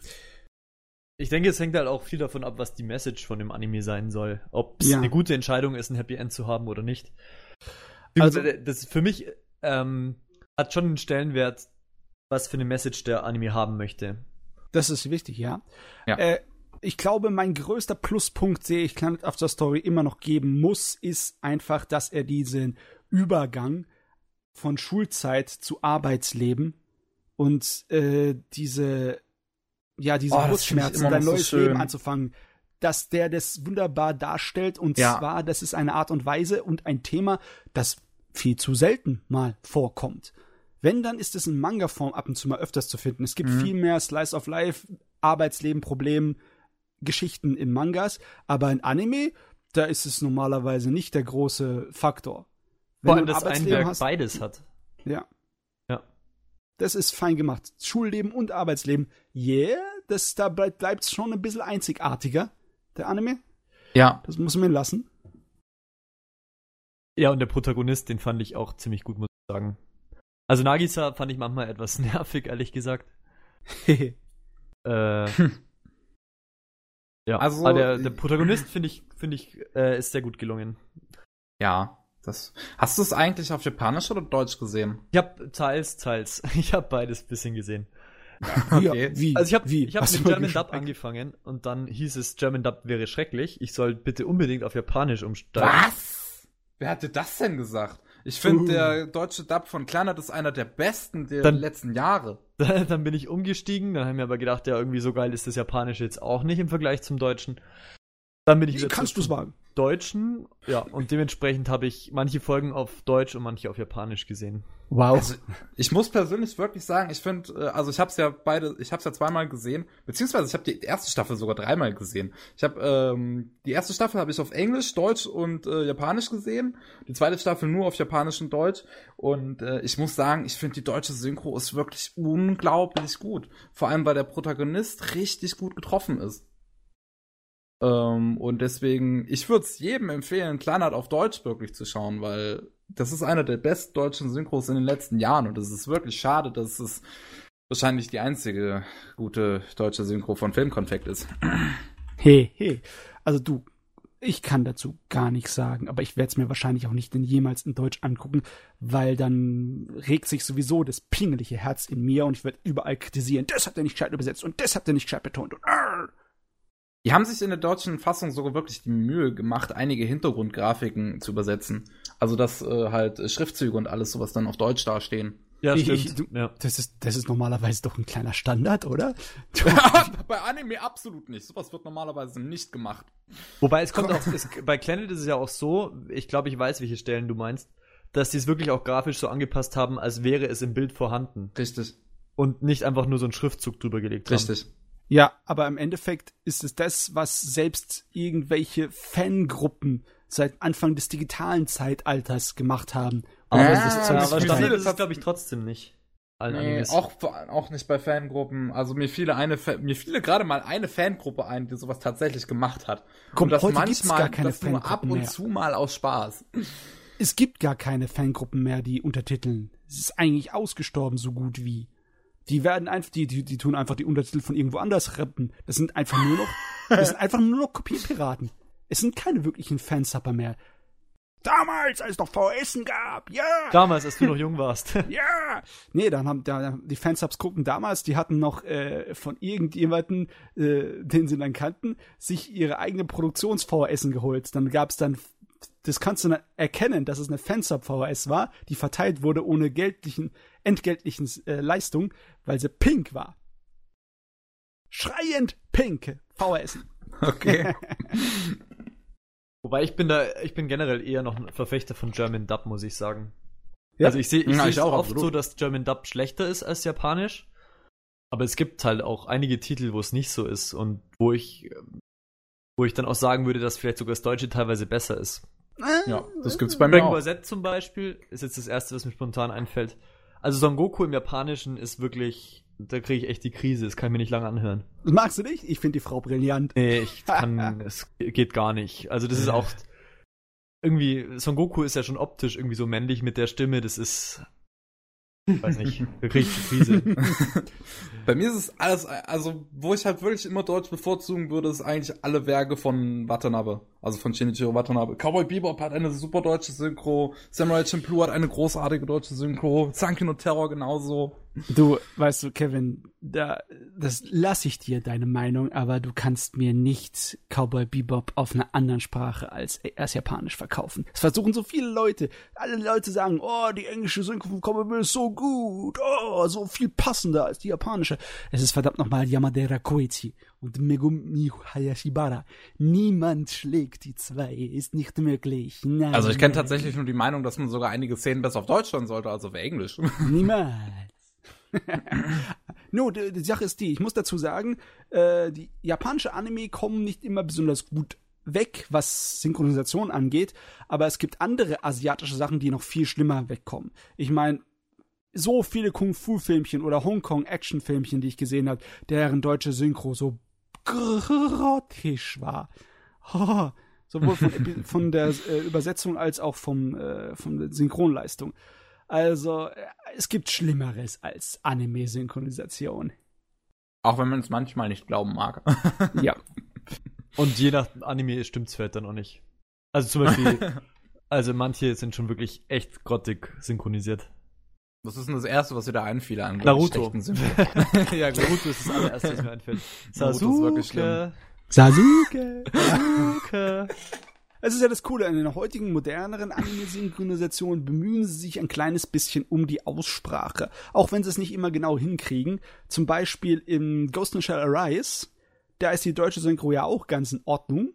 Ich denke, es hängt halt auch viel davon ab, was die Message von dem Anime sein soll. Ob es Ja. eine gute Entscheidung ist, ein Happy End zu haben oder nicht. Also- Also, das für mich ähm, hat schon einen Stellenwert, was für eine Message der Anime haben möchte. Das ist wichtig, ja. Ja. Äh, ich glaube, mein größter Pluspunkt sehe ich Planet After Story immer noch geben muss, ist einfach, dass er diesen Übergang von Schulzeit zu Arbeitsleben und äh, diese ja diese Oh, Brustschmerzen, dein so neues schön. Leben anzufangen, dass der das wunderbar darstellt und Ja. zwar, das ist eine Art und Weise und ein Thema, das viel zu selten mal vorkommt. Wenn, dann ist es in Manga-Form ab und zu mal öfters zu finden. Es gibt Mhm. viel mehr Slice of Life, Arbeitsleben, Problem, Geschichten in Mangas, aber in Anime, da ist es normalerweise nicht der große Faktor. Vor du allem, dass ein Werk beides hat. ja, Ja. das ist fein gemacht. Schulleben und Arbeitsleben, yeah, das, da bleibt bleibt's schon ein bisschen einzigartiger, der Anime. Ja. Das muss man lassen. Ja, und der Protagonist, den fand ich auch ziemlich gut, muss ich sagen. Also Nagisa fand ich manchmal etwas nervig, ehrlich gesagt. Äh, ja, Also, aber der, der Protagonist finde ich, finde ich, äh, ist sehr gut gelungen. Ja. Das, hast du es eigentlich auf Japanisch oder Deutsch gesehen? Ich habe teils, teils. Ich habe beides bisschen gesehen. Okay. Wie? Also ich habe wie? ich hab mit German? Dub angefangen und dann hieß es, German Dub wäre schrecklich. Ich soll bitte unbedingt auf Japanisch umsteigen. Was? Wer hatte das denn gesagt? Ich finde, Uh. der deutsche Dub von Kleinert ist einer der besten der Dann- letzten Jahre. dann bin ich umgestiegen, dann haben wir aber gedacht, ja, irgendwie so geil ist das Japanische jetzt auch nicht im Vergleich zum Deutschen. Dann bin ich Wie wieder kannst du's zum wagen? Deutschen, ja, und dementsprechend habe ich manche Folgen auf Deutsch und manche auf Japanisch gesehen. Wow. Also, ich muss persönlich wirklich sagen, ich finde, äh, also ich habe es ja beide, ich habe es ja zweimal gesehen, beziehungsweise ich habe die erste Staffel sogar dreimal gesehen. Ich habe ähm, die erste Staffel habe ich auf Englisch, Deutsch und äh, Japanisch gesehen, die zweite Staffel nur auf Japanisch und Deutsch. Und äh, ich muss sagen, ich finde die deutsche Synchro ist wirklich unglaublich gut, vor allem weil der Protagonist richtig gut getroffen ist. Ähm, und deswegen, ich würde es jedem empfehlen, Kleinert auf Deutsch wirklich zu schauen, weil das ist einer der besten deutschen Synchros in den letzten Jahren und es ist wirklich schade, dass es wahrscheinlich die einzige gute deutsche Synchro von Filmkonfekt ist. Hey, hey. Also du, ich kann dazu gar nichts sagen, aber ich werde es mir wahrscheinlich auch nicht in jemals in Deutsch angucken, weil dann regt sich sowieso das pingelige Herz in mir und ich werde überall kritisieren, das hat er nicht gescheit übersetzt und das hat er nicht gescheit betont und arr. Die haben sich in der deutschen Fassung sogar wirklich die Mühe gemacht, einige Hintergrundgrafiken zu übersetzen. Also dass äh, halt Schriftzüge und alles sowas dann auf Deutsch dastehen. Ja, Ich- stimmt. ich- du- ja. Das ist, das ist normalerweise doch ein kleiner Standard, oder? Bei Anime absolut nicht. Sowas wird normalerweise nicht gemacht. Wobei es kommt auch, es, bei Planet ist es ja auch so, ich glaube, ich weiß, welche Stellen du meinst, dass die es wirklich auch grafisch so angepasst haben, als wäre es im Bild vorhanden Richtig. und nicht einfach nur so einen Schriftzug drüber gelegt haben. Richtig. Ja, aber im Endeffekt ist es das, was selbst irgendwelche Fangruppen seit Anfang des digitalen Zeitalters gemacht haben. Aber, Ja, das aber wie Standard viele ist glaube ich, trotzdem nicht. Nee, auch, auch nicht bei Fangruppen. Also mir fiele eine, mir fiele gerade mal eine Fangruppe ein, die sowas tatsächlich gemacht hat. Komm, und das heute gibt's manchmal, gar keine das nur ab Fangruppen und mehr. zu mal aus Spaß. Es gibt gar keine Fangruppen mehr, die untertiteln. Es ist eigentlich ausgestorben, so gut wie. Die werden einfach, die, die, die tun einfach die Untertitel von irgendwo anders rappen. Das sind einfach nur noch, das sind einfach nur noch Kopierpiraten. Es sind keine wirklichen Fansupper mehr. Damals, als es noch VHSen gab, ja! Damals, als du noch jung warst. Ja! Nee, dann haben da, die Fansubs-Gruppen damals, die hatten noch äh, von irgendjemanden, äh, den sie dann kannten, sich ihre eigene Produktions-VHSen geholt. Dann gab's dann, das kannst du dann erkennen, dass es eine Fansub-VHS war, die verteilt wurde ohne geldlichen, entgeltlichen äh, Leistung, weil sie pink war. Schreiend pink VHSen. Okay. Wobei ich bin da, ich bin generell eher noch ein Verfechter von German Dub, muss ich sagen. Ja? Also ich sehe ich Ja, sehe ich es auch, oft absolut. so, dass German Dub schlechter ist als Japanisch. Aber es gibt halt auch einige Titel, wo es nicht so ist und wo ich, wo ich dann auch sagen würde, dass vielleicht sogar das Deutsche teilweise besser ist. ja, das gibt's bei mir Dragon. Ball Z zum Beispiel ist jetzt das erste, was mir spontan einfällt. Also Son Goku im Japanischen ist wirklich, da kriege ich echt die Krise, das kann ich mir nicht lange anhören. Das magst du nicht? Ich finde die Frau brillant. Nee, ich kann, es geht gar nicht. Also das ist auch irgendwie, Son Goku ist ja schon optisch irgendwie so männlich mit der Stimme, das ist, weiß nicht, ich die Krise. Bei mir ist es alles, also wo ich halt wirklich immer Deutsch bevorzugen würde, ist eigentlich alle Werke von Watanabe. Also von Shinichiro Watanabe. Cowboy Bebop hat eine super deutsche Synchro. Samurai Champloo hat eine großartige deutsche Synchro. Zankin und Terror genauso. Du, weißt du, Kevin, da, das lasse ich dir deine Meinung, aber du kannst mir nicht Cowboy Bebop auf einer anderen Sprache als, als Japanisch verkaufen. Es versuchen so viele Leute. Alle Leute sagen, oh, die englische Synchro von Cowboy ist so gut, oh, so viel passender als die japanische. Es ist verdammt nochmal Yamadera Koichi und Megumi Hayashibara. Niemand schlägt die zwei, ist nicht möglich. Nein, Also ich kenne tatsächlich nur die Meinung, dass man sogar einige Szenen besser auf Deutsch hören sollte als auf Englisch. Niemals. no, die, die Sache ist die, ich muss dazu sagen, äh, die japanische Anime kommen nicht immer besonders gut weg, was Synchronisation angeht, aber es gibt andere asiatische Sachen, die noch viel schlimmer wegkommen. Ich meine, so viele Kung-Fu-Filmchen oder Hongkong-Action-Filmchen, die ich gesehen habe, deren deutsche Synchro so grottisch war. Oh, sowohl von, von der äh, Übersetzung als auch vom, äh, von der Synchronleistung. Also, äh, es gibt Schlimmeres als Anime-Synchronisation. Auch wenn man es manchmal nicht glauben mag. Ja. Und je nach Anime stimmt's vielleicht dann auch nicht. Also zum Beispiel, also manche sind schon wirklich echt grottig synchronisiert. Was ist denn das Erste, was dir da einfiel an Naruto. ja, Naruto ist das allererste, was mir einfällt. Naruto ist wirklich schlimm. Sasuke. Sasuke. Es ist ja das Coole, in der heutigen moderneren Anime-Synchronisation bemühen sie sich ein kleines bisschen um die Aussprache. Auch wenn sie es nicht immer genau hinkriegen. Zum Beispiel im Ghost in the Shell Arise, da ist die deutsche Synchro ja auch ganz in Ordnung.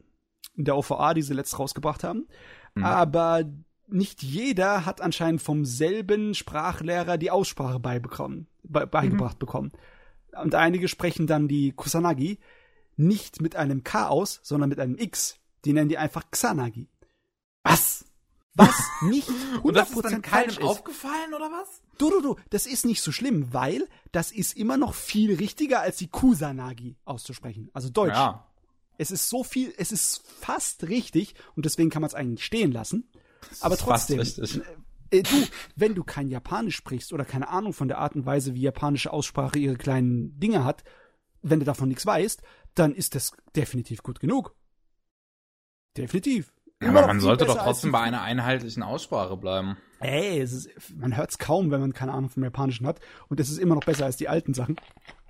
In der OVA, die sie letzt rausgebracht haben. Mhm. Aber nicht jeder hat anscheinend vom selben Sprachlehrer die Aussprache beibekommen, be beigebracht bekommen. Und einige sprechen dann die Kusanagi nicht mit einem K aus, sondern mit einem X. Die nennen die einfach Xanagi. Was? Was nicht 100% Und das ist dann keinem ist. aufgefallen, oder was? Du, du, du, das ist nicht so schlimm, weil das ist immer noch viel richtiger, als die Kusanagi auszusprechen. Also Deutsch. Ja. Es ist so viel, es ist fast richtig und deswegen kann man es eigentlich stehen lassen. Aber trotzdem, richtig. äh, du, wenn du kein Japanisch sprichst oder keine Ahnung von der Art und Weise, wie japanische Aussprache ihre kleinen Dinge hat, wenn du davon nichts weißt, dann ist das definitiv gut genug. Definitiv. Ja, aber man sollte doch trotzdem bei einer einheitlichen Aussprache bleiben. Ey, es ist, man hört es kaum, wenn man keine Ahnung vom Japanischen hat. Und es ist immer noch besser als die alten Sachen.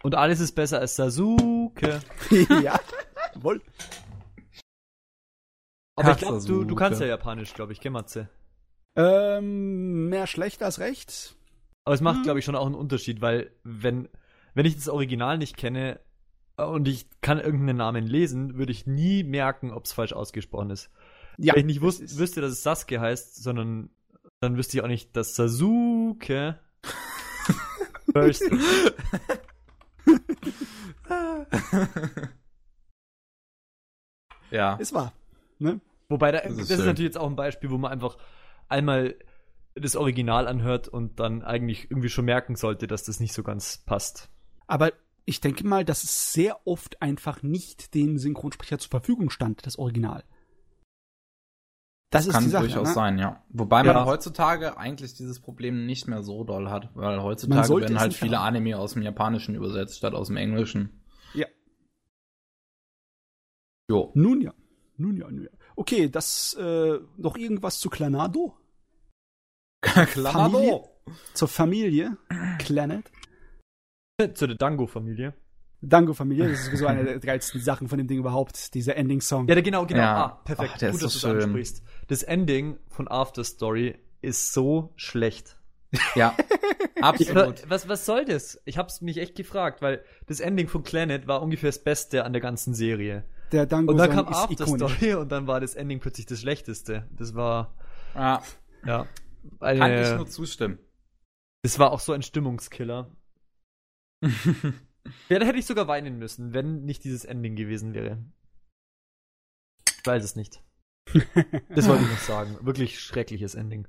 Und alles ist besser als Sasuke. ja, wohl. Aber ich glaube, du, du kannst ja Japanisch, glaube ich, gell, Matze? Ähm, mehr schlecht als recht. Aber es macht, Mhm. glaube ich, schon auch einen Unterschied, weil wenn, wenn ich das Original nicht kenne und ich kann irgendeinen Namen lesen, würde ich nie merken, ob es falsch ausgesprochen ist. Ja, wenn ich nicht das ist- wüsste, dass es Sasuke heißt, sondern dann wüsste ich auch nicht, dass Sasuke first ja. Ist wahr. Ne? Wobei, da, Das das ist ist, schön. natürlich jetzt auch ein Beispiel, wo man einfach einmal das Original anhört und dann eigentlich irgendwie schon merken sollte, dass das nicht so ganz passt. Aber ich denke mal, dass es sehr oft einfach nicht den Synchronsprecher zur Verfügung stand, das Original. Das, ist Kann die Sache. durchaus ne? sein, ja. Wobei Ja. man heutzutage eigentlich dieses Problem nicht mehr so doll hat, weil heutzutage werden halt viele haben. Anime aus dem Japanischen übersetzt statt aus dem Englischen. Ja. Jo. Nun ja. Nun ja, nun ja. Okay, das äh, noch irgendwas zu Clanado? Familie? Zur Familie? Clanet? Zu der Dango-Familie. Dango-Familie, das ist sowieso eine der geilsten Sachen von dem Ding überhaupt, dieser Ending-Song. Ja, der- genau, genau. Ja. Ah, perfekt. Ach, der Gut, ist dass so du es schön. ansprichst. Das Ending von After Story ist so schlecht. Ja, absolut. Was, was soll das? Ich hab's mich echt gefragt, weil das Ending von Planet war ungefähr das Beste an der ganzen Serie. Der Und dann kam ist After ikonisch. Story und dann war das Ending plötzlich das Schlechteste. Das war, Ja, ja. kann ich Eine, nur zustimmen. das war auch so ein Stimmungskiller. Ja, da hätte ich sogar weinen müssen, wenn nicht dieses Ending gewesen wäre. Ich weiß es nicht. Das wollte ich noch sagen. Wirklich schreckliches Ending.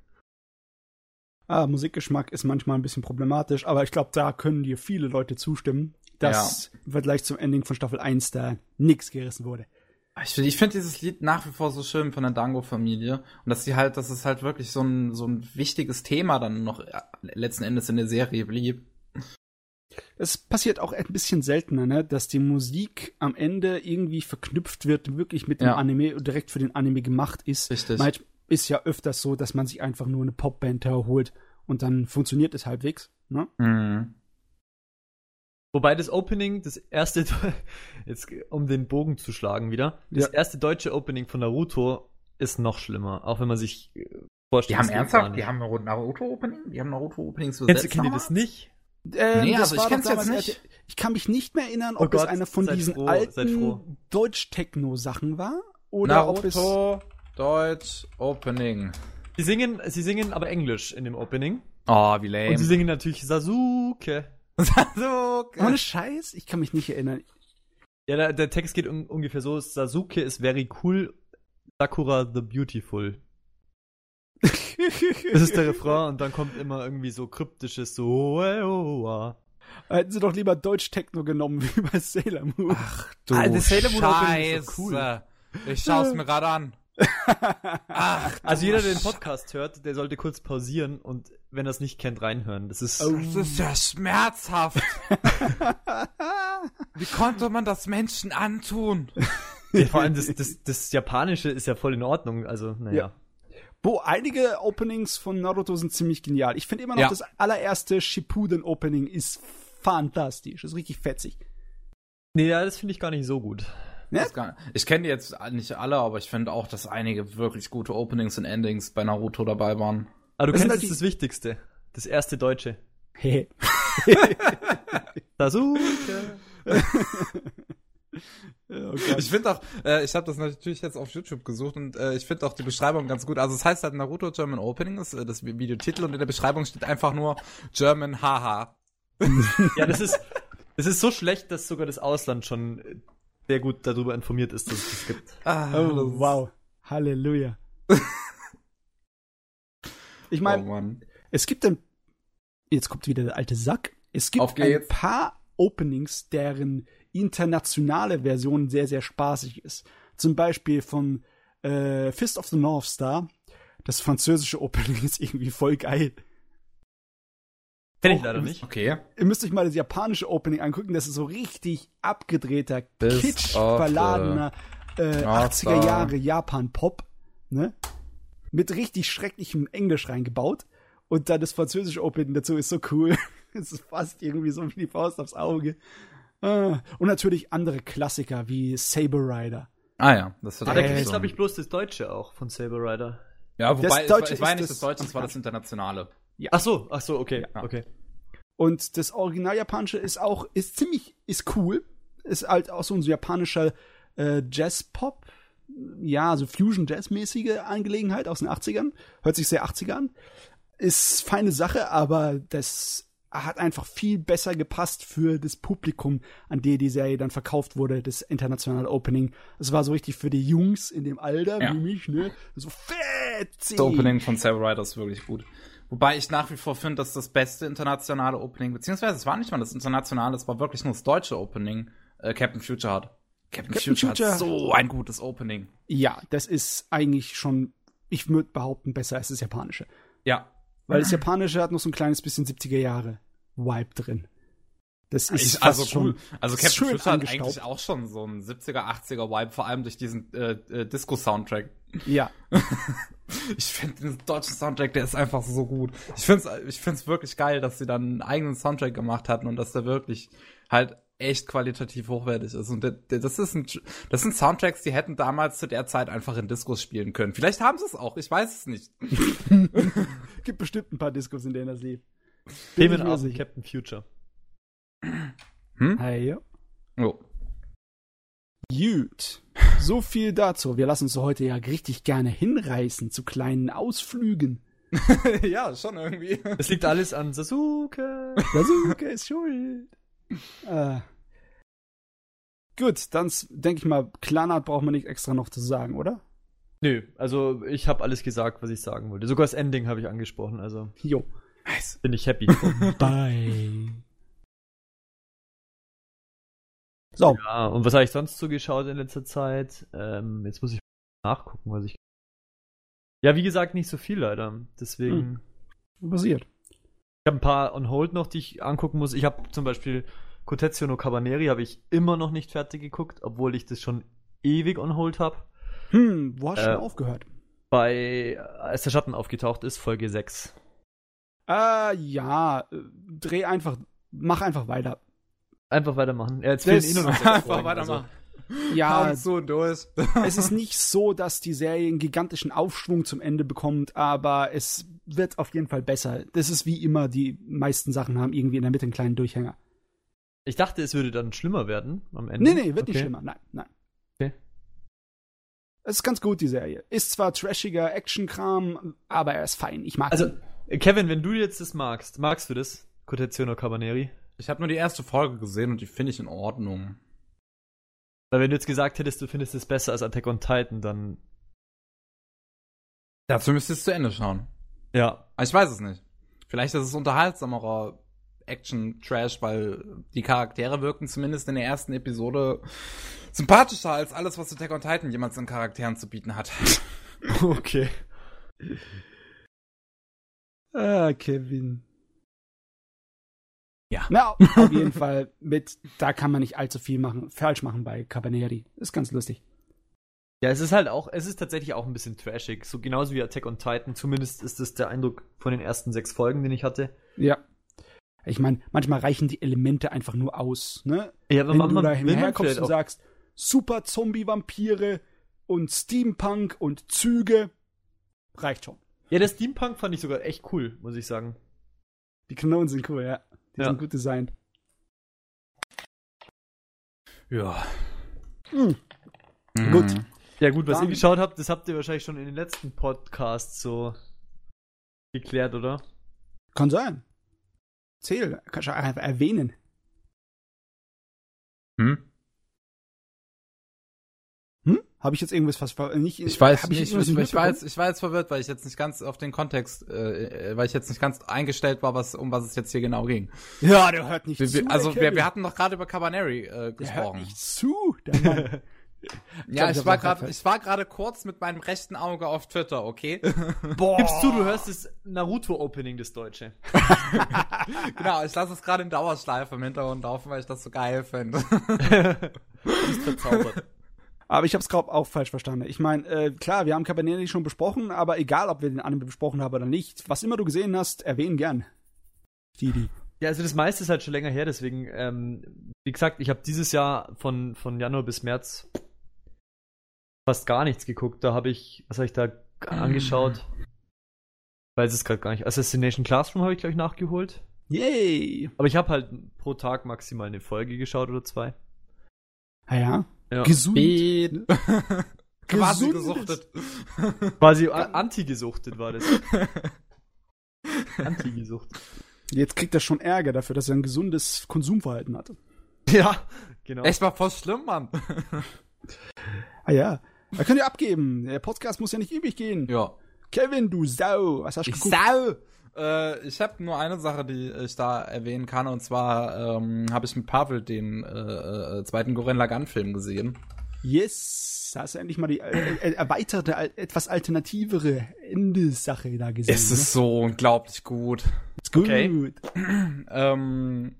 Ah, Musikgeschmack ist manchmal ein bisschen problematisch, aber ich glaube, da können dir viele Leute zustimmen, dass im Vergleich zum Ending von Staffel 1 da nichts gerissen wurde. Ich finde ich find dieses Lied nach wie vor so schön von der Dango-Familie. Und dass sie halt, dass es halt wirklich so ein, so ein wichtiges Thema dann noch äh, letzten Endes in der Serie blieb. Es passiert auch ein bisschen seltener, ne, dass die Musik am Ende irgendwie verknüpft wird, wirklich mit dem Ja. Anime und direkt für den Anime gemacht ist. Richtig. Manch ist ja öfters so, dass man sich einfach nur eine Popband herholt und dann funktioniert es halbwegs. Ne? Mhm. Wobei das Opening, das erste, jetzt um den Bogen zu schlagen wieder, das Ja. erste deutsche Opening von Naruto ist noch schlimmer, auch wenn man sich äh, vorstellt. Die haben ernsthaft, die haben Naruto-Opening? Die haben Naruto-Openings Kennst du, kennt ihr das nicht? Ähm, Nee, also ich doch kenn's jetzt nicht. Ich kann mich nicht mehr erinnern, Oh ob es Gott, eine von diesen froh, alten Deutsch-Techno-Sachen war. Oder ob es. Naruto, Deutsch, Opening. Sie singen, sie singen aber Englisch in dem Opening. Oh, wie Und lame. sie singen natürlich Sasuke. Sasuke. Ohne Scheiß, ich kann mich nicht erinnern. Ja, der, der Text geht un ungefähr so: Sasuke is very cool, Sakura the beautiful. Das ist der Refrain und dann kommt immer irgendwie so kryptisches so. Hätten sie doch lieber Deutsch-Techno genommen, wie bei Sailor Moon. Ach du Ah, das Sailor Moon Scheiße. so cool. Ich schau's mir gerade an. Ach, Also jeder, der den Podcast hört, der sollte kurz pausieren und wenn er es nicht kennt, reinhören. Das ist. Oh. das ist ja schmerzhaft. Wie konnte man das Menschen antun? Ja, vor allem das, das, das Japanische ist ja voll in Ordnung. Also, naja. Ja. Wo einige Openings von Naruto sind ziemlich genial. Ich finde immer noch Ja. das allererste Shippuden-Opening ist fantastisch. Ist richtig fetzig. Nee, ja, das finde ich gar nicht so gut. Gar- Ich kenne die jetzt nicht alle, aber ich finde auch, dass einige wirklich gute Openings und Endings bei Naruto dabei waren. Aber du Das kennst halt die- das Wichtigste. Das erste Deutsche. Hey. Sasuke. Oh. Ich finde auch, äh, ich habe das natürlich jetzt auf YouTube gesucht und äh, ich finde auch die Beschreibung ganz gut. Also es heißt halt Naruto German Opening, ist äh, das Videotitel und in der Beschreibung steht einfach nur German Haha. Ja, das ist, das ist so schlecht, dass sogar das Ausland schon sehr gut darüber informiert ist, dass es das gibt. Ah, Oh, wow. Halleluja. Ich Oh meine, Mann. es gibt ein. Jetzt kommt wieder der alte Sack. Es gibt ein paar Openings, deren internationale Version sehr, sehr spaßig ist. Zum Beispiel von äh, Fist of the North Star. Das französische Opening ist irgendwie voll geil. Kenn ich leider nicht. Okay. Ihr müsst euch mal das japanische Opening angucken. Das ist so richtig abgedrehter, Fist kitsch of verladener äh, North 80er Star. Jahre Japan-Pop. Ne? Mit richtig schrecklichem Englisch reingebaut. Und dann das französische Opening dazu ist so cool. Es ist fast irgendwie so wie die Faust aufs Auge. Ah, Und natürlich andere Klassiker wie Saber Rider. Ah ja, das wird Ah, da ich, so. glaube ich, bloß das Deutsche auch von Saber Rider. Ja, Das wobei, es Deutsche war, es war ja ist nicht das das Deutsche, es war das Internationale. Ja. Ach so, ach so, okay, Ja. okay. Und das Original Japanische ist auch, ist ziemlich, ist cool. Ist halt auch so ein japanischer äh, Jazz-Pop. Ja, so Fusion-Jazz-mäßige Angelegenheit aus den 80ern. Hört sich sehr 80er an. Ist feine Sache, aber das hat einfach viel besser gepasst für das Publikum, an der die Serie dann verkauft wurde, das internationale Opening. Es war so richtig für die Jungs in dem Alter, Ja. wie mich, ne? So fetzig. Das Opening von Sarah Ryder ist wirklich gut. Wobei ich nach wie vor finde, dass das beste internationale Opening, beziehungsweise es war nicht mal das internationale, es war wirklich nur das deutsche Opening, äh, Captain Future hat. Captain, Captain Future, Future- hat so ein gutes Opening. Ja, das ist eigentlich schon, ich würde behaupten, besser als das Japanische. Ja. Weil das Japanische hat noch so ein kleines bisschen 70er Jahre Vibe drin. Das ist Ich, also schon cool. Also Captain schön hat eigentlich auch schon so einen 70er, 80er Vibe, vor allem durch diesen äh, äh, Disco-Soundtrack. Ja, Ich finde den deutschen Soundtrack, der ist einfach so gut. Ich finde es ich find's wirklich geil, dass sie dann einen eigenen Soundtrack gemacht hatten und dass der wirklich halt echt qualitativ hochwertig ist. Und das, ist ein, das sind Soundtracks, die hätten damals zu der Zeit einfach in Discos spielen können. Vielleicht haben sie es auch, ich weiß es nicht. gibt bestimmt ein paar Discos, in denen das lief. Themen ab. Captain Future. Hm? Hey, ja. Oh. Gut. So viel dazu. Wir lassen uns heute ja richtig gerne hinreißen zu kleinen Ausflügen. ja, schon irgendwie. Es liegt alles an Sasuke. Sasuke ist schuld. Äh. Gut, dann s- denke ich mal, Klanart braucht man nicht extra noch zu sagen, oder? Nö, also ich habe alles gesagt, was ich sagen wollte. Sogar das Ending habe ich angesprochen, also Jo. Nice. bin ich happy. Bye. So, ja, und was habe ich sonst so geschaut in letzter Zeit? Ähm, jetzt muss ich nachgucken, was ich. Ja, wie gesagt, nicht so viel leider. Deswegen. was passiert? Ich habe ein paar on hold noch, die ich angucken muss. Ich habe zum Beispiel Cotezio no Cabaneri habe ich immer noch nicht fertig geguckt, obwohl ich das schon ewig on hold habe. Hm, wo hast du Äh, denn aufgehört? Bei als der Schatten aufgetaucht ist, Folge 6. Äh, ja, äh, dreh einfach, mach einfach weiter. Einfach weitermachen. Ja, jetzt fehlen eh nur noch Einfach Folgen, weitermachen. Ja, Augen zu und durch. es ist nicht so, dass die Serie einen gigantischen Aufschwung zum Ende bekommt, aber es wird auf jeden Fall besser. Das ist wie immer, die meisten Sachen haben irgendwie in der Mitte einen kleinen Durchhänger. Ich dachte, es würde dann schlimmer werden am Ende. Nee, nee, wird nicht Okay. schlimmer. Nein, nein. Okay. Es ist ganz gut, die Serie. Ist zwar trashiger Actionkram, aber er ist fein. Ich mag Also, ihn. Kevin, wenn du jetzt das magst, magst du das? Cotezio no Cabaneri? Ich habe nur die erste Folge gesehen und die finde ich in Ordnung. Weil wenn du jetzt gesagt hättest, du findest es besser als Attack on Titan, dann Dazu müsstest du zu Ende schauen. ja. Aber Ich weiß es nicht. Vielleicht ist es unterhaltsamerer Action-Trash, weil die Charaktere wirken zumindest in der ersten Episode sympathischer als alles, was Attack on Titan jemals an Charakteren zu bieten hat. Okay. Ah, Kevin. Ja. Na, auf jeden Fall mit, da kann man nicht allzu viel machen, falsch machen bei Cabaneri. Ist ganz lustig. Ja, es ist halt auch, es ist tatsächlich auch ein bisschen trashig. So genauso wie Attack on Titan. Zumindest ist das der Eindruck von den ersten sechs Folgen, den ich hatte. Ja. Ich meine, manchmal reichen die Elemente einfach nur aus, ne? Ja, aber Wenn man, du da will man herkommst vielleicht und auch. sagst, super Zombie-Vampire und Steampunk und Züge, reicht schon. Ja, der Steampunk fand ich sogar echt cool, muss ich sagen. Die Kanonen sind cool, ja. Die Ja. sind gut designt. Ja. Hm. Mhm. Gut. Ja, gut, was Dann- ihr geschaut habt, das habt ihr wahrscheinlich schon in den letzten Podcasts so geklärt, oder? Kann sein. Zähl, kannst du einfach erwähnen. Hm? Habe ich jetzt irgendwas fast nicht Ich weiß hab nicht, ich, ich, ich, ich, war jetzt, ich war jetzt verwirrt, weil ich jetzt nicht ganz auf den Kontext, äh, äh, weil ich jetzt nicht ganz eingestellt war, was, um was es jetzt hier genau ging. Ja, der hört nicht Wir, zu. also wir, wir hatten doch gerade über Cabaneri äh, der hört gesprochen. nicht zu. Der Mann. Ja, Ich glaub, ich ich war gerade, grad- ich war gerade kurz mit meinem rechten Auge auf Twitter, okay? Boah. Gibst du, du hörst das Naruto-Opening, das Deutsche. genau, ich lasse es gerade in Dauerschleife im Hintergrund laufen, weil ich das so geil finde. Du bist verzaubert. Aber ich habe es glaube auch falsch verstanden. Ich meine, äh, klar, wir haben Cabaneri schon besprochen, aber egal, ob wir den Anime besprochen haben oder nicht, was immer du gesehen hast, erwähnen gern. Didi. Ja, also das meiste ist halt schon länger her, deswegen, ähm, wie gesagt, ich habe dieses Jahr von, von Januar bis März fast gar nichts geguckt. Da habe ich, was habe ich da angeschaut? Weiß es gerade gar nicht. Assassination Classroom habe ich, glaube ich, nachgeholt. Yay! Aber ich habe halt pro Tag maximal eine Folge geschaut oder zwei. Ah ja. Ja. Gesund. Quasi gesuchtet. Quasi a- anti-gesuchtet war das. Anti-gesuchtet. Jetzt kriegt er schon Ärger dafür, dass er ein gesundes Konsumverhalten hatte. Ja, genau. Echt mal voll schlimm, Mann. Ah ja. Da könnt ihr abgeben. Der Podcast muss ja nicht ewig gehen. Ja. Kevin, du Sau. Was hast du Ich geguckt? Sau! Äh, ich habe nur eine Sache, die ich da erwähnen kann, und zwar ähm, habe ich mit Pavel den äh, äh, zweiten Gurren Lagann-Film gesehen. Yes. Da hast du endlich mal die äh, äh, erweiterte, etwas alternativere Endesache da gesehen. Es ist so unglaublich gut. ne? Ist gut. okay. Ähm,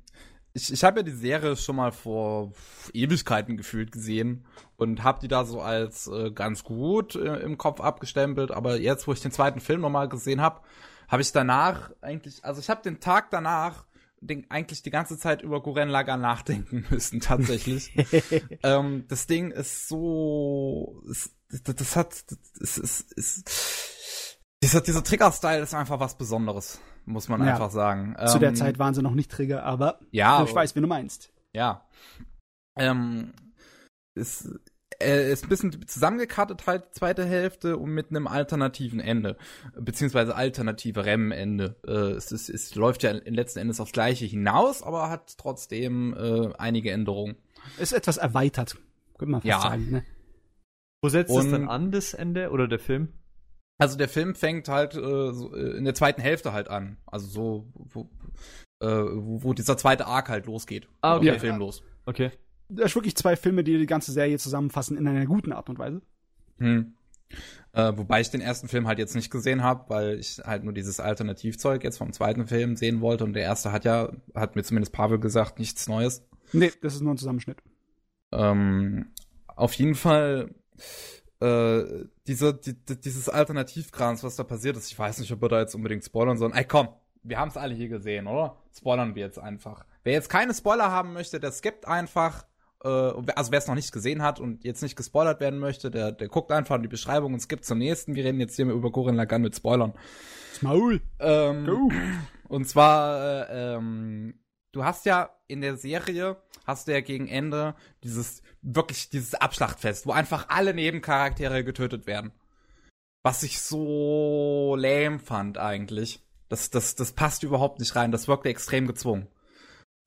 ich ich habe ja die Serie schon mal vor Ewigkeiten gefühlt gesehen und habe die da so als äh, ganz gut äh, im Kopf abgestempelt. Aber jetzt, wo ich den zweiten Film nochmal gesehen habe, habe ich danach eigentlich, also ich habe den Tag danach den, eigentlich die ganze Zeit über Guren Lagann nachdenken müssen, tatsächlich. ähm, das Ding ist so, ist, das, das hat, das ist, ist, dieser, dieser Trigger-Style ist einfach was Besonderes, muss man Ja. einfach sagen. Zu der Ähm, Zeit waren sie noch nicht Trigger, aber ja, ich weiß, wie du meinst. ja. Ähm, ist, äh, ist ein bisschen zusammengekartet halt, die zweite Hälfte und mit einem alternativen Ende. Beziehungsweise alternative REM-Ende. Äh, es, ist, es läuft ja in letzten Endes aufs Gleiche hinaus, aber hat trotzdem äh, einige Änderungen. Ist etwas erweitert. Könnte man fast Ja. sagen. Ne? Wo setzt es Und- dann an, das Ende? Oder der Film? Also der Film fängt halt äh, so, äh, in der zweiten Hälfte halt an. Also so, wo, äh, wo, wo dieser zweite Arc halt losgeht. Ah, okay. Der Film los. Okay. Das ist wirklich zwei Filme, die die ganze Serie zusammenfassen in einer guten Art und Weise. Hm. Äh, wobei ich den ersten Film halt jetzt nicht gesehen habe, weil ich halt nur dieses Alternativzeug jetzt vom zweiten Film sehen wollte und der erste hat ja, hat mir zumindest Pavel gesagt, nichts Neues. Nee, das ist nur ein Zusammenschnitt. Ähm, auf jeden Fall äh, dieser, die, die, dieses Alternativkrams, was da passiert ist, ich weiß nicht, ob wir da jetzt unbedingt spoilern sollen. Ey, komm, wir haben es alle hier gesehen, oder? Spoilern wir jetzt einfach. Wer jetzt keine Spoiler haben möchte, der skippt einfach. Äh, also wer es noch nicht gesehen hat und jetzt nicht gespoilert werden möchte, der, der guckt einfach in die Beschreibung und skippt zum nächsten. Wir reden jetzt hier über Gurren Lagann mit Spoilern. Das Maul. Ähm, Go. und zwar, äh, ähm, du hast ja in der Serie, hast du ja gegen Ende dieses, wirklich dieses Abschlachtfest, wo einfach alle Nebencharaktere getötet werden. Was ich so lame fand eigentlich. Das, das, das passt überhaupt nicht rein. Das wirkte extrem gezwungen.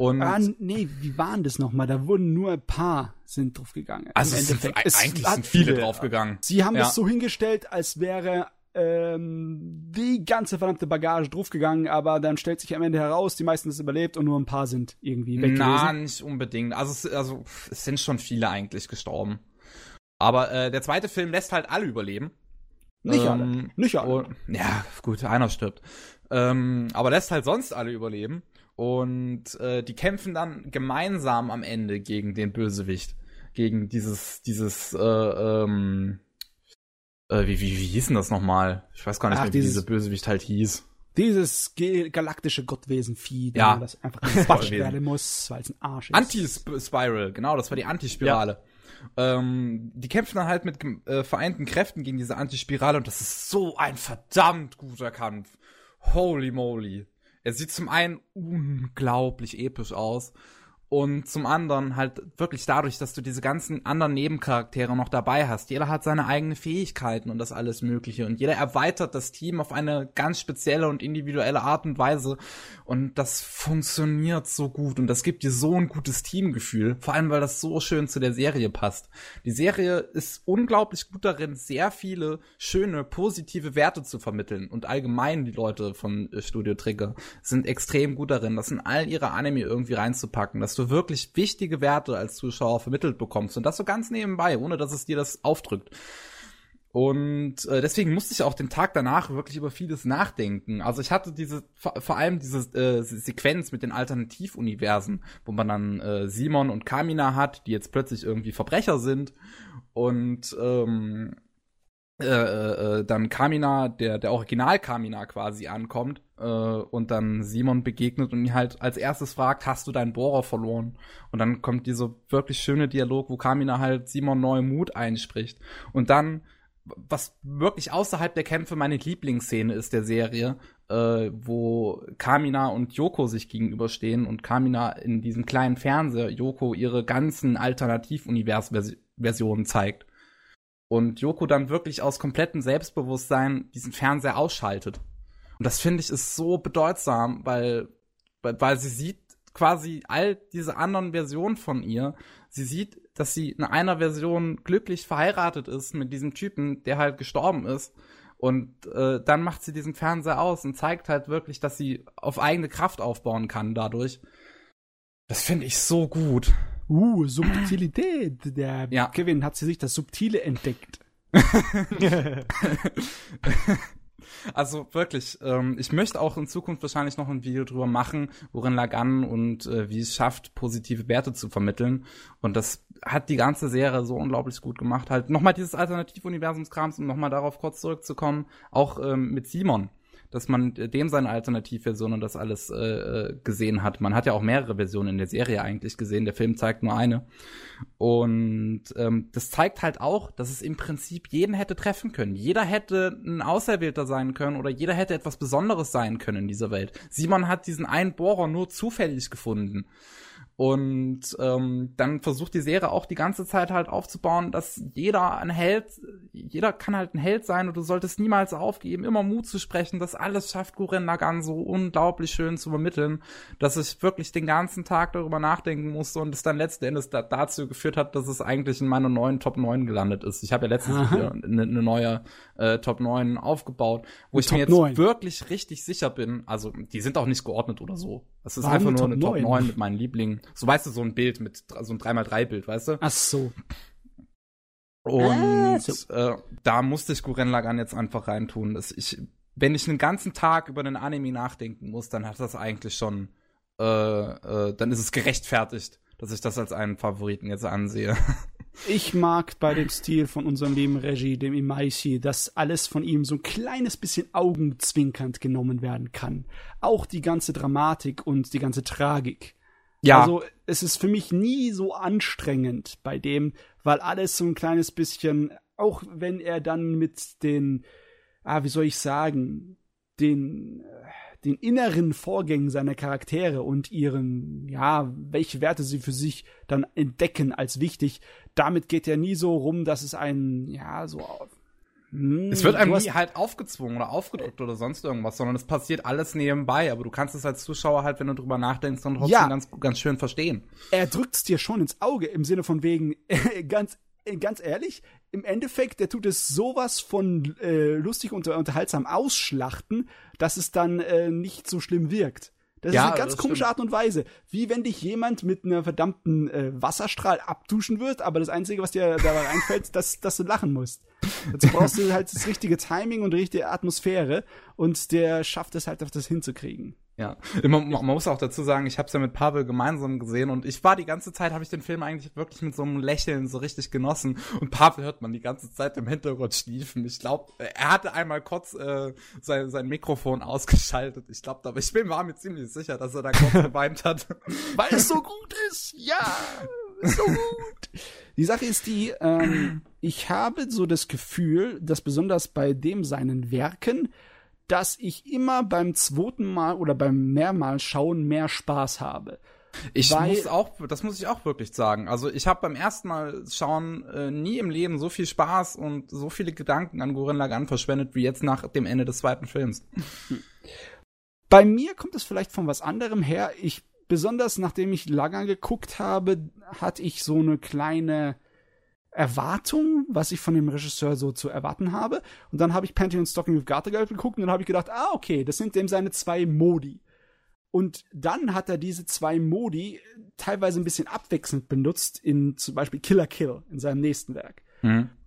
Und Ah, nee, wie waren das nochmal? Da wurden nur ein paar sind drauf gegangen. also es sind. Es eigentlich sind viele, viele, draufgegangen. Sie haben Ja. das so hingestellt, als wäre ähm, die ganze verdammte Bagage draufgegangen, aber dann stellt sich am Ende heraus, die meisten sind überlebt und nur ein paar sind irgendwie weg Na, nicht unbedingt. Also, es, also es sind schon viele eigentlich gestorben. Aber äh, der zweite Film lässt halt alle überleben. Nicht alle. Ähm, Nicht alle. Und, ja, gut, einer stirbt. Ähm, aber lässt halt sonst alle überleben. Und äh, die kämpfen dann gemeinsam am Ende gegen den Bösewicht. Gegen dieses, dieses, äh, ähm, äh, wie, wie, wie hieß denn das nochmal? Ich weiß gar nicht Ach, mehr, wie dieses- diese Bösewicht halt hieß. Dieses galaktische Gottwesen-Vieh, Ja. das einfach gequatscht werden muss, weil es ein Arsch ist. Anti-Spiral, genau, das war die Antispirale. Ähm, die kämpfen dann halt mit äh, vereinten Kräften gegen diese Antispirale und das ist so ein verdammt guter Kampf. Holy moly. Er sieht zum einen unglaublich episch aus und zum anderen halt wirklich dadurch, dass du diese ganzen anderen Nebencharaktere noch dabei hast. Jeder hat seine eigenen Fähigkeiten und das alles Mögliche. Und jeder erweitert das Team auf eine ganz spezielle und individuelle Art und Weise. Und das funktioniert so gut. Und das gibt dir so ein gutes Teamgefühl, vor allem weil das so schön zu der Serie passt. Die Serie ist unglaublich gut darin, sehr viele schöne, positive Werte zu vermitteln. Und allgemein die Leute von äh, Studio Trigger sind extrem gut darin, das in all ihre Anime irgendwie reinzupacken, dass du wirklich wichtige Werte als Zuschauer vermittelt bekommst und das so ganz nebenbei, ohne dass es dir das aufdrückt. Und äh, deswegen musste ich auch den Tag danach wirklich über vieles nachdenken. Also ich hatte diese, vor, allem diese äh, Sequenz mit den Alternativuniversen, wo man dann äh, Simon und Kamina hat, die jetzt plötzlich irgendwie Verbrecher sind und ähm, äh, äh, dann Kamina, der, der Original Kamina quasi ankommt äh, und dann Simon begegnet und ihn halt als erstes fragt, hast du deinen Bohrer verloren? Und dann kommt dieser wirklich schöne Dialog, wo Kamina halt Simon neuen Mut einspricht. Und dann was wirklich außerhalb der Kämpfe meine Lieblingsszene ist der Serie, äh, wo Kamina und Yoko sich gegenüberstehen und Kamina in diesem kleinen Fernseher Yoko ihre ganzen Alternativunivers-Versionen zeigt. Und Yoko dann wirklich aus komplettem Selbstbewusstsein diesen Fernseher ausschaltet. Und das finde ich ist so bedeutsam, weil, weil, weil sie sieht quasi all diese anderen Versionen von ihr. Sie sieht, dass sie in einer Version glücklich verheiratet ist mit diesem Typen, der halt gestorben ist. Und äh, dann macht sie diesen Fernseher aus und zeigt halt wirklich, dass sie auf eigene Kraft aufbauen kann dadurch. Das finde ich so gut. Uh, Subtilität. Der Ja. Kevin hat sie sich das Subtile entdeckt. Also wirklich, ähm, ich möchte auch in Zukunft wahrscheinlich noch ein Video drüber machen, worin Lagan und äh, wie es schafft, positive Werte zu vermitteln. Und das hat die ganze Serie so unglaublich gut gemacht. Halt nochmal dieses Alternativuniversumskrams, um nochmal darauf kurz zurückzukommen, auch ähm, mit Simon. Dass man dem seine Alternativversion und das alles äh, äh, gesehen hat. Man hat ja auch mehrere Versionen in der Serie eigentlich gesehen. Der Film zeigt nur eine. Und ähm, das zeigt halt auch, dass es im Prinzip jeden hätte treffen können. Jeder hätte ein Auserwählter sein können oder jeder hätte etwas Besonderes sein können in dieser Welt. Simon hat diesen einen Bohrer nur zufällig gefunden. Und ähm, dann versucht die Serie auch die ganze Zeit halt aufzubauen, dass jeder ein Held, jeder kann halt ein Held sein und du solltest niemals aufgeben, immer Mut zu sprechen. Das alles schafft Guren Lagann so unglaublich schön zu übermitteln, dass ich wirklich den ganzen Tag darüber nachdenken musste und es dann letzten Endes da, dazu geführt hat, dass es eigentlich in meiner neuen Top 9 gelandet ist. Ich habe ja letztens Aha. wieder eine ne neue äh, Top 9 aufgebaut, wo Eine ich mir Top jetzt 9. wirklich richtig sicher bin. Also die sind auch nicht geordnet oder so. Es ist Warum einfach nur Top eine Top 9? 9 mit meinen Lieblingen. So weißt du, so ein Bild mit so ein 3x3-Bild, weißt du? Ach so. Und Ah, so. äh, da musste ich Guren Lagann jetzt einfach reintun. Das ich, wenn ich einen ganzen Tag über einen Anime nachdenken muss, dann hat das eigentlich schon, äh, äh, dann ist es gerechtfertigt, dass ich das als einen Favoriten jetzt ansehe. Ich mag bei dem Stil von unserem lieben Regie, dem Imaishi, dass alles von ihm so ein kleines bisschen augenzwinkernd genommen werden kann. Auch die ganze Dramatik und die ganze Tragik. Also es ist für mich nie so anstrengend bei dem, weil alles so ein kleines bisschen, auch wenn er dann mit den, ah, wie soll ich sagen, den, äh, den inneren Vorgängen seiner Charaktere und ihren, ja, welche Werte sie für sich dann entdecken als wichtig, damit geht er nie so rum, dass es einen, ja, so, hm, es wird einem nie halt aufgezwungen oder aufgedrückt oder sonst irgendwas, sondern es passiert alles nebenbei. Aber du kannst es als Zuschauer halt, wenn du drüber nachdenkst, dann trotzdem Ja. ganz, ganz schön verstehen. er drückt's dir schon ins Auge im Sinne von wegen ganz ganz ehrlich im Endeffekt der tut es sowas von äh, lustig und unterhaltsam ausschlachten dass es dann äh, nicht so schlimm wirkt. Das Ja, ist eine ganz komische stimmt. Art und Weise. Wie wenn dich jemand mit einer verdammten äh, Wasserstrahl abduschen wird aber das einzige was dir dabei einfällt dass dass du lachen musst. Dazu brauchst du halt das richtige Timing und die richtige Atmosphäre und der schafft es halt auf das hinzukriegen Ja, man, man muss auch dazu sagen, ich habe es ja mit Pavel gemeinsam gesehen und ich war die ganze Zeit, habe ich den Film eigentlich wirklich mit so einem Lächeln so richtig genossen und Pavel hört man die ganze Zeit im Hintergrund schliefen. Ich glaube, er hatte einmal kurz äh, sein, sein Mikrofon ausgeschaltet. Ich glaube, aber ich bin war mir ziemlich sicher, dass er da kurz geweint hat. weil es so gut ist. Ja, so gut. Die Sache ist die, ähm, ich habe so das Gefühl, dass besonders bei dem seinen Werken, dass ich immer beim zweiten Mal oder beim mehrmals schauen mehr Spaß habe. Ich Weil- muss auch, das muss ich auch wirklich sagen. Also ich habe beim ersten Mal schauen äh, nie im Leben so viel Spaß und so viele Gedanken an Gurren Lagann verschwendet wie jetzt nach dem Ende des zweiten Films. Bei mir kommt es vielleicht von was anderem her. Ich, besonders nachdem ich Lager geguckt habe, hatte ich so eine kleine Erwartung, was ich von dem Regisseur so zu erwarten habe. Und dann habe ich Pantheon Stocking with Gartergeld geguckt und dann habe ich gedacht, ah, okay, das sind dem seine zwei Modi. Und dann hat er diese zwei Modi teilweise ein bisschen abwechselnd benutzt in zum Beispiel Killer Kill in seinem nächsten Werk.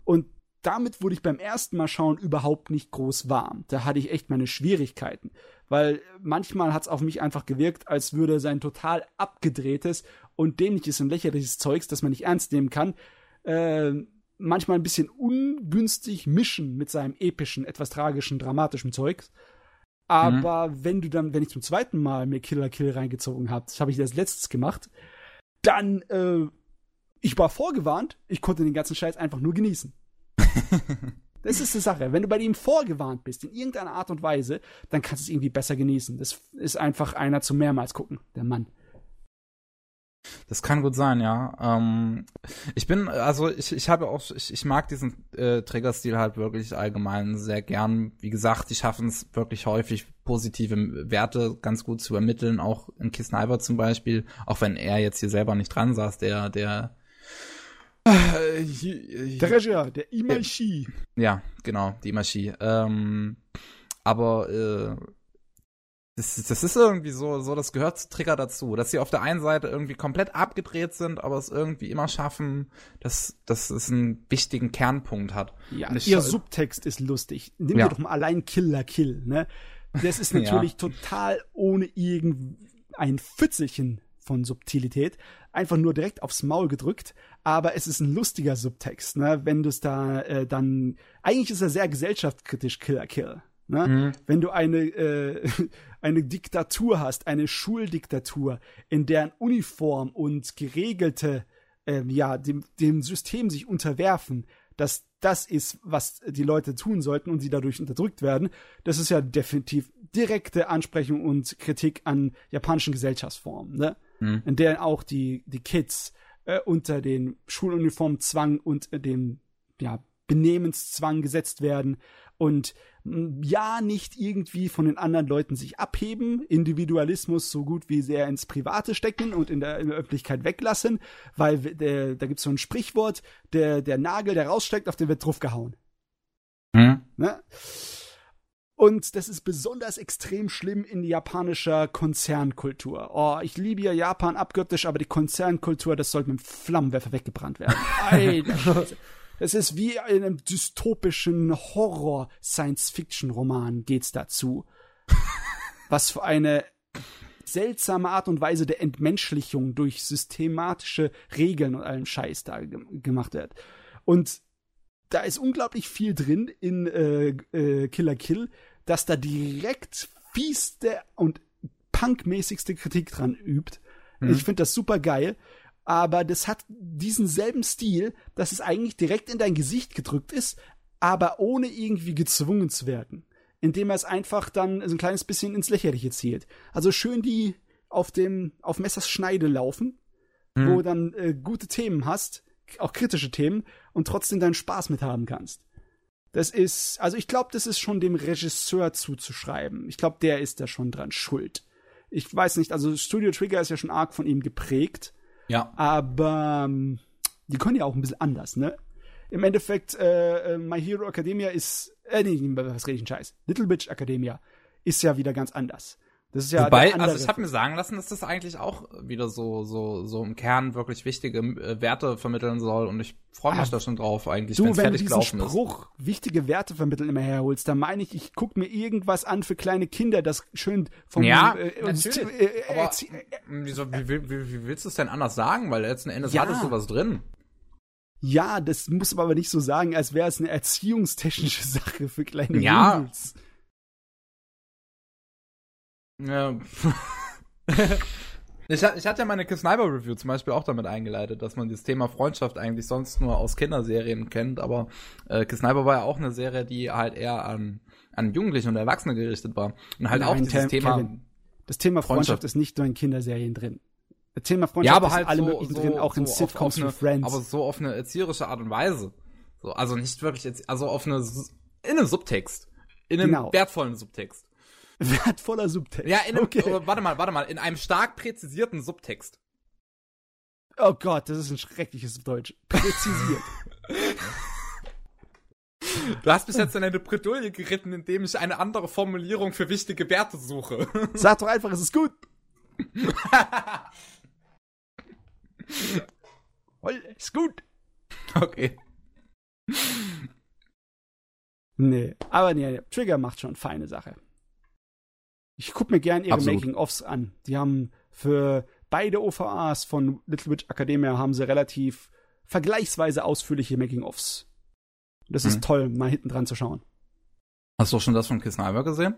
Und damit wurde ich beim ersten Mal schauen überhaupt nicht groß warm. Da hatte ich echt meine Schwierigkeiten. Weil manchmal hat es auf mich einfach gewirkt, als würde sein total abgedrehtes und dämliches und lächerliches Zeugs, das man nicht ernst nehmen kann, äh, manchmal ein bisschen ungünstig mischen mit seinem epischen, etwas tragischen, dramatischen Zeugs. Aber wenn du dann, wenn ich zum zweiten Mal mir Killer Kill reingezogen habe, das habe ich als letztes gemacht, dann, äh, ich war vorgewarnt, ich konnte den ganzen Scheiß einfach nur genießen. Das ist die Sache. Wenn du bei ihm vorgewarnt bist, in irgendeiner Art und Weise, dann kannst du es irgendwie besser genießen. Das ist einfach einer zu mehrmals gucken, der Mann. Das kann gut sein, ja. Ähm, ich bin, also ich, ich habe auch, ich, ich mag diesen äh, Triggerstil halt wirklich allgemein sehr gern. Wie gesagt, die schaffen es wirklich häufig, positive Werte ganz gut zu ermitteln, auch in Kiss Sniper zum Beispiel, auch wenn er jetzt hier selber nicht dran saß, der, der äh, der Regisseur, der Imashi. Ja, genau, die Imashi. Ähm, aber äh, das, das ist irgendwie so, so, das gehört zu Trigger dazu, dass sie auf der einen Seite irgendwie komplett abgedreht sind, aber es irgendwie immer schaffen, dass, dass es einen wichtigen Kernpunkt hat. Ja, ihr Subtext ist lustig. Nimm ja. dir doch mal allein Killer Kill, ne? Das ist natürlich ja. total ohne irgendein Pfützelchen von Subtilität, einfach nur direkt aufs Maul gedrückt, aber es ist ein lustiger Subtext, ne? Wenn du es da äh, dann, eigentlich ist er sehr gesellschaftskritisch Killer Kill. Ne? Mhm. Wenn du eine, äh, eine Diktatur hast, eine Schuldiktatur, in deren Uniform und geregelte, äh, ja, dem, dem System sich unterwerfen, dass das ist, was die Leute tun sollten und sie dadurch unterdrückt werden, das ist ja definitiv direkte Ansprechung und Kritik an japanischen Gesellschaftsformen, ne? Mhm. in der auch die, die Kids äh, unter den Schuluniformzwang und äh, dem ja, Benehmenszwang gesetzt werden und ja nicht irgendwie von den anderen Leuten sich abheben, Individualismus so gut wie sehr ins Private stecken und in der, in der Öffentlichkeit weglassen, weil der, da gibt's so ein Sprichwort, der, der Nagel, der raussteckt, auf den wird draufgehauen. Mhm. Ne? Und das ist besonders extrem schlimm in japanischer Konzernkultur. Oh, ich liebe ja Japan abgöttisch, aber die Konzernkultur, das sollte mit dem Flammenwerfer weggebrannt werden. Alter, es ist wie in einem dystopischen Horror-Science-Fiction-Roman geht's dazu. Was für eine seltsame Art und Weise der Entmenschlichung durch systematische Regeln und allem Scheiß da ge gemacht wird. Und da ist unglaublich viel drin in äh, äh, Killer Kill, dass da direkt fieste und punkmäßigste Kritik dran übt. Mhm. Ich finde das super geil aber das hat diesen selben Stil, dass es eigentlich direkt in dein Gesicht gedrückt ist, aber ohne irgendwie gezwungen zu werden. Indem er es einfach dann so ein kleines bisschen ins Lächerliche zielt. Also schön die auf dem, auf Messers Schneide laufen, mhm. wo dann äh, gute Themen hast, auch kritische Themen, und trotzdem deinen Spaß mit haben kannst. Das ist, also ich glaube, das ist schon dem Regisseur zuzuschreiben. Ich glaube, der ist da schon dran schuld. Ich weiß nicht, also Studio Trigger ist ja schon arg von ihm geprägt. Ja. Aber ähm, die können ja auch ein bisschen anders, ne? Im Endeffekt, äh, äh My Hero Academia ist, äh, nee, was rede ich denn Scheiß? Little Bitch Academia ist ja wieder ganz anders. Das ist ja Wobei, also ich habe mir sagen lassen, dass das eigentlich auch wieder so so so im Kern wirklich wichtige äh, Werte vermitteln soll und ich freue mich ah, da schon drauf eigentlich, wenn es fertig du diesen Spruch ist. wichtige Werte vermitteln immer herholst, dann meine ich, ich guck mir irgendwas an für kleine Kinder, das schön vom ja, äh, natürlich. Äh, äh, Aber wieso, wie, wie, wie, willst du es denn anders sagen? Weil letzten Endes ja. hat es sowas drin. Ja, das muss man aber nicht so sagen, als wäre es eine erziehungstechnische Sache für kleine ja. Jungs. Ja. ich, ich hatte ja meine Kiss Sniper Review zum Beispiel auch damit eingeleitet, dass man das Thema Freundschaft eigentlich sonst nur aus Kinderserien kennt, aber äh, Kiss Sniper war ja auch eine Serie, die halt eher an, an Jugendliche und Erwachsene gerichtet war. Und halt Nein, auch dieses Thema. Kevin, das Thema Freundschaft, Freundschaft, ist nicht nur in Kinderserien drin. Das Thema Freundschaft ja, aber halt ist alle so, möglichen so, drin, auch so in Sitcoms auf Friends. Aber so auf eine erzieherische Art und Weise. So, also nicht wirklich, also auf eine, in einem Subtext. In einem genau. wertvollen Subtext. Wertvoller Subtext. Ja, in einem, okay. oh, warte mal, warte mal, in einem stark präzisierten Subtext. Oh Gott, das ist ein schreckliches Deutsch. Präzisiert. Du hast bis jetzt in eine Bredouille geritten, indem ich eine andere Formulierung für wichtige Werte suche. Sag doch einfach, es ist gut. Voll, ist gut. Okay. Nee, aber nee, Trigger macht schon feine Sache. Ich gucke mir gern ihre Making-ofs an. Die haben für beide OVAs von Little Witch Academia haben sie relativ vergleichsweise ausführliche Making-ofs. Das mhm. ist toll, mal hinten dran zu schauen. Hast du auch schon das von Kiss Sniper gesehen?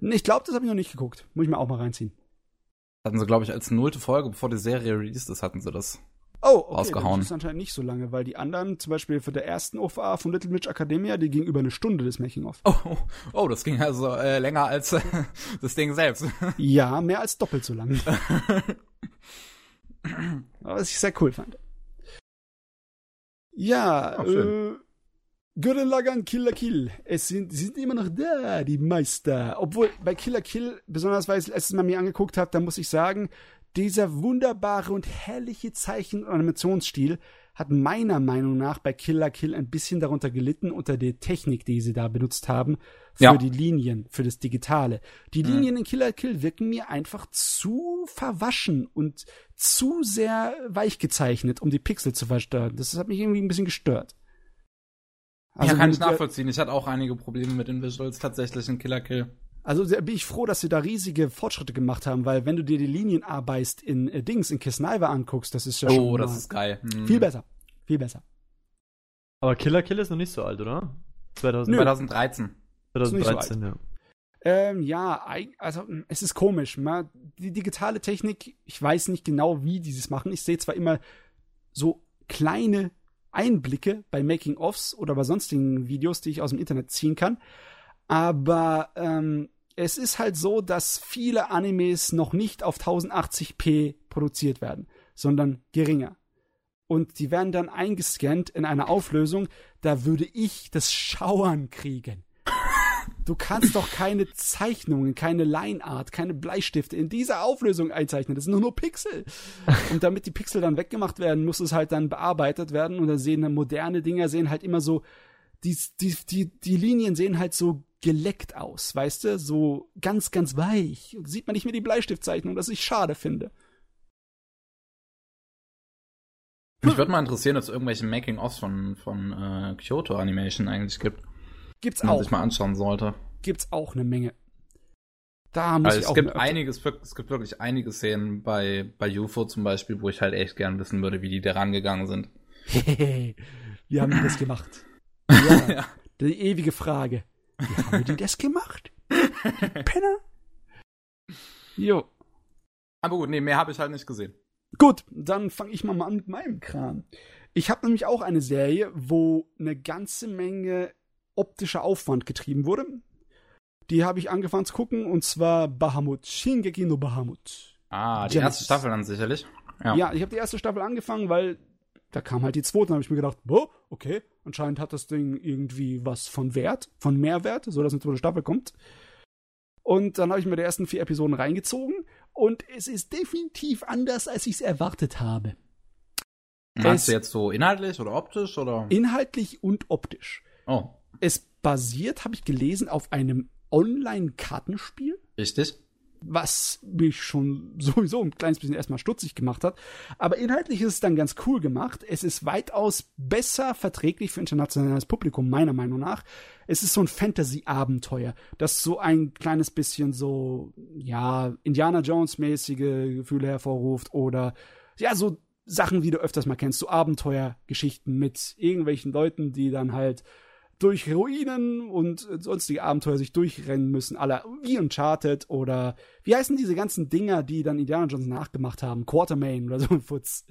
Ich glaube, das habe ich noch nicht geguckt. Muss ich mir auch mal reinziehen. Hatten sie, glaube ich, als nullte Folge, bevor die Serie released ist, hatten sie das. Oh, okay, rausgehauen. Das ist anscheinend nicht so lange, weil die anderen, zum Beispiel für der ersten OVA von Little Witch Academia, die ging über eine Stunde des Making-of. Oh, oh, oh, das ging also äh, länger als äh, das Ding selbst. Ja, mehr als doppelt so lang. Was ich sehr cool fand. Ja, Ach, äh, Lagann Killer Kill. Es sind, sie sind immer noch da, die Meister. Obwohl bei Killer Kill, besonders weil ich es letztes Mal mir angeguckt habe, da muss ich sagen, dieser wunderbare und herrliche Zeichen- und Animationsstil hat meiner Meinung nach bei Killer Kill ein bisschen darunter gelitten unter der Technik, die sie da benutzt haben für Ja. die Linien, für das Digitale. Die Linien in Killer Kill wirken mir einfach zu verwaschen und zu sehr weich gezeichnet, um die Pixel zu versteuern. Das hat mich irgendwie ein bisschen gestört. ja, kann ich nachvollziehen. Ich hatte auch einige Probleme mit den Visuals tatsächlich in Killer Kill. Also da bin ich froh, dass sie da riesige Fortschritte gemacht haben, weil wenn du dir die Linienarbeit in äh, Dings, in Kisniver anguckst, das ist ja schon Oh, das ist geil. Hm. viel besser. Viel besser. Aber Killer Kill ist noch nicht so alt, oder? 2000, Nö. 2013. Ist nicht so 2013, ja. Ähm, ja, also mh, es ist komisch. Ma, die digitale Technik, ich weiß nicht genau, wie die es machen. Ich sehe zwar immer so kleine Einblicke bei Making-ofs oder bei sonstigen Videos, die ich aus dem Internet ziehen kann, aber ähm, es ist halt so, dass viele Animes noch nicht auf 1080p produziert werden, sondern geringer. Und die werden dann eingescannt in einer Auflösung, da würde ich das Schauern kriegen. Du kannst doch keine Zeichnungen, keine Lineart, keine Bleistifte in dieser Auflösung einzeichnen. Das sind nur, nur Pixel. Und damit die Pixel dann weggemacht werden, muss es halt dann bearbeitet werden. Und da sehen dann moderne Dinger sehen halt immer so, die, die, die, die Linien sehen halt so geleckt aus, weißt du? So ganz, ganz weich. Sieht man nicht mehr die Bleistiftzeichnung, das ich schade finde. Mich würde mal interessieren, ob es irgendwelche Making-ofs von, von äh, Kyoto Animation eigentlich gibt, Gibt's die man auch. sich mal anschauen sollte. Gibt's auch eine Menge. Da muss Also ich es auch gibt einiges, es gibt wirklich einige Szenen bei, bei UFO zum Beispiel, wo ich halt echt gern wissen würde, wie die da rangegangen sind. Wie haben die das gemacht? Ja, Ja. die ewige Frage. Wie haben die das gemacht? Penner? Jo. Aber gut, nee, mehr habe ich halt nicht gesehen. Gut, dann fange ich mal mal an mit meinem Kram. Ich habe nämlich auch eine Serie, wo eine ganze Menge optischer Aufwand getrieben wurde. Die habe ich angefangen zu gucken, und zwar Bahamut. Shingeki no Bahamut. Ah, die Genesis. erste Staffel dann sicherlich. Ja, Ja. ich habe die erste Staffel angefangen, weil da kam halt die zweite, und habe ich mir gedacht, boah, okay, anscheinend hat das Ding irgendwie was von Wert, von Mehrwert, so dass eine zweite Staffel kommt. Und dann habe ich mir die ersten vier Episoden reingezogen und es ist definitiv anders, als ich es erwartet habe. Meinst du jetzt so inhaltlich oder optisch oder? Inhaltlich und optisch. oh, Es basiert, habe ich gelesen, auf einem Online-Kartenspiel, richtig. Was mich schon sowieso ein kleines bisschen erstmal stutzig gemacht hat. Aber inhaltlich ist es dann ganz cool gemacht. Es ist weitaus besser verträglich für internationales Publikum, meiner Meinung nach. Es ist so ein Fantasy-Abenteuer, das so ein kleines bisschen so, ja, Indiana Jones-mäßige Gefühle hervorruft oder, ja, so Sachen, wie du öfters mal kennst, so Abenteuergeschichten mit irgendwelchen Leuten, die dann halt durch Ruinen und sonstige Abenteuer sich durchrennen müssen, aller wie Uncharted oder wie heißen diese ganzen Dinger, die dann Indiana Jones nachgemacht haben, Quartermain oder so ein Futz.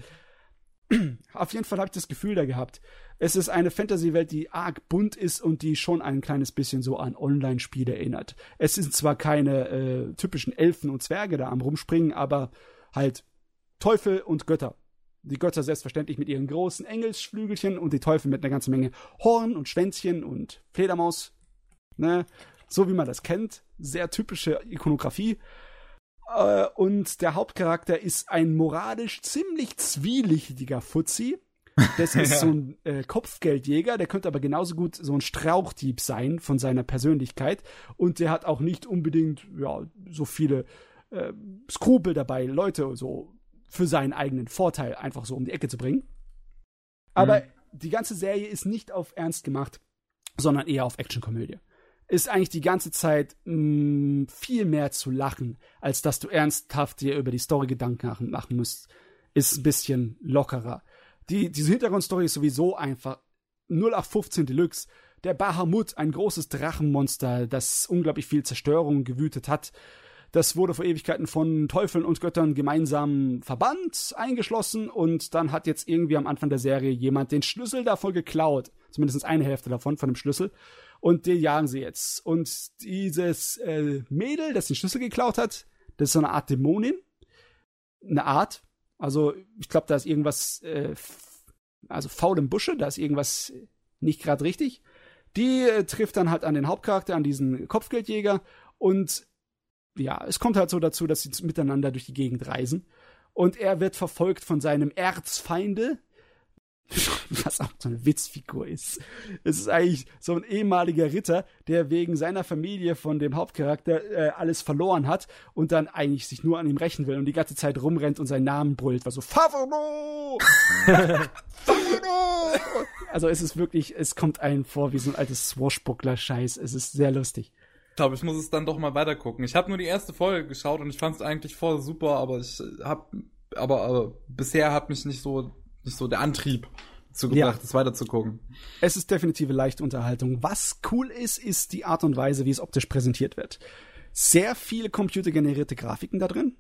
Auf jeden Fall habe ich das Gefühl da gehabt. Es ist eine Fantasy-Welt, die arg bunt ist und die schon ein kleines bisschen so an Online-Spiele erinnert. Es sind zwar keine äh, typischen Elfen und Zwerge da am rumspringen, aber halt Teufel und Götter. Die Götter selbstverständlich mit ihren großen Engelsflügelchen und die Teufel mit einer ganzen Menge Horn und Schwänzchen und Fledermaus. Ne? So wie man das kennt. Sehr typische Ikonografie. Äh, und der Hauptcharakter ist ein moralisch ziemlich zwielichtiger Fuzzi. Das ist Ja. so ein äh, Kopfgeldjäger, der könnte aber genauso gut so ein Strauchdieb sein von seiner Persönlichkeit. Und der hat auch nicht unbedingt ja, so viele äh, Skrupel dabei, Leute so für seinen eigenen Vorteil einfach so um die Ecke zu bringen. Aber die ganze Serie ist nicht auf Ernst gemacht, sondern eher auf Actionkomödie. Ist eigentlich die ganze Zeit mh, viel mehr zu lachen, als dass du ernsthaft dir über die Story Gedanken machen- machen musst. Ist ein bisschen lockerer. Die, diese Hintergrundstory ist sowieso einfach 0815 Deluxe. Der Bahamut, ein großes Drachenmonster, das unglaublich viel Zerstörung gewütet hat, Das wurde vor Ewigkeiten von Teufeln und Göttern gemeinsam verbannt, eingeschlossen und dann hat jetzt irgendwie am Anfang der Serie jemand den Schlüssel davon geklaut. Zumindest eine Hälfte davon, von dem Schlüssel. Und den jagen sie jetzt. Und dieses äh, Mädel, das den Schlüssel geklaut hat, das ist so eine Art Dämonin. Eine Art. Also, ich glaube, da ist irgendwas, äh, also faul im Busche, da ist irgendwas nicht gerade richtig. Die äh, trifft dann halt an den Hauptcharakter, an diesen Kopfgeldjäger und ja, es kommt halt so dazu, dass sie miteinander durch die Gegend reisen. Und er wird verfolgt von seinem Erzfeinde, was auch so eine Witzfigur ist. Es ist eigentlich so ein ehemaliger Ritter, der wegen seiner Familie von dem Hauptcharakter äh, alles verloren hat und dann eigentlich sich nur an ihm rächen will und die ganze Zeit rumrennt und seinen Namen brüllt, was so Favoro! Favoro! Also es ist wirklich, es kommt einem vor wie so ein altes Swashbuckler-Scheiß. Es ist sehr lustig. Ich glaube, ich muss es dann doch mal weitergucken. Ich habe nur die erste Folge geschaut und ich fand es eigentlich voll super, aber ich habe, aber, aber bisher hat mich nicht so nicht so der Antrieb zugebracht, ja. das weiterzugucken. Es ist definitive leichte Unterhaltung. Was cool ist, ist die Art und Weise, wie es optisch präsentiert wird. Sehr viele computergenerierte Grafiken da drin.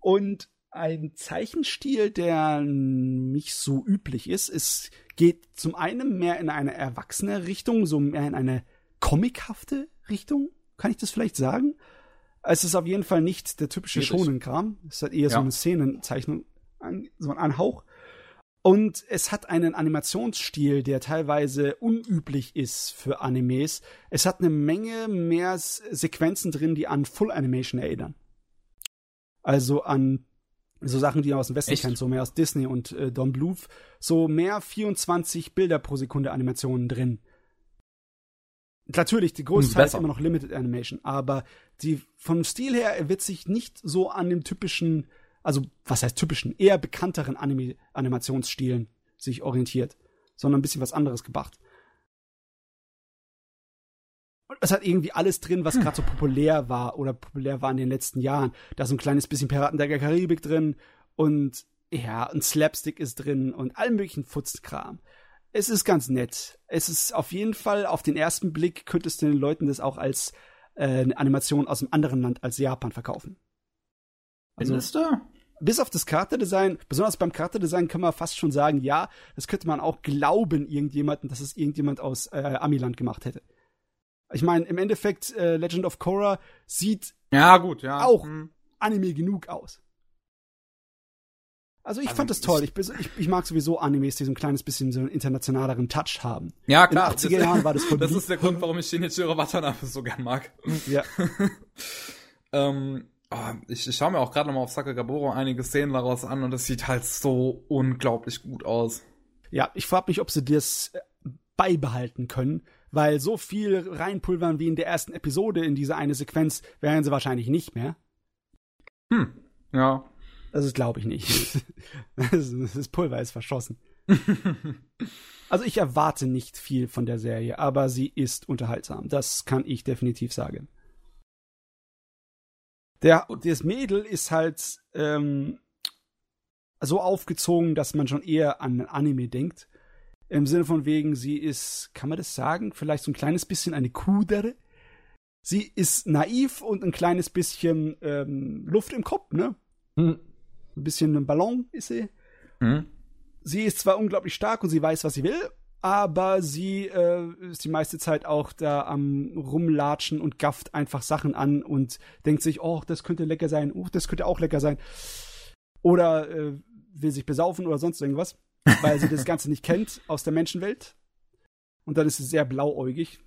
Und ein Zeichenstil, der nicht so üblich ist. Es geht zum einen mehr in eine erwachsene Richtung, so mehr in eine comichafte Richtung. Kann ich das vielleicht sagen? Es ist auf jeden Fall nicht der typische Schonen-Kram. Es hat eher ja. so eine Szenenzeichnung, so ein Anhauch. Und es hat einen Animationsstil, der teilweise unüblich ist für Animes. Es hat eine Menge mehr Sequenzen drin, die an Full Animation erinnern. Also an so Sachen, die man aus dem Westen kennt, so mehr aus Disney und äh, Don Bluth, so mehr 24 Bilder pro Sekunde Animationen drin. Natürlich, die größte Teil ist immer noch Limited Animation, aber die vom Stil her wird sich nicht so an dem typischen also was heißt typischen, eher bekannteren Anime Animationsstilen sich orientiert, sondern ein bisschen was anderes gemacht. Und es hat irgendwie alles drin, was hm. gerade so populär war oder populär war in den letzten Jahren. Da ist ein kleines bisschen Piraten der Karibik drin und ja, ein Slapstick ist drin und allen möglichen Futzkram. Es ist ganz nett. Es ist auf jeden Fall, auf den ersten Blick könntest du den Leuten das auch als äh, eine Animation aus einem anderen Land als Japan verkaufen. Also, Findest du? bis auf das Charakterdesign, besonders beim Charakterdesign kann man fast schon sagen, ja, das könnte man auch glauben, irgendjemanden, dass es irgendjemand aus äh, Amiland gemacht hätte. Ich meine, im Endeffekt, äh, Legend of Korra sieht ja, gut, ja. auch hm. Anime genug aus. Also ich also fand das toll. Ich, ich, ich, mag sowieso Animes, die so ein kleines bisschen so einen internationaleren Touch haben. Ja, klar. In den 80er Jahren war das voll Das ist der Grund, warum ich Shinichiro Watanabe so gern mag. Ja. ähm, oh, ich, ich schaue mir auch gerade nochmal auf Sakagaboro einige Szenen daraus an und das sieht halt so unglaublich gut aus. Ja, ich frage mich, ob sie das äh, beibehalten können, weil so viel reinpulvern wie in der ersten Episode in diese eine Sequenz werden sie wahrscheinlich nicht mehr. Hm, ja. Das glaube ich, nicht. das Pulver ist verschossen. also ich erwarte nicht viel von der Serie, aber sie ist unterhaltsam. Das kann ich definitiv sagen. Der, das Mädel ist halt ähm, so aufgezogen, dass man schon eher an Anime denkt. Im Sinne von wegen, sie ist, kann man das sagen, vielleicht so ein kleines bisschen eine Kudere. Sie ist naiv und ein kleines bisschen ähm, Luft im Kopf, ne? Hm. Ein bisschen ein Ballon ist sie. Hm. Sie ist zwar unglaublich stark und sie weiß, was sie will, aber sie äh, ist die meiste Zeit auch da am rumlatschen und gafft einfach Sachen an und denkt sich, oh, das könnte lecker sein, oh, das könnte auch lecker sein. Oder äh, will sich besaufen oder sonst irgendwas, weil sie das Ganze nicht kennt aus der Menschenwelt. Und dann ist sie sehr blauäugig.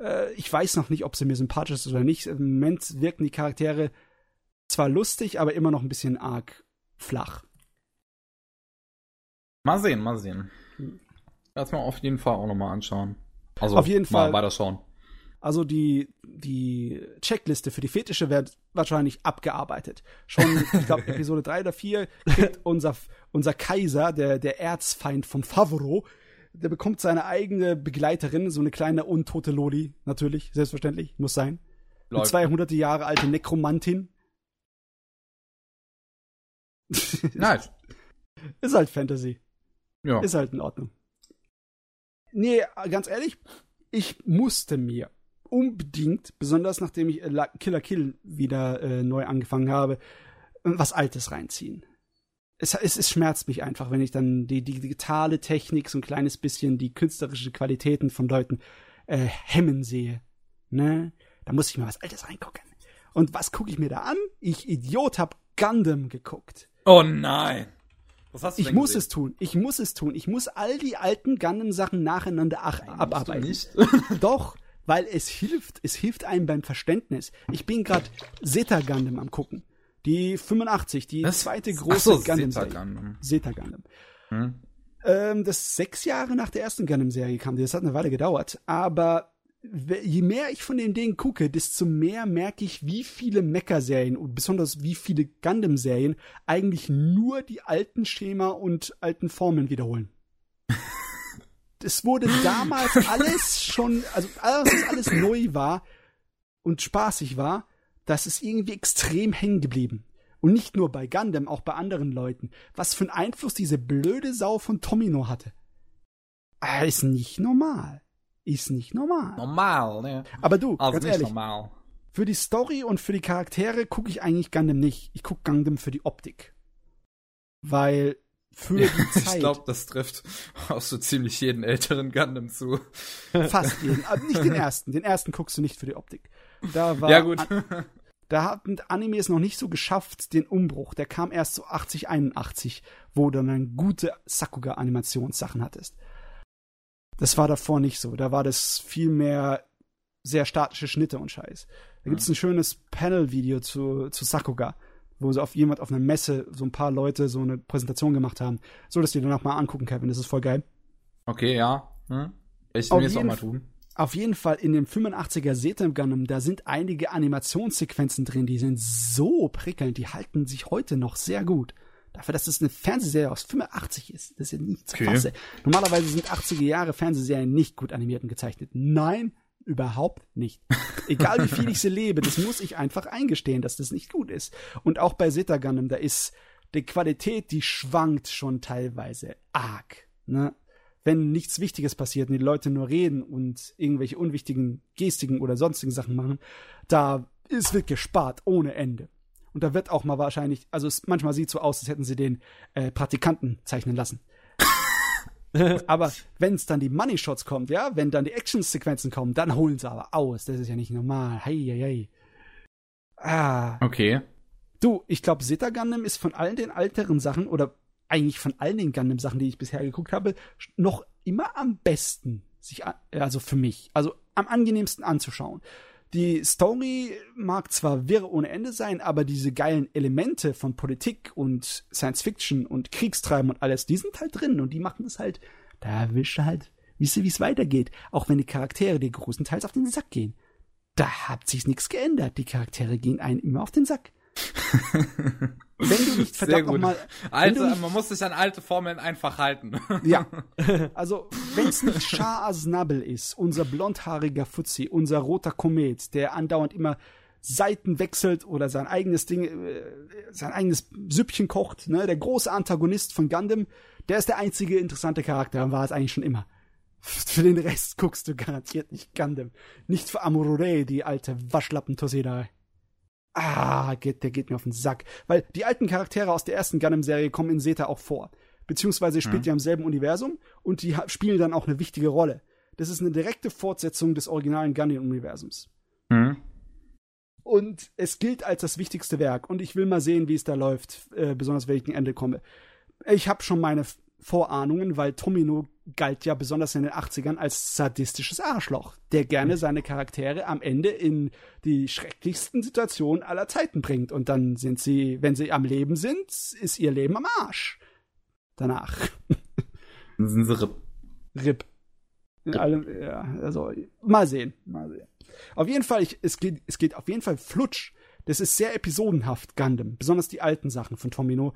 Äh, ich weiß noch nicht, ob sie mir sympathisch ist oder nicht. Im Moment wirken die Charaktere zwar lustig, aber immer noch ein bisschen arg flach. Mal sehen, mal sehen. Hm. Das mal auf jeden Fall auch nochmal anschauen. Also auf jeden Fall weiterschauen. Also die, die Checkliste für die Fetische wird wahrscheinlich abgearbeitet. Schon, ich glaube, Episode 3 oder 4 kriegt unser, unser Kaiser, der, der Erzfeind vom Favoro, der bekommt seine eigene Begleiterin, so eine kleine untote Loli, natürlich, selbstverständlich, muss sein. Eine 200 Jahre alte Nekromantin. Nice. Ist halt Fantasy. Ja. Ist halt in Ordnung. Nee, ganz ehrlich, ich musste mir unbedingt, besonders nachdem ich Killer Kill wieder äh, neu angefangen habe, was Altes reinziehen. Es, es, es schmerzt mich einfach, wenn ich dann die, die digitale Technik, so ein kleines bisschen die künstlerische Qualitäten von Leuten äh, hemmen sehe. Ne? Da muss ich mal was Altes reingucken. Und was gucke ich mir da an? Ich Idiot hab Gundam geguckt. Oh nein. Was hast du ich muss gesehen? es tun. Ich muss es tun. Ich muss all die alten Gundam-Sachen nacheinander ach, Nein, abarbeiten. nicht. Doch, weil es hilft. Es hilft einem beim Verständnis. Ich bin gerade Zeta Gundam am gucken. Die 85, die Was? zweite große so, Gundam. Zeta Gundam. Zeta Gundam. Hm. Ähm, das sechs Jahre nach der ersten Gundam-Serie kam. Das hat eine Weile gedauert. Aber je mehr ich von den Dingen gucke, desto mehr merke ich, wie viele Mecha-Serien und besonders wie viele Gundam-Serien eigentlich nur die alten Schema und alten Formeln wiederholen. es wurde damals alles schon, also alles, was alles neu war und spaßig war, das ist irgendwie extrem hängen geblieben. Und nicht nur bei Gundam, auch bei anderen Leuten. Was für einen Einfluss diese blöde Sau von Tomino hatte. Ah, ist nicht normal ist nicht normal. Normal, ne? Aber du, also ganz nicht ehrlich, normal. für die Story und für die Charaktere gucke ich eigentlich Gundam nicht. Ich gucke Gundam für die Optik. Weil für ja, die Zeit. Ich glaube, das trifft auch so ziemlich jeden älteren Gundam zu. Fast jeden. Aber nicht den ersten. Den ersten guckst du nicht für die Optik. Da war ja, gut. da hatten Animes noch nicht so geschafft, den Umbruch. Der kam erst so 80, 81, wo du dann gute Sakuga-Animationssachen hattest. Das war davor nicht so. Da war das viel mehr sehr statische Schnitte und Scheiß. Da gibt es ein schönes Panel-Video zu, zu Sakuga, wo so auf jemand auf einer Messe so ein paar Leute so eine Präsentation gemacht haben. So, dass die danach mal angucken, Kevin. Das ist voll geil. Okay, ja. Hm. Ich will es auch mal tun. Auf jeden Fall in dem 85er Setem Gundam, da sind einige Animationssequenzen drin, die sind so prickelnd, die halten sich heute noch sehr gut. Dafür, dass es eine Fernsehserie aus 85 ist. Das ist ja nicht zu okay. fassen. Normalerweise sind 80er Jahre Fernsehserien nicht gut animiert und gezeichnet. Nein, überhaupt nicht. Egal wie viel ich sie lebe, das muss ich einfach eingestehen, dass das nicht gut ist. Und auch bei Zeta Gundam, da ist die Qualität, die schwankt schon teilweise arg. Ne? Wenn nichts Wichtiges passiert und die Leute nur reden und irgendwelche unwichtigen Gestiken oder sonstigen Sachen machen, da ist wird gespart ohne Ende. Und da wird auch mal wahrscheinlich, also es manchmal sieht so aus, als hätten sie den äh, Praktikanten zeichnen lassen. aber wenn es dann die Money Shots kommt, ja, wenn dann die Action-Sequenzen kommen, dann holen sie aber aus. Das ist ja nicht normal. Hei, hei, hei. Ah. Okay. Du, ich glaube, Zeta Gundam ist von allen den älteren Sachen oder eigentlich von allen den Gundam-Sachen, die ich bisher geguckt habe, noch immer am besten. Sich, also für mich. Also am angenehmsten anzuschauen. Die Story mag zwar wirr ohne Ende sein, aber diese geilen Elemente von Politik und Science Fiction und Kriegstreiben und alles, die sind halt drin und die machen es halt, da willst du halt, wisse, wie es weitergeht. Auch wenn die Charaktere dir größtenteils auf den Sack gehen. Da hat sich nichts geändert. Die Charaktere gehen einen immer auf den Sack. Wenn du nicht verdammt nochmal. Nicht, man muss sich an alte Formeln einfach halten. ja. Also, wenn es nicht Shah Aznabel ist, unser blondhaariger Fuzzi, unser roter Komet, der andauernd immer Seiten wechselt oder sein eigenes Ding, äh, sein eigenes Süppchen kocht, ne, der große Antagonist von Gundam, der ist der einzige interessante Charakter war es eigentlich schon immer. Für den Rest guckst du garantiert nicht Gundam. Nicht für Amurure, die alte Waschlappen Toseda ah, geht, der geht mir auf den Sack. Weil die alten Charaktere aus der ersten Gundam-Serie kommen in Zeta auch vor. Beziehungsweise spielt mhm. die am selben Universum und die spielen dann auch eine wichtige Rolle. Das ist eine direkte Fortsetzung des originalen Gundam-Universums. Mhm. Und es gilt als das wichtigste Werk. Und ich will mal sehen, wie es da läuft, äh, besonders wenn ich gegen Ende komme. Ich habe schon meine Vorahnungen, weil Tomino galt ja besonders in den 80ern als sadistisches Arschloch, der gerne seine Charaktere am Ende in die schrecklichsten Situationen aller Zeiten bringt. Und dann sind sie, wenn sie am Leben sind, ist ihr Leben am Arsch. Danach. Dann sind sie RIP. RIP. In allem, ja, also, mal sehen, mal sehen. Auf jeden Fall, ich, es, geht, es geht auf jeden Fall flutsch. Das ist sehr episodenhaft, Gundam. Besonders die alten Sachen von Tomino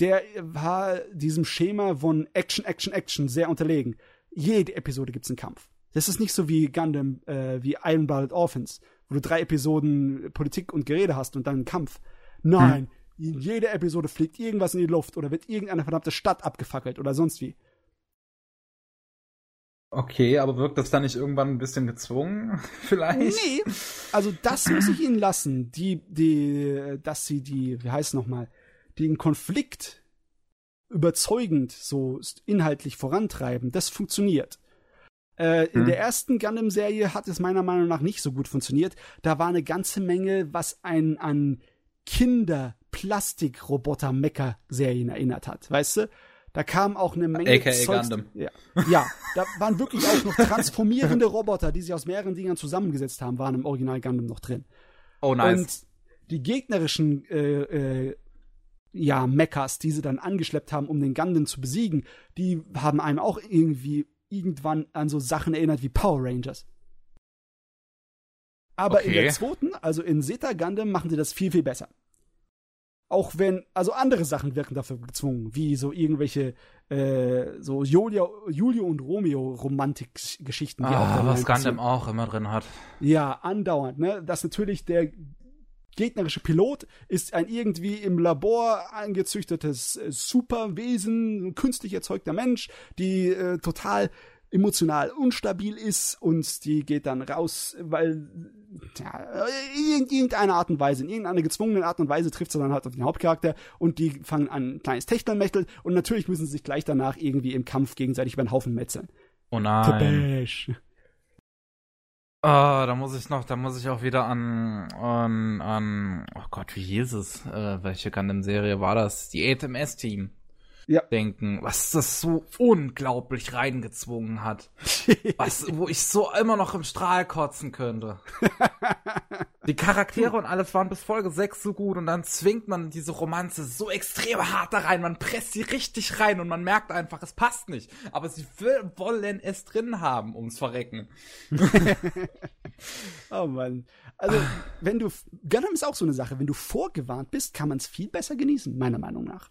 der war diesem Schema von Action, Action, Action sehr unterlegen. Jede Episode gibt's einen Kampf. Das ist nicht so wie Gundam, äh, wie Iron Blooded Orphans, wo du drei Episoden Politik und Gerede hast und dann einen Kampf. Nein, hm. in jeder Episode fliegt irgendwas in die Luft oder wird irgendeine verdammte Stadt abgefackelt oder sonst wie. Okay, aber wirkt das dann nicht irgendwann ein bisschen gezwungen, vielleicht? Nee, also das muss ich ihnen lassen. Die, die, dass sie die, wie heißt es nochmal, den Konflikt überzeugend so inhaltlich vorantreiben, das funktioniert. Äh, in Hm. der ersten Gundam-Serie hat es meiner Meinung nach nicht so gut funktioniert. Da war eine ganze Menge, was einen an Kinder-Plastik-Roboter-Mecha-Serien erinnert hat, weißt du? Da kam auch eine Menge AKA Zeugs- Gundam. Ja. ja, da waren wirklich auch noch transformierende Roboter, die sich aus mehreren Dingern zusammengesetzt haben, waren im Original Gundam noch drin. Oh, nice. Und die gegnerischen äh, äh, ja, Mechas, die sie dann angeschleppt haben, um den Gundam zu besiegen, die haben einem auch irgendwie irgendwann an so Sachen erinnert wie Power Rangers. Aber in Okay. der zweiten, also in Zeta Gundam, machen sie das viel, viel besser. Auch wenn, also andere Sachen wirken dafür gezwungen, wie so irgendwelche, äh, so Julia, Julio und Romeo Romantik-Geschichten. ah, was Gundam auch immer drin hat. ja, andauernd, ne? Dass natürlich der gegnerische Pilot ist ein irgendwie im Labor angezüchtetes äh, Superwesen, ein künstlich erzeugter Mensch, die äh, total emotional unstabil ist und die geht dann raus, weil ja, in irgendeiner Art und Weise, in irgendeiner gezwungenen Art und Weise trifft sie dann halt auf den Hauptcharakter und die fangen an, ein kleines Techtelmechtel und natürlich müssen sie sich gleich danach irgendwie im Kampf gegenseitig über den Haufen metzeln. Oh nein. Tabash. Ah, da muss ich noch, da muss ich auch wieder an, an, an, oh Gott, wie hieß es? Äh, welche Gundam-Serie war das? Die ATMS-Team. Ja. Denken, was das so unglaublich reingezwungen hat. Was, wo ich so immer noch im Strahl kotzen könnte. Die Charaktere und alles waren bis Folge 6 so gut und dann zwingt man diese Romanze so extrem hart da rein. Man presst sie richtig rein und man merkt einfach, es passt nicht. Aber sie will, wollen es drin haben, ums Verrecken. Oh Mann. Also, wenn du. Gundam ist auch so eine Sache. Wenn du vorgewarnt bist, kann man es viel besser genießen, meiner Meinung nach.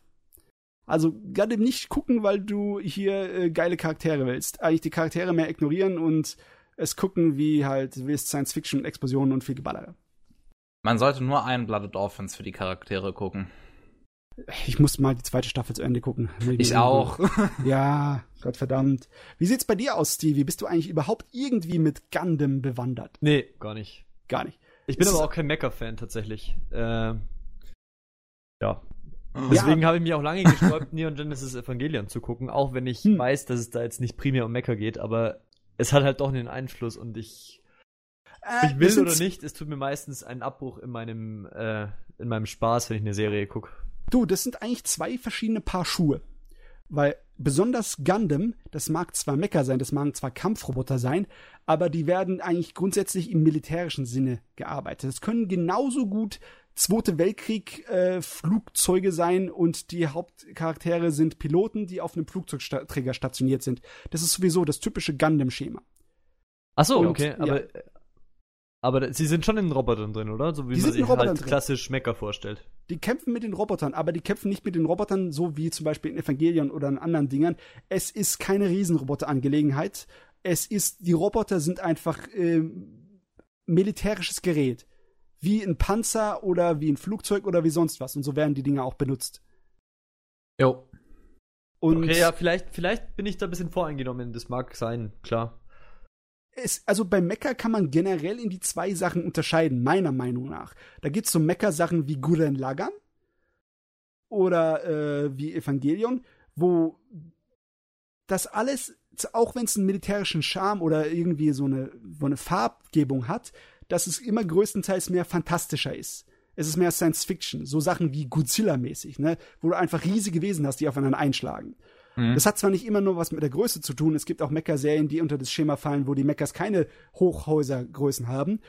Also, Gundam nicht gucken, weil du hier äh, geile Charaktere willst. Eigentlich die Charaktere mehr ignorieren und es gucken, wie halt, du willst Science Fiction, Explosionen und viel Geballere. Man sollte nur einen Blooded Orphans für die Charaktere gucken. Ich muss mal die zweite Staffel zu Ende gucken. Ich auch. Ja, Gottverdammt. Wie sieht's bei dir aus, Stevie? Bist du eigentlich überhaupt irgendwie mit Gundam bewandert? Nee, gar nicht. Gar nicht. Ich bin Ist- aber auch kein Mecha-Fan tatsächlich. Äh, ja. Ja. Deswegen habe ich mich auch lange gesträubt, Neon Genesis Evangelion zu gucken, auch wenn ich Hm. weiß, dass es da jetzt nicht primär um Mecha geht, aber es hat halt doch einen Einfluss und ich, Äh, ich will oder nicht, es tut mir meistens einen Abbruch in meinem, äh, in meinem Spaß, wenn ich eine Serie gucke. Du, das sind eigentlich zwei verschiedene Paar Schuhe. Weil besonders Gundam, das mag zwar Mecha sein, das mag zwar Kampfroboter sein, aber die werden eigentlich grundsätzlich im militärischen Sinne gearbeitet. Es können genauso gut Zweite Weltkrieg äh, Flugzeuge sein und die Hauptcharaktere sind Piloten, die auf einem Flugzeugträger stationiert sind. Das ist sowieso das typische Gundam-Schema. Ach so, Und, okay, ja. aber, aber da- sie sind schon in den Robotern drin, oder? So wie Die man sind in sich Robotern halt drin. klassisch Mecha vorstellt. Die kämpfen mit den Robotern, aber die kämpfen nicht mit den Robotern so wie zum Beispiel in Evangelion oder in anderen Dingern. Es ist keine Riesenroboter-Angelegenheit. Es ist, die Roboter sind einfach ähm, militärisches Gerät. Wie ein Panzer oder wie ein Flugzeug oder wie sonst was. Und so werden die Dinger auch benutzt. Jo. Und Okay, ja, vielleicht, vielleicht bin ich da ein bisschen voreingenommen, das mag sein, klar. es, also bei Mecha kann man generell in die zwei Sachen unterscheiden, meiner Meinung nach. Da gibt's so Mecha-Sachen wie Gurren Lagann oder äh, wie Evangelion, wo das alles, auch wenn es einen militärischen Charme oder irgendwie so eine, so eine Farbgebung hat, dass es immer größtenteils mehr fantastischer ist. Es ist mehr Science Fiction, so Sachen wie Godzilla-mäßig, ne? wo du einfach riesige Wesen hast, die aufeinander einschlagen. Mhm. Das hat zwar nicht immer nur was mit der Größe zu tun, es gibt auch Mecha-Serien, die unter das Schema fallen, wo die Mechas keine Hochhäusergrößen haben,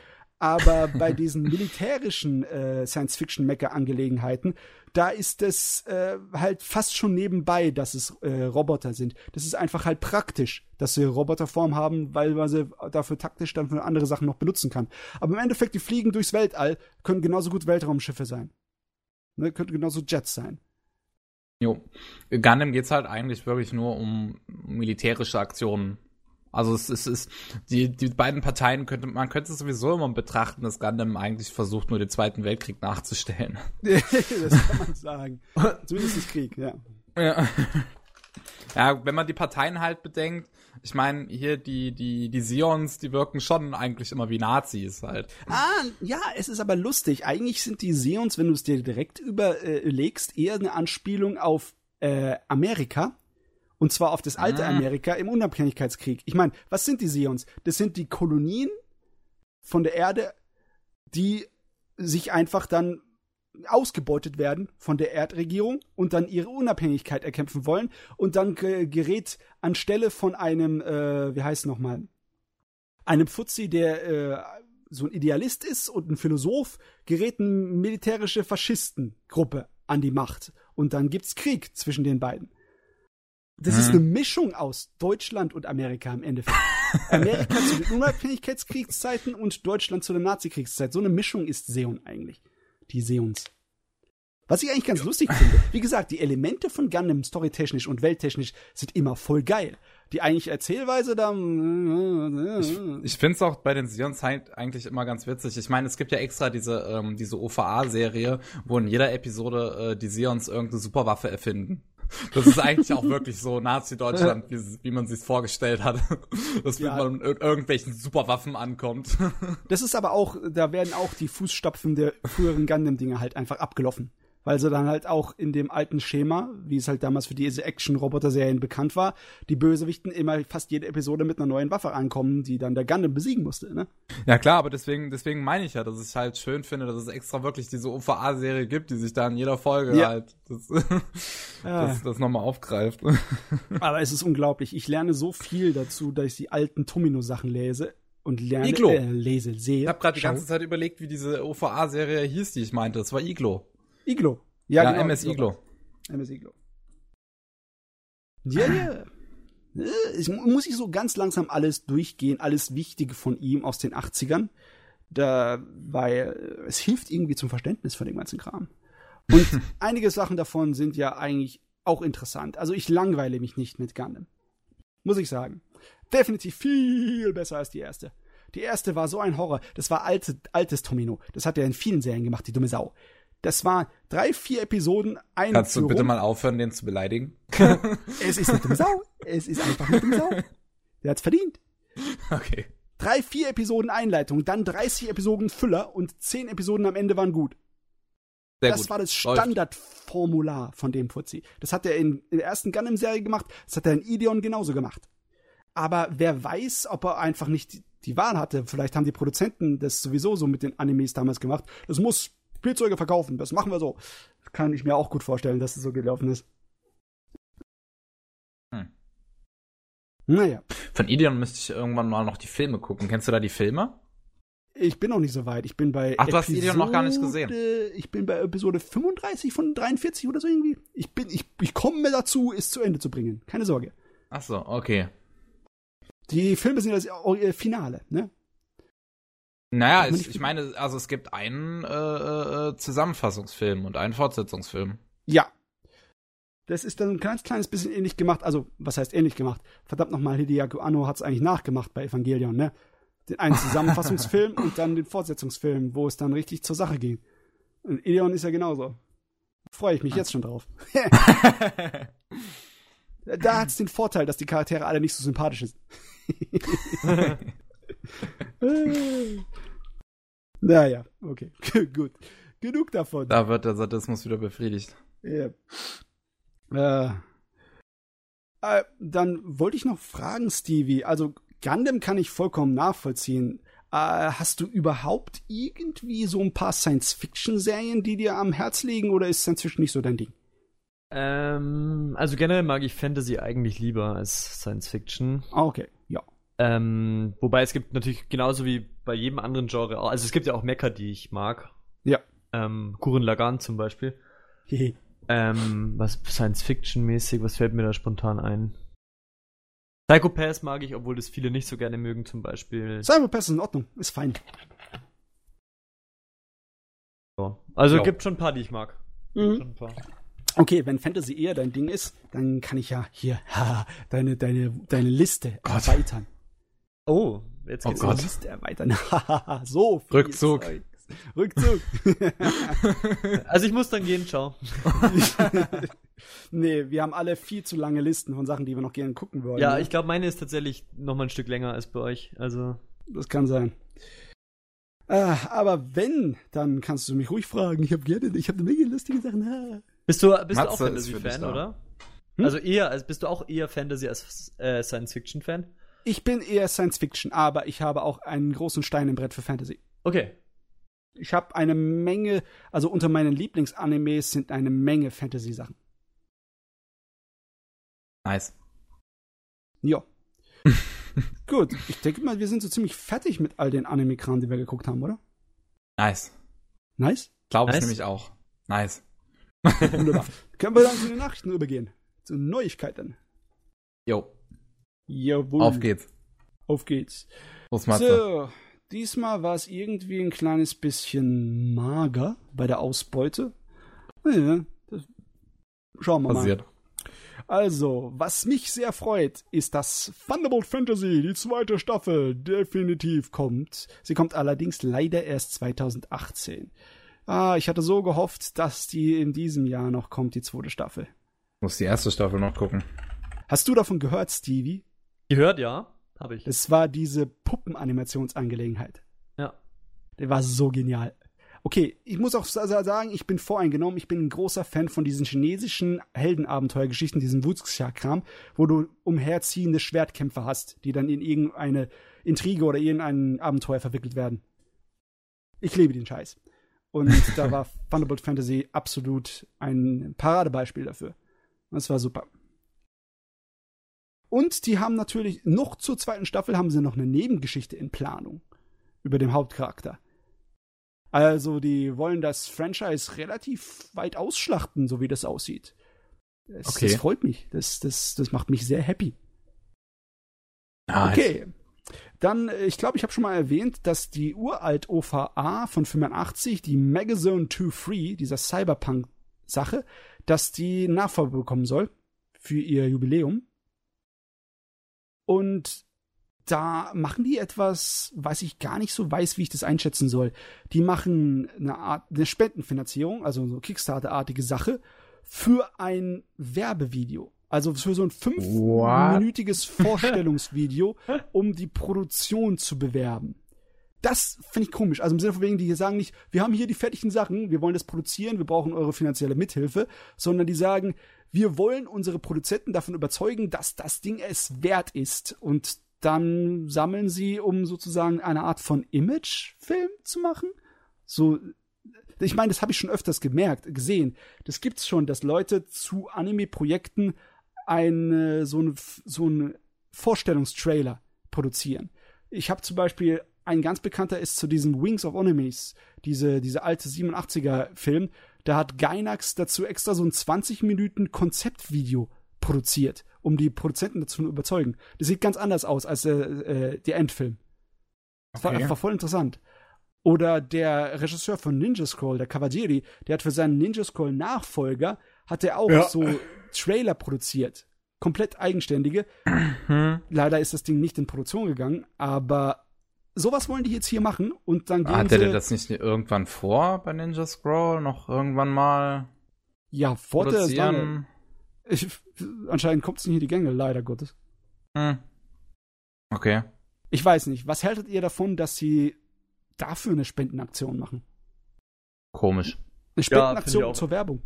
aber bei diesen militärischen äh, Science-Fiction-Mecha-Angelegenheiten, da ist es äh, halt fast schon nebenbei, dass es äh, Roboter sind. Das ist einfach halt praktisch, dass sie Roboterform haben, weil man sie dafür taktisch dann für andere Sachen noch benutzen kann. Aber im Endeffekt, die fliegen durchs Weltall, können genauso gut Weltraumschiffe sein. Ne, könnten genauso Jets sein. Jo. Gundam geht's halt eigentlich wirklich nur um militärische Aktionen. Also es, es ist, die, die beiden Parteien könnte, man könnte es sowieso immer betrachten, dass Gundam eigentlich versucht, nur den Zweiten Weltkrieg nachzustellen. das kann man sagen. Zumindest Krieg, ja. Ja. Ja, wenn man die Parteien halt bedenkt, ich meine, hier die, die, die Sions, die wirken schon eigentlich immer wie Nazis halt. Ah, ja, es ist aber lustig. Eigentlich sind die Seons, wenn du es dir direkt überlegst, eher eine Anspielung auf äh, Amerika. Und zwar auf das alte Mhm. Amerika im Unabhängigkeitskrieg. Ich meine, was sind die Seons? Das sind die Kolonien von der Erde, die sich einfach dann ausgebeutet werden von der Erdregierung und dann ihre Unabhängigkeit erkämpfen wollen und dann ge- gerät anstelle von einem, äh, wie heißt nochmal, einem Fuzzi, der äh, so ein Idealist ist und ein Philosoph, gerät eine militärische Faschistengruppe an die Macht und dann gibt's Krieg zwischen den beiden. Das ist Mhm. eine Mischung aus Deutschland und Amerika im Endeffekt. Amerika zu den Unabhängigkeitskriegszeiten und Deutschland zu der Nazikriegszeit. So eine Mischung ist Seon eigentlich. Die Seons. Was ich eigentlich ganz lustig finde. Wie gesagt, die Elemente von Gundam storytechnisch und welttechnisch sind immer voll geil. Die eigentliche Erzählweise da. Ich finde es auch bei den Sions halt eigentlich immer ganz witzig. Ich meine, es gibt ja extra diese, ähm, diese OVA-Serie, wo in jeder Episode äh, die Sions irgendeine Superwaffe erfinden. Das ist eigentlich auch wirklich so Nazi-Deutschland, wie, wie man sich vorgestellt hat. Dass Ja. man mit ir irgendwelchen Superwaffen ankommt. Das ist aber auch, da werden auch die Fußstapfen der früheren Gundam-Dinge halt einfach abgelaufen. Weil sie dann halt auch in dem alten Schema, wie es halt damals für diese Action-Roboter-Serien bekannt war, die Bösewichten immer fast jede Episode mit einer neuen Waffe ankommen, die dann der Gundam besiegen musste, ne? Ja klar, aber deswegen, deswegen meine ich ja, dass ich halt schön finde, dass es extra wirklich diese OVA-Serie gibt, die sich da in jeder Folge Ja. halt das, Ja. das, das nochmal aufgreift. Aber es ist unglaublich. Ich lerne so viel dazu, dass ich die alten Tomino-Sachen lese und lerne, Iglo. äh, lese, sehe. Ich habe gerade die ganze Zeit überlegt, wie diese OVA-Serie hieß, die ich meinte. Das war Iglo. Iglo. Ja, genau, MS Iglo. MS Iglo. Ja, ja. Äh, Ich mu- muss ich so ganz langsam alles durchgehen, alles Wichtige von ihm aus den 80ern. Da, weil äh, es hilft irgendwie zum Verständnis von dem ganzen Kram. Und einige Sachen davon sind ja eigentlich auch interessant. Also ich langweile mich nicht mit Gundam. Muss ich sagen. Definitiv viel besser als die erste. Die erste war so ein Horror. Das war alte, altes Tomino. Das hat er in vielen Serien gemacht, die dumme Sau. Das war drei, vier Episoden, eine Kannst du bitte mal aufhören, den zu beleidigen? Es ist eine dumme Sau. Es ist einfach eine dumme Sau. Der hat's verdient. Okay. Drei, vier Episoden Einleitung, dann 30 Episoden Füller und 10 Episoden am Ende waren gut. Sehr das gut. war das. Standardformular von dem Fuzzi. Das hat er in, der ersten Gundam-Serie gemacht, das hat er in Ideon genauso gemacht. Aber wer weiß, ob er einfach nicht die, die Wahl hatte. Vielleicht haben die Produzenten das sowieso so mit den Animes damals gemacht. Das muss Spielzeuge verkaufen, das machen wir so. Kann ich mir auch gut vorstellen, dass es so gelaufen ist. Hm. Naja, Von Ideon müsste ich irgendwann mal noch die Filme gucken. Kennst du da die Filme? ich bin noch nicht so weit. Ich bin bei Ach, du hast Ideon noch gar nicht gesehen. Ich bin bei Episode 35 von 43 oder so irgendwie. Ich bin, ich, ich komme dazu, es zu Ende zu bringen. Keine Sorge. Ach so, okay. Die Filme sind das Finale, ne? Naja, ich, ich meine, also es gibt einen äh, äh, Zusammenfassungsfilm und einen Fortsetzungsfilm. Ja. Das ist dann ein ganz kleines bisschen ähnlich gemacht. Also, was heißt ähnlich gemacht? Verdammt nochmal, Hideaki Anno hat es eigentlich nachgemacht bei Evangelion, ne? Den einen Zusammenfassungsfilm und dann den Fortsetzungsfilm, wo es dann richtig zur Sache ging. Und Ideon ist ja genauso. Freue ich mich jetzt schon drauf. da hat es den Vorteil, dass die Charaktere alle nicht so sympathisch sind. naja, okay. Gut. Genug davon. Da wird der Sadismus wieder befriedigt. Ja. Äh, äh, dann wollte ich noch fragen, Stevie. Also Gundam kann ich vollkommen nachvollziehen. Äh, hast du überhaupt irgendwie so ein paar Science-Fiction-Serien, die dir am Herz liegen, oder ist Science Fiction nicht so dein Ding? Ähm, also generell mag ich Fantasy eigentlich lieber als Science Fiction. Ah, okay, ja. Ähm, wobei es gibt natürlich genauso wie bei jedem anderen Genre, also es gibt ja auch Mecha, die ich mag. Ja. Ähm, Kuren Lagan zum Beispiel. Ähm, was Science Fiction mäßig, was fällt mir da spontan ein? Psycho Pass mag ich, obwohl das viele nicht so gerne mögen, zum Beispiel. Cyberpass ist in Ordnung, ist fein. Ja. Also Ja. gibt schon ein paar, die ich mag. Mhm. Okay, wenn Fantasy eher dein Ding ist, dann kann ich ja hier haha, deine, deine, deine Liste Gott. erweitern. Oh, jetzt Oh geht's Gott. los. Liste erweitern. So viel Rückzug. Zeugs. Rückzug. Also ich muss dann gehen, ciao. Nee, wir haben alle viel zu lange Listen von Sachen, die wir noch gerne gucken wollen. Ja, ne? ich glaube, meine ist tatsächlich noch mal ein Stück länger als bei euch. Also, Das kann sein. Ah, aber wenn, dann kannst du mich ruhig fragen. Ich habe gerne, ich habe eine Menge lustige Sachen. Ah. bist du, bist du auch Matze für dich Fantasy-Fan, oder? Hm? Also eher, also bist du auch eher Fantasy als äh, Science-Fiction-Fan? Ich bin eher Science Fiction, aber ich habe auch einen großen Stein im Brett für Fantasy. Okay. Ich habe eine Menge, also unter meinen Lieblingsanimes sind eine Menge Fantasy-Sachen. Nice. Ja. Gut, ich denke mal, wir sind so ziemlich fertig mit all den Anime-Kram, die wir geguckt haben, oder? Nice. Nice? Glaube ich Nice. nämlich auch. Nice. Wunderbar. Können wir dann zu den Nachrichten übergehen? Zu Neuigkeiten. Jo, Jawohl. auf geht's. Auf geht's. Los, Matze. So, diesmal war es irgendwie ein kleines bisschen mager bei der Ausbeute. Ja, das schauen wir mal. Passiert. Also, was mich sehr freut, ist, dass Thunderbolt Fantasy, die zweite Staffel, definitiv kommt. Sie kommt allerdings leider erst 2018. Ah, ich hatte so gehofft, dass die in diesem Jahr noch kommt, die zweite Staffel. Muss die erste Staffel noch gucken. Hast du davon gehört, Stevie? Gehört, ja. Habe ich. Das war diese Puppenanimationsangelegenheit. ja. Der war so genial. Okay, ich muss auch sa- sa- sagen, ich bin voreingenommen. Ich bin ein großer Fan von diesen chinesischen Heldenabenteuergeschichten, diesem Wuxia-Kram, wo du umherziehende Schwertkämpfer hast, die dann in irgendeine Intrige oder irgendein Abenteuer verwickelt werden. Ich liebe den Scheiß. Und da war Thunderbolt Fantasy absolut ein Paradebeispiel dafür. Das war super. Und die haben natürlich noch zur zweiten Staffel haben sie noch eine Nebengeschichte in Planung über den Hauptcharakter. Also, die wollen das Franchise relativ weit ausschlachten, so wie das aussieht. Das, Okay. das freut mich. Das, das, das macht mich sehr happy. Nice. Okay. Dann, äh, ich glaube, ich habe schon mal erwähnt, dass die uralt OVA von 85, die Magazone 2 Free, dieser Cyberpunk-Sache, dass die Nachfolge bekommen soll für ihr Jubiläum. Und da machen die etwas, was ich gar nicht so weiß, wie ich das einschätzen soll. Die machen eine Art, eine Spendenfinanzierung, also so Kickstarter-artige Sache, für ein Werbevideo. Also für so ein fünfminütiges Vorstellungsvideo, um die Produktion zu bewerben. Das finde ich komisch. Also im Sinne von wegen, die hier sagen nicht, wir haben hier die fertigen Sachen, wir wollen das produzieren, wir brauchen eure finanzielle Mithilfe, sondern die sagen, wir wollen unsere Produzenten davon überzeugen, dass das Ding es wert ist. Und dann sammeln sie, um sozusagen eine Art von Imagefilm zu machen. So, ich meine, das habe ich schon öfters gemerkt, gesehen. Das gibt's schon, dass Leute zu Anime-Projekten eine, so ein so ein Vorstellungstrailer produzieren. Ich habe zum Beispiel ein ganz bekannter ist zu diesem Wings of Enemies, diese, diese alte 87er-Film. Da hat Gainax dazu extra so ein 20 Minuten Konzeptvideo produziert, um die Produzenten dazu zu überzeugen. Das sieht ganz anders aus als äh, äh, der Endfilm. Das war, Okay. war voll interessant. Oder der Regisseur von Ninja Scroll, der Cavalieri, der hat für seinen Ninja Scroll Nachfolger, hat er auch Ja. so Trailer produziert. Komplett eigenständige. Hm. Leider ist das Ding nicht in Produktion gegangen, aber sowas wollen die jetzt hier machen und dann gehen Hatte sie, der das nicht irgendwann vor bei Ninja Scroll? Noch irgendwann mal ja, vor der ist lange. produzieren? Ich, anscheinend kommt es nicht in die Gänge, leider Gottes. Hm. Okay. Ich weiß nicht, was haltet ihr davon, dass sie dafür eine Spendenaktion machen? Komisch. Eine Ja, Spendenaktion auch. zur Werbung.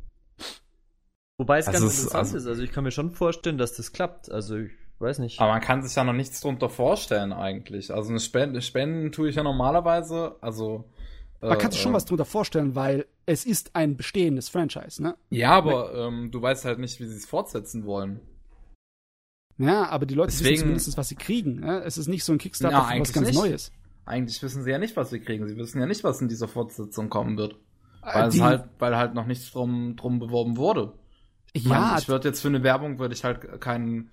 Wobei es Also ganz es- interessant also- ist. Also ich kann mir schon vorstellen, dass das klappt. Also ich weiß nicht. Aber man kann sich ja noch nichts drunter vorstellen eigentlich. Also eine Spende, Spenden tue ich ja normalerweise, also Man kann sich schon äh, was drunter vorstellen, weil es ist ein bestehendes Franchise, ne? Ja, aber ähm, du weißt halt nicht, wie sie es fortsetzen wollen. Ja, aber die Leute wissen Deswegen- zumindest, was sie kriegen. Ne? Es ist nicht so ein Kickstarter Ja, für was ganz nicht. Neues. Eigentlich wissen sie ja nicht, was sie kriegen. Sie wissen ja nicht, was in dieser Fortsetzung kommen wird. Äh, Weil, die- es halt, weil halt noch nichts drum, drum beworben wurde. Ich ja, meine, ich würde jetzt für eine Werbung würde ich halt kein,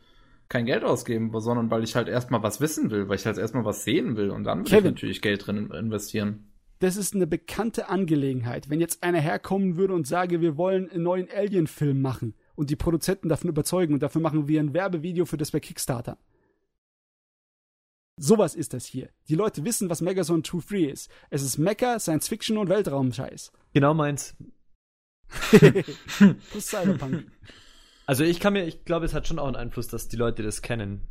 kein Geld ausgeben, sondern weil ich halt erstmal was wissen will, weil ich halt erstmal was sehen will und dann ich Kevin. natürlich Geld drin investieren. das ist eine bekannte Angelegenheit. Wenn jetzt einer herkommen würde und sage, wir wollen einen neuen Alien-Film machen und die Produzenten davon überzeugen und dafür machen wir ein Werbevideo für das bei Kickstarter. Sowas ist das hier. Die Leute wissen, was Megazone 2 Free ist. Es ist Mecha, Science Fiction und Weltraumscheiß. Genau meins. Plus Cyberpunk. Also ich kann mir, ich glaube, es hat schon auch einen Einfluss, dass die Leute das kennen.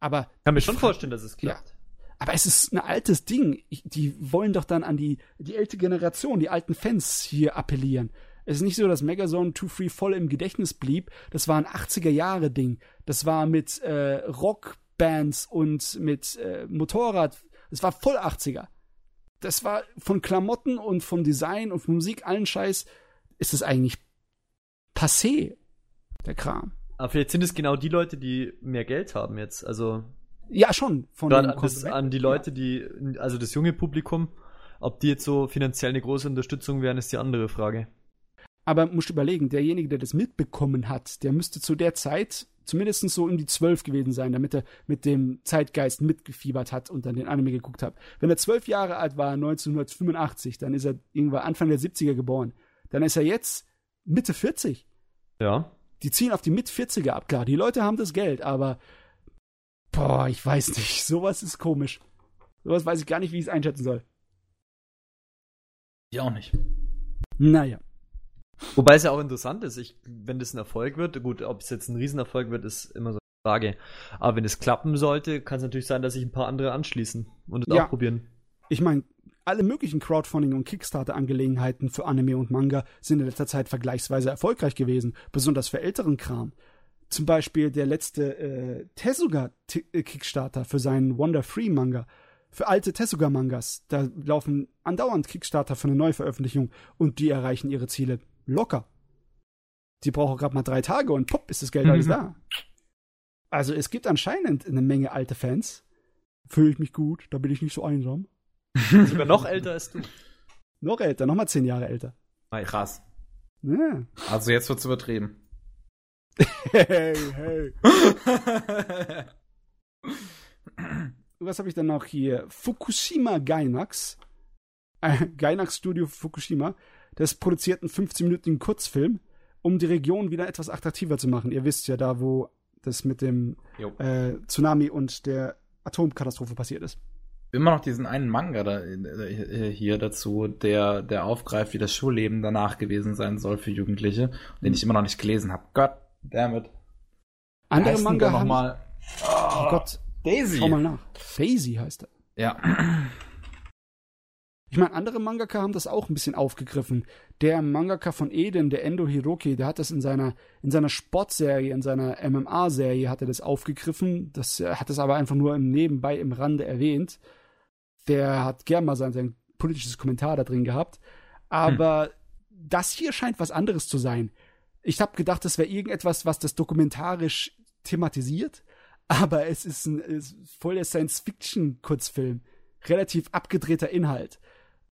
Aber Ich kann mir schon vorstellen, dass es klappt. Aber es ist ein altes Ding. Ich, die wollen doch dann an die, die ältere Generation, die alten Fans hier appellieren. Es ist nicht so, dass Megazone 2 voll im Gedächtnis blieb. Das war ein 80er-Jahre-Ding. Das war mit äh, Rockbands und mit äh, Motorrad. Das war voll 80er. Das war von Klamotten und vom Design und von Musik, allen Scheiß, ist es eigentlich passé, der Kram. Aber vielleicht sind es genau die Leute, die mehr Geld haben jetzt. Also Ja, schon. Von gerade an, an die Leute, die, also das junge Publikum, ob die jetzt so finanziell eine große Unterstützung wären, ist die andere Frage. Aber musst überlegen, derjenige, der das mitbekommen hat, der müsste zu der Zeit zumindest so um die zwölf gewesen sein, damit er mit dem Zeitgeist mitgefiebert hat und dann den Anime geguckt hat. Wenn er zwölf Jahre alt war, 1985, dann ist er irgendwann Anfang der 70er geboren. Dann ist er jetzt Mitte 40. Ja. Die ziehen auf die Mit 40er ab. Klar, die Leute haben das Geld, aber boah, ich weiß nicht. Sowas ist komisch. Sowas weiß ich gar nicht, wie ich es einschätzen soll. Ich auch nicht. Naja. Wobei es ja auch interessant ist, ich, wenn das ein Erfolg wird, gut, ob es jetzt ein Riesenerfolg wird, ist immer so eine Frage. Aber wenn es klappen sollte, kann es natürlich sein, dass sich ein paar andere anschließen und es Ja. auch probieren. ich meine, alle möglichen Crowdfunding- und Kickstarter-Angelegenheiten für Anime und Manga sind in letzter Zeit vergleichsweise erfolgreich gewesen, besonders für älteren Kram. Zum Beispiel der letzte äh, Tezuka-Kickstarter für seinen Wonder Free Manga. Für alte Tezuka-Mangas. Da laufen andauernd Kickstarter für eine Neuveröffentlichung und die erreichen ihre Ziele locker. Die brauchen gerade mal drei Tage und pupp, ist das Geld alles Mhm. da. Also es gibt anscheinend eine Menge alte Fans. Fühle ich mich gut, da bin ich nicht so einsam. Sogar noch älter als du. Noch älter, noch mal zehn Jahre älter. Krass. Ja. Also jetzt wird's übertrieben. Hey, hey. Was habe ich dann noch hier? Fukushima Gainax. Äh, Gainax Studio Fukushima. Das produziert einen 15-minütigen Kurzfilm, um die Region wieder etwas attraktiver zu machen. Ihr wisst ja da, wo das mit dem äh, Tsunami und der Atomkatastrophe passiert ist. Immer noch diesen einen Manga da, äh, hier dazu, der, der aufgreift, wie das Schulleben danach gewesen sein soll für Jugendliche, den ich immer noch nicht gelesen habe. Gott damit. Andere Manga noch mal? Oh Gott, Daisy. schau mal nach. Daisy heißt er. Ja. Ich meine, andere Mangaka haben das auch ein bisschen aufgegriffen. Der Mangaka von Eden, der Endo Hiroki, der hat das in seiner, in seiner Sportserie, in seiner MMA-Serie hat er das aufgegriffen. Das er hat es aber einfach nur im Nebenbei im Rande erwähnt. Der hat gern mal sein, sein politisches Kommentar da drin gehabt. Aber das hier scheint was anderes zu sein. Ich habe gedacht, das wäre irgendetwas, was das dokumentarisch thematisiert. Aber es ist ein ist voll der Science-Fiction-Kurzfilm. Relativ abgedrehter Inhalt.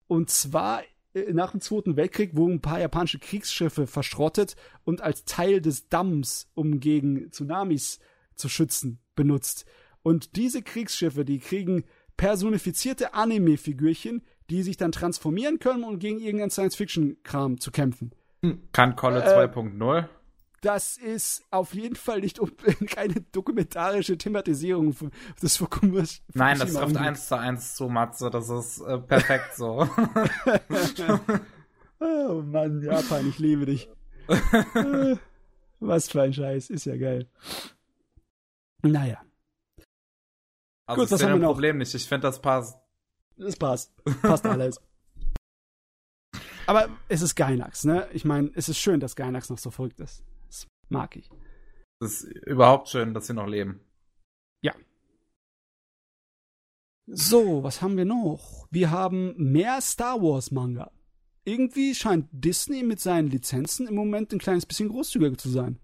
Und zwar äh, nach dem Zweiten Weltkrieg wurden ein paar japanische Kriegsschiffe verschrottet und als Teil des Damms, um gegen Tsunamis zu schützen, benutzt. Und diese Kriegsschiffe, die kriegen personifizierte Anime-Figürchen, die sich dann transformieren können, um gegen irgendeinen Science-Fiction-Kram zu kämpfen. Kann Kolle Äh, 2.0. Das ist auf jeden Fall nicht keine dokumentarische Thematisierung des Fukumas. Nein, das trifft eins zu eins zu Matze. Das ist äh, perfekt so. Oh Mann, Japan, ich liebe dich. Äh, Was für ein Scheiß, ist ja geil. Naja, Also Gut, sehe haben wir noch? Problem nicht. Ich finde, das passt. es passt. Passt alles. Aber es ist Gainax, ne? Ich meine, es ist schön, dass Gainax noch so verrückt ist. Das mag ich. Das ist überhaupt schön, dass sie noch leben. So, was haben wir noch? Wir haben mehr Star Wars Manga. Irgendwie scheint Disney mit seinen Lizenzen im Moment ein kleines bisschen großzügiger zu sein.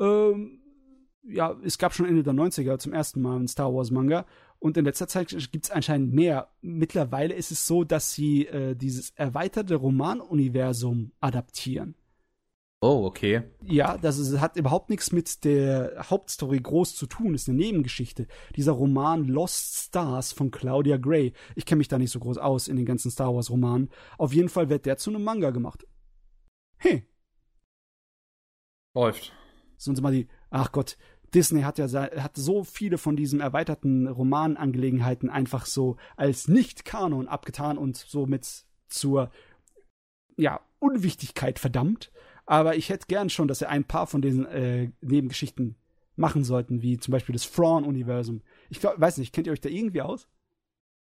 Ähm, ja, es gab schon Ende der 90er zum ersten Mal einen Star Wars Manga und in letzter Zeit gibt es anscheinend mehr. Mittlerweile ist es so, dass sie äh, dieses erweiterte Romanuniversum adaptieren. Oh, okay. Ja, das ist, hat überhaupt nichts mit der Hauptstory groß zu tun, ist eine Nebengeschichte. Dieser Roman Lost Stars von Claudia Gray. Ich kenne mich da nicht so groß aus in den ganzen Star Wars Romanen. Auf jeden Fall wird der zu einem Manga gemacht. Hey, Läuft. sonst mal die, ach Gott, Disney hat ja hat so viele von diesen erweiterten Romanangelegenheiten einfach so als Nicht-Kanon abgetan und somit zur ja, Unwichtigkeit verdammt. Aber ich hätte gern schon, dass sie ein paar von diesen äh, Nebengeschichten machen sollten, wie zum Beispiel das Thrawn-Universum. Ich glaub, weiß nicht, kennt ihr euch da irgendwie aus?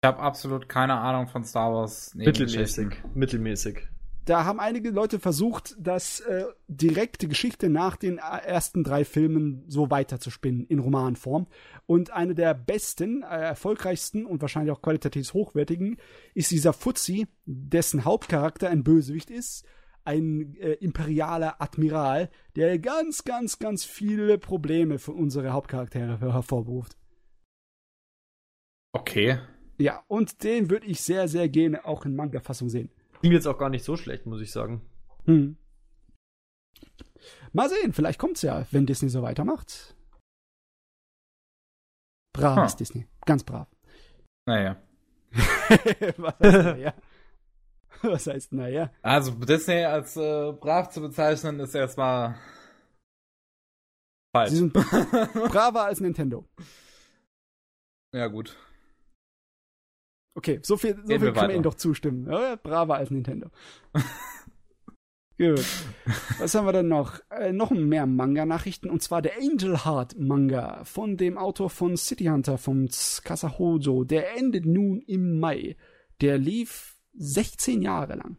Ich habe absolut keine Ahnung von Star Wars. Mittelmäßig. Mittelmäßig. Da haben einige Leute versucht, das äh, direkte Geschichte nach den ersten drei Filmen so weiterzuspinnen in Romanform. Und eine der besten, äh, erfolgreichsten und wahrscheinlich auch qualitativ hochwertigen ist dieser Fuzzi, dessen Hauptcharakter ein Bösewicht ist, ein äh, imperialer Admiral, der ganz, ganz, ganz viele Probleme für unsere Hauptcharaktere hervorruft. Okay. Ja, und den würde ich sehr, sehr gerne auch in Manga-Fassung sehen. Klingt jetzt auch gar nicht so schlecht, muss ich sagen. Hm. Mal sehen, vielleicht kommt's ja, wenn Disney so weitermacht. Brav ist Disney. Ganz brav. Naja. Was heißt naja? Was heißt naja? Also Disney als äh, brav zu bezeichnen, ist erstmal falsch. Sie sind braver als Nintendo. Ja, gut. Okay, so viel, so viel kann man Ihnen doch zustimmen. Ja, braver als Nintendo. Gut. Was haben wir denn noch? Äh, noch mehr Manga-Nachrichten und zwar der Angel Heart Manga von dem Autor von City Hunter, vom Kasahojo. Der endet nun im Mai. Der lief 16 Jahre lang.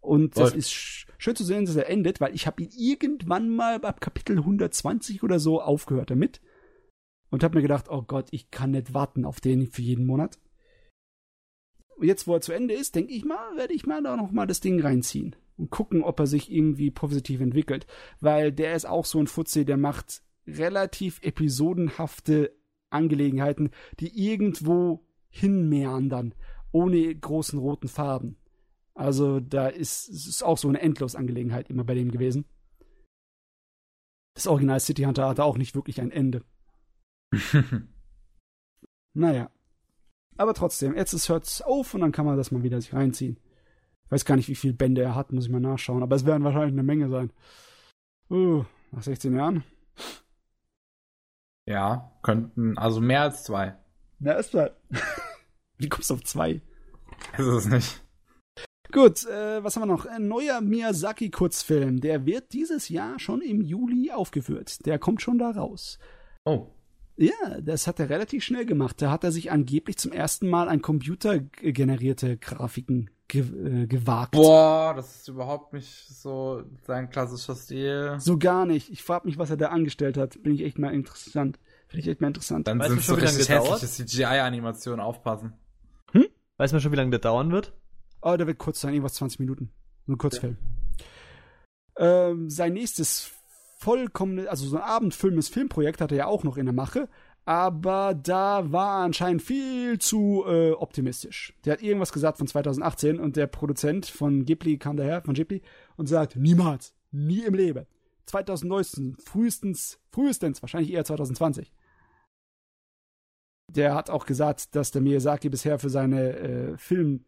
Und das ist schön zu sehen, dass er endet, weil ich habe ihn irgendwann mal ab Kapitel 120 oder so aufgehört damit und habe mir gedacht, oh Gott, ich kann nicht warten auf den für jeden Monat. Und jetzt, wo er zu Ende ist, denke ich mal, werde ich mal da noch mal das Ding reinziehen und gucken, ob er sich irgendwie positiv entwickelt, weil der ist auch so ein Futze, der macht relativ episodenhafte Angelegenheiten, die irgendwo hinmeandern, ohne großen roten Farben. Also da ist es auch so eine Endlosangelegenheit immer bei dem gewesen. Das Original City Hunter hatte auch nicht wirklich ein Ende. naja. Aber trotzdem, jetzt hört es auf und dann kann man das mal wieder sich reinziehen. Ich weiß gar nicht, wie viele Bände er hat, muss ich mal nachschauen. Aber es werden wahrscheinlich eine Menge sein. Uh, nach 16 Jahren. Ja, könnten, also mehr als zwei. Mehr als zwei. wie kommst du auf zwei? Ist es nicht. Gut, äh, was haben wir noch? Ein neuer Miyazaki-Kurzfilm. Der wird dieses Jahr schon im Juli aufgeführt. Der kommt schon da raus. Oh. Ja, das hat er relativ schnell gemacht. Da hat er sich angeblich zum ersten Mal an computergenerierte Grafiken ge äh, gewagt. Boah, das ist überhaupt nicht so sein klassischer Stil. So gar nicht. Ich frage mich, was er da angestellt hat. Bin ich echt mal interessant. Finde ich echt mal interessant. Dann sind so richtig hässliche CGI-Animationen aufpassen. Hm? Weiß man schon, wie lange der dauern wird? Oh, der wird kurz sein, irgendwas 20 Minuten. Nur ein Kurzfilm. Ja. Ähm, sein nächstes vollkommen, also so ein abendfilmendes Filmprojekt hat er ja auch noch in der Mache, aber da war anscheinend viel zu äh, optimistisch. Der hat irgendwas gesagt von 2018 und der Produzent von Ghibli kam daher, von Ghibli, und sagt, niemals, nie im Leben. 2019, frühestens, frühestens, wahrscheinlich eher 2020. Der hat auch gesagt, dass der Miyazaki bisher für seine äh, Film,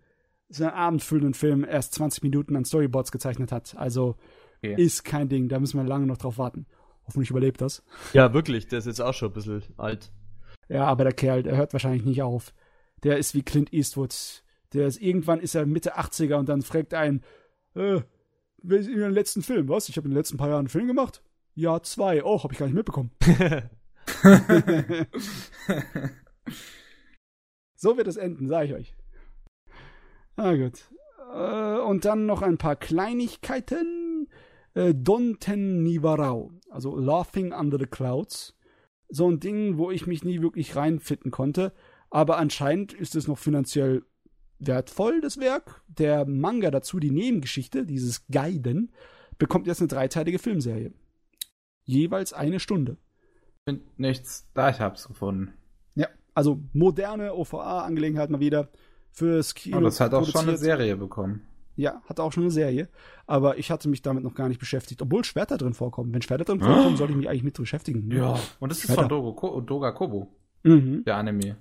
seinen abendfüllenden Film erst 20 Minuten an Storyboards gezeichnet hat. Also Okay. Ist kein Ding, da müssen wir lange noch drauf warten. Hoffentlich überlebt das. Ja, wirklich, der ist jetzt auch schon ein bisschen alt. Ja, aber der Kerl, der hört wahrscheinlich nicht auf. Der ist wie Clint Eastwood. Der ist, irgendwann ist er Mitte 80er und dann fragt ein, äh, wer ist in den letzten Film? Was? Ich habe in den letzten paar Jahren einen Film gemacht? Ja, zwei. Oh, habe ich gar nicht mitbekommen. so wird es enden, sage ich euch. Na gut. Äh, und dann noch ein paar Kleinigkeiten äh, Donten Nivarau, also Laughing Under the Clouds. So ein Ding, wo ich mich nie wirklich reinfitten konnte. Aber anscheinend ist es noch finanziell wertvoll, das Werk. Der Manga dazu, die Nebengeschichte, dieses Guiden, bekommt jetzt eine dreiteilige Filmserie. Jeweils eine Stunde. Find nichts, da ich hab's gefunden. Ja, also moderne OVA-Angelegenheit mal wieder fürs Kino. Aber das hat auch schon eine Serie bekommen. Ja, hat auch schon eine Serie. Aber ich hatte mich damit noch gar nicht beschäftigt. Obwohl Schwerter drin vorkommen. Wenn Schwerter drin vorkommen, sollte ich mich eigentlich mit beschäftigen. Ja. Und das ist Schwerter. von Dogo, Ko, Doga Kobo. Mhm. Der Anime.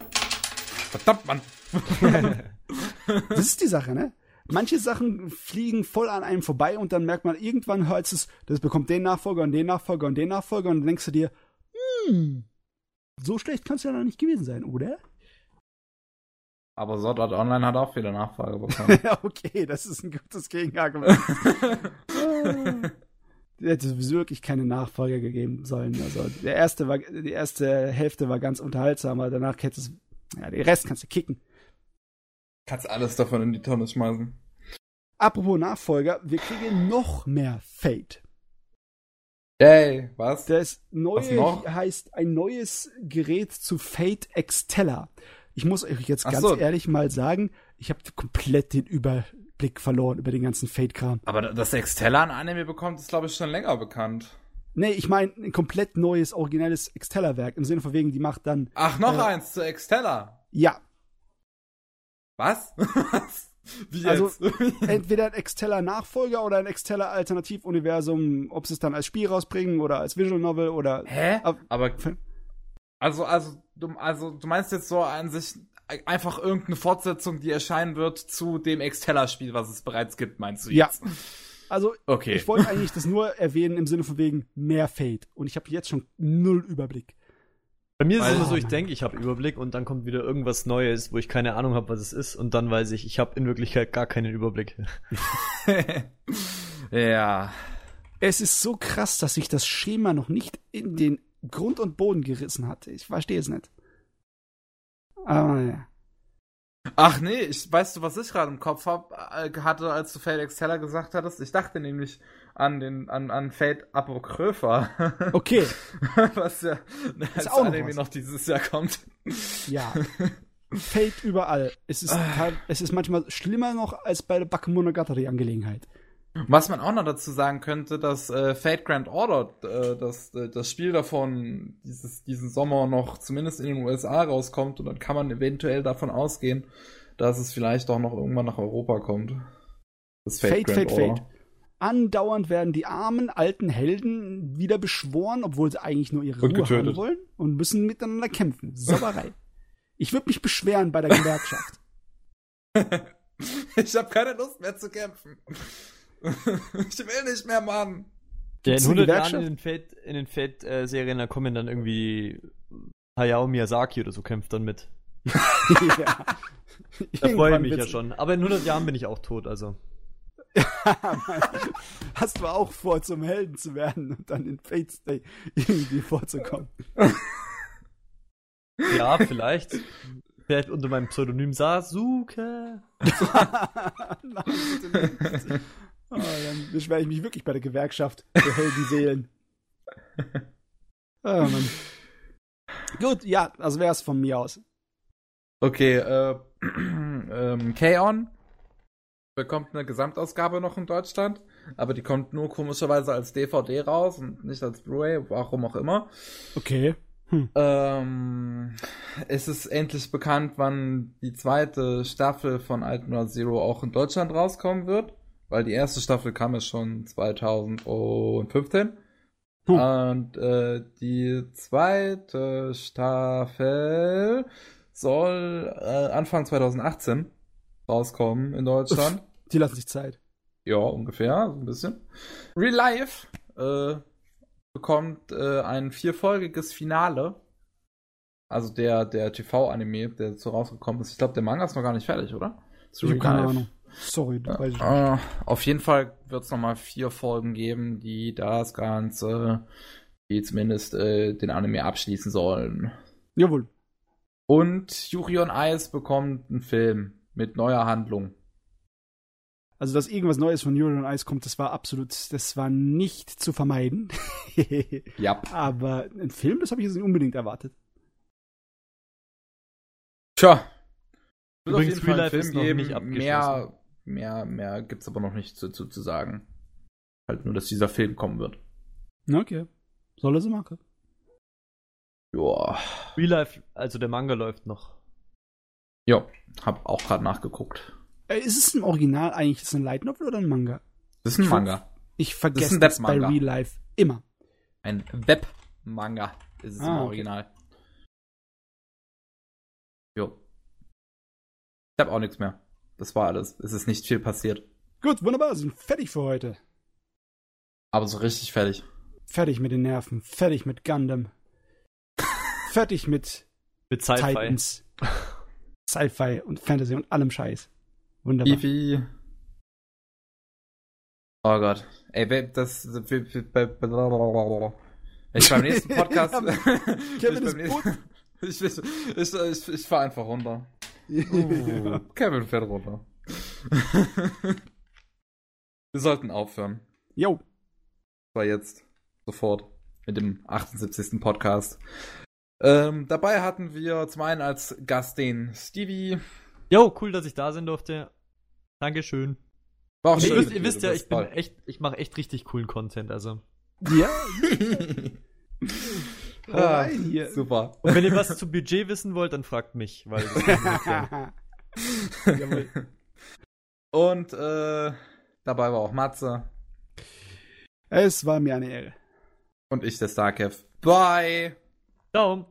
Verdammt, Mann. das ist die Sache, ne? Manche Sachen fliegen voll an einem vorbei und dann merkt man, irgendwann hört es, das bekommt den Nachfolger und den Nachfolger und den Nachfolger und dann denkst du dir, hm, so schlecht kann es ja noch nicht gewesen sein, oder? Aber Sword Art Online hat auch viele Nachfrage bekommen. okay, das ist ein gutes Gegenargument. hätte es wirklich keine Nachfolger gegeben sollen. Also der erste war, die erste Hälfte war ganz unterhaltsam, aber danach hätte es, ja, den Rest kannst du kicken. Kannst alles davon in die Tonne schmeißen. Apropos Nachfolger, wir kriegen noch mehr Fate. Yay, was? Das neue Was noch? heißt ein neues Gerät zu Fate Extella. Ich muss euch jetzt Ach ganz so. ehrlich mal sagen, ich habe komplett den Überblick verloren über den ganzen Fate-Kram. Aber dass Extella ein Anime bekommt, ist glaube ich schon länger bekannt. Nee, ich meine ein komplett neues, originelles Extella-Werk. Im Sinne von wegen, die macht dann. Ach, noch Äh, eins zu Extella. Ja, Was? Was? Wie Also, jetzt? entweder ein Extella-Nachfolger oder ein Extella-Alternativuniversum, ob sie es dann als Spiel rausbringen oder als Visual Novel oder. Hä? Ab- Aber also also du also du meinst jetzt so an sich einfach irgendeine Fortsetzung, die erscheinen wird zu dem Extella-Spiel, was es bereits gibt, meinst du Ja. jetzt? Also, Okay. ich wollte eigentlich das nur erwähnen im Sinne von wegen mehr Fate. Und ich habe jetzt schon null Überblick. Bei mir ist es immer so, ich denke, ich habe Überblick und dann kommt wieder irgendwas Neues, wo ich keine Ahnung habe, was es ist und dann weiß ich, ich habe in Wirklichkeit gar keinen Überblick. ja. Es ist so krass, dass sich das Schema noch nicht in den Grund und Boden gerissen hat. Ich verstehe es nicht. Aber ja. Ach nee, ich weißt du, was ich gerade im Kopf hab, äh, hatte, als du Fate Extella gesagt hattest? Ich dachte nämlich an den an an Fate Apokrypha. Okay, was ja als auch noch Anime noch dieses Jahr kommt. ja. Fate überall. Es ist, teil- es ist manchmal schlimmer noch als bei der Bakemonogatari-Angelegenheit. Was man auch noch dazu sagen könnte, dass äh, Fate Grand Order, äh, das, äh, das Spiel davon dieses, diesen Sommer noch zumindest in den USA rauskommt und dann kann man eventuell davon ausgehen, dass es vielleicht auch noch irgendwann nach Europa kommt. Das Fate, Fate, Fate. Andauernd werden die armen alten Helden wieder beschworen, obwohl sie eigentlich nur ihre Und Ruhe getötet. haben wollen und müssen miteinander kämpfen. Sauberei. Ich würde mich beschweren bei der Gewerkschaft. ich habe keine Lust mehr zu kämpfen. ich will nicht mehr, Mann. Ja, in Gibt's eine 100 Gewerkschaft? Jahren in den Fate, Fate-Serien, da kommen dann irgendwie Hayao Miyazaki oder so kämpft dann mit. ja. Da freue ich mich ja schon. Aber in 100 Jahren bin ich auch tot, also. Hast du auch vor, zum Helden zu werden und dann in Fate Stay irgendwie vorzukommen? Ja, vielleicht. Vielleicht unter meinem Pseudonym Sasuke. Nein, bitte nicht. Oh, dann beschwere ich mich wirklich bei der Gewerkschaft für Heldenseelen. Oh, Mann. Gut, ja, also wäre es von mir aus. Okay, äh, ähm, K-On! bekommt eine Gesamtausgabe noch in Deutschland, aber die kommt nur komischerweise als DVD raus und nicht als Blu-ray, warum auch immer. Okay. Ähm, es ist endlich bekannt, wann die zweite Staffel von Alternate Zero auch in Deutschland rauskommen wird, weil die erste Staffel kam ja schon 2015. Hm. Und äh, die zweite Staffel soll äh, Anfang 2018 rauskommen in Deutschland. Die lassen sich Zeit. Ja, ungefähr, so ein bisschen. Real Life äh, bekommt äh, ein vierfolgiges Finale. Also der, der TV-Anime, der so rausgekommen ist. Ich glaube, der Manga ist noch gar nicht fertig, oder? Zu Ich hab keine Real Life. Ahnung. Sorry, da weiß ich nicht. Äh, auf jeden Fall wird es nochmal vier Folgen geben, die das Ganze, die zumindest äh, den Anime abschließen sollen. Jawohl. Und Yuri on Ice bekommt einen Film mit neuer Handlung. Also, dass irgendwas Neues von Euro on Ice kommt, das war absolut, das war nicht zu vermeiden. Ja. Aber ein Film, das habe ich jetzt nicht unbedingt erwartet. Tja. Wird Übrigens, Real Life ist noch geben. nicht abgeschlossen. Mehr, mehr, mehr gibt's aber noch nicht zu, zu, sagen. Halt nur, dass dieser Film kommen wird. Okay. Soll er so machen? Joa. Real Life, also der Manga läuft noch. Ja, hab auch gerade nachgeguckt. Äh, ist es ein Original eigentlich? Ist es ein Light Novel oder ein Manga? Das ist ein Ich Manga. Ich vergesse ein das bei. Real Life immer. Ein Webmanga ist es im Ah, okay. Original. Jo. Ich hab auch nichts mehr. Das war alles. Es ist nicht viel passiert. Gut, wunderbar, sind fertig für heute. Aber so richtig fertig. Fertig mit den Nerven, fertig mit Gundam. fertig mit Mit Sci-Fi. Titans, Sci-Fi und Fantasy und allem Scheiß. Wunderbar. Fifi. Oh Gott. Ey, das. Ich beim nächsten Podcast. Kevin ich ist beim nächsten- ich, ich, ich, ich, ich fahr einfach runter. Uh, Kevin fährt runter. Wir sollten aufhören. Jo. war jetzt sofort mit dem 78. Podcast. Ähm, dabei hatten wir zum einen als Gast den Stevie. Jo, cool, dass ich da sein durfte. Dankeschön. War auch Ihr schön wisst, mit ihr wisst ja, ich bin echt, ich mache echt richtig coolen Content, also. Ja, hau Ah, rein hier. Super. Und wenn ihr was zu Budget wissen wollt, dann fragt mich, weil. Und äh, dabei war auch Matze Es war mir eine Ehre. und ich, der Starkev. Bye! Ciao.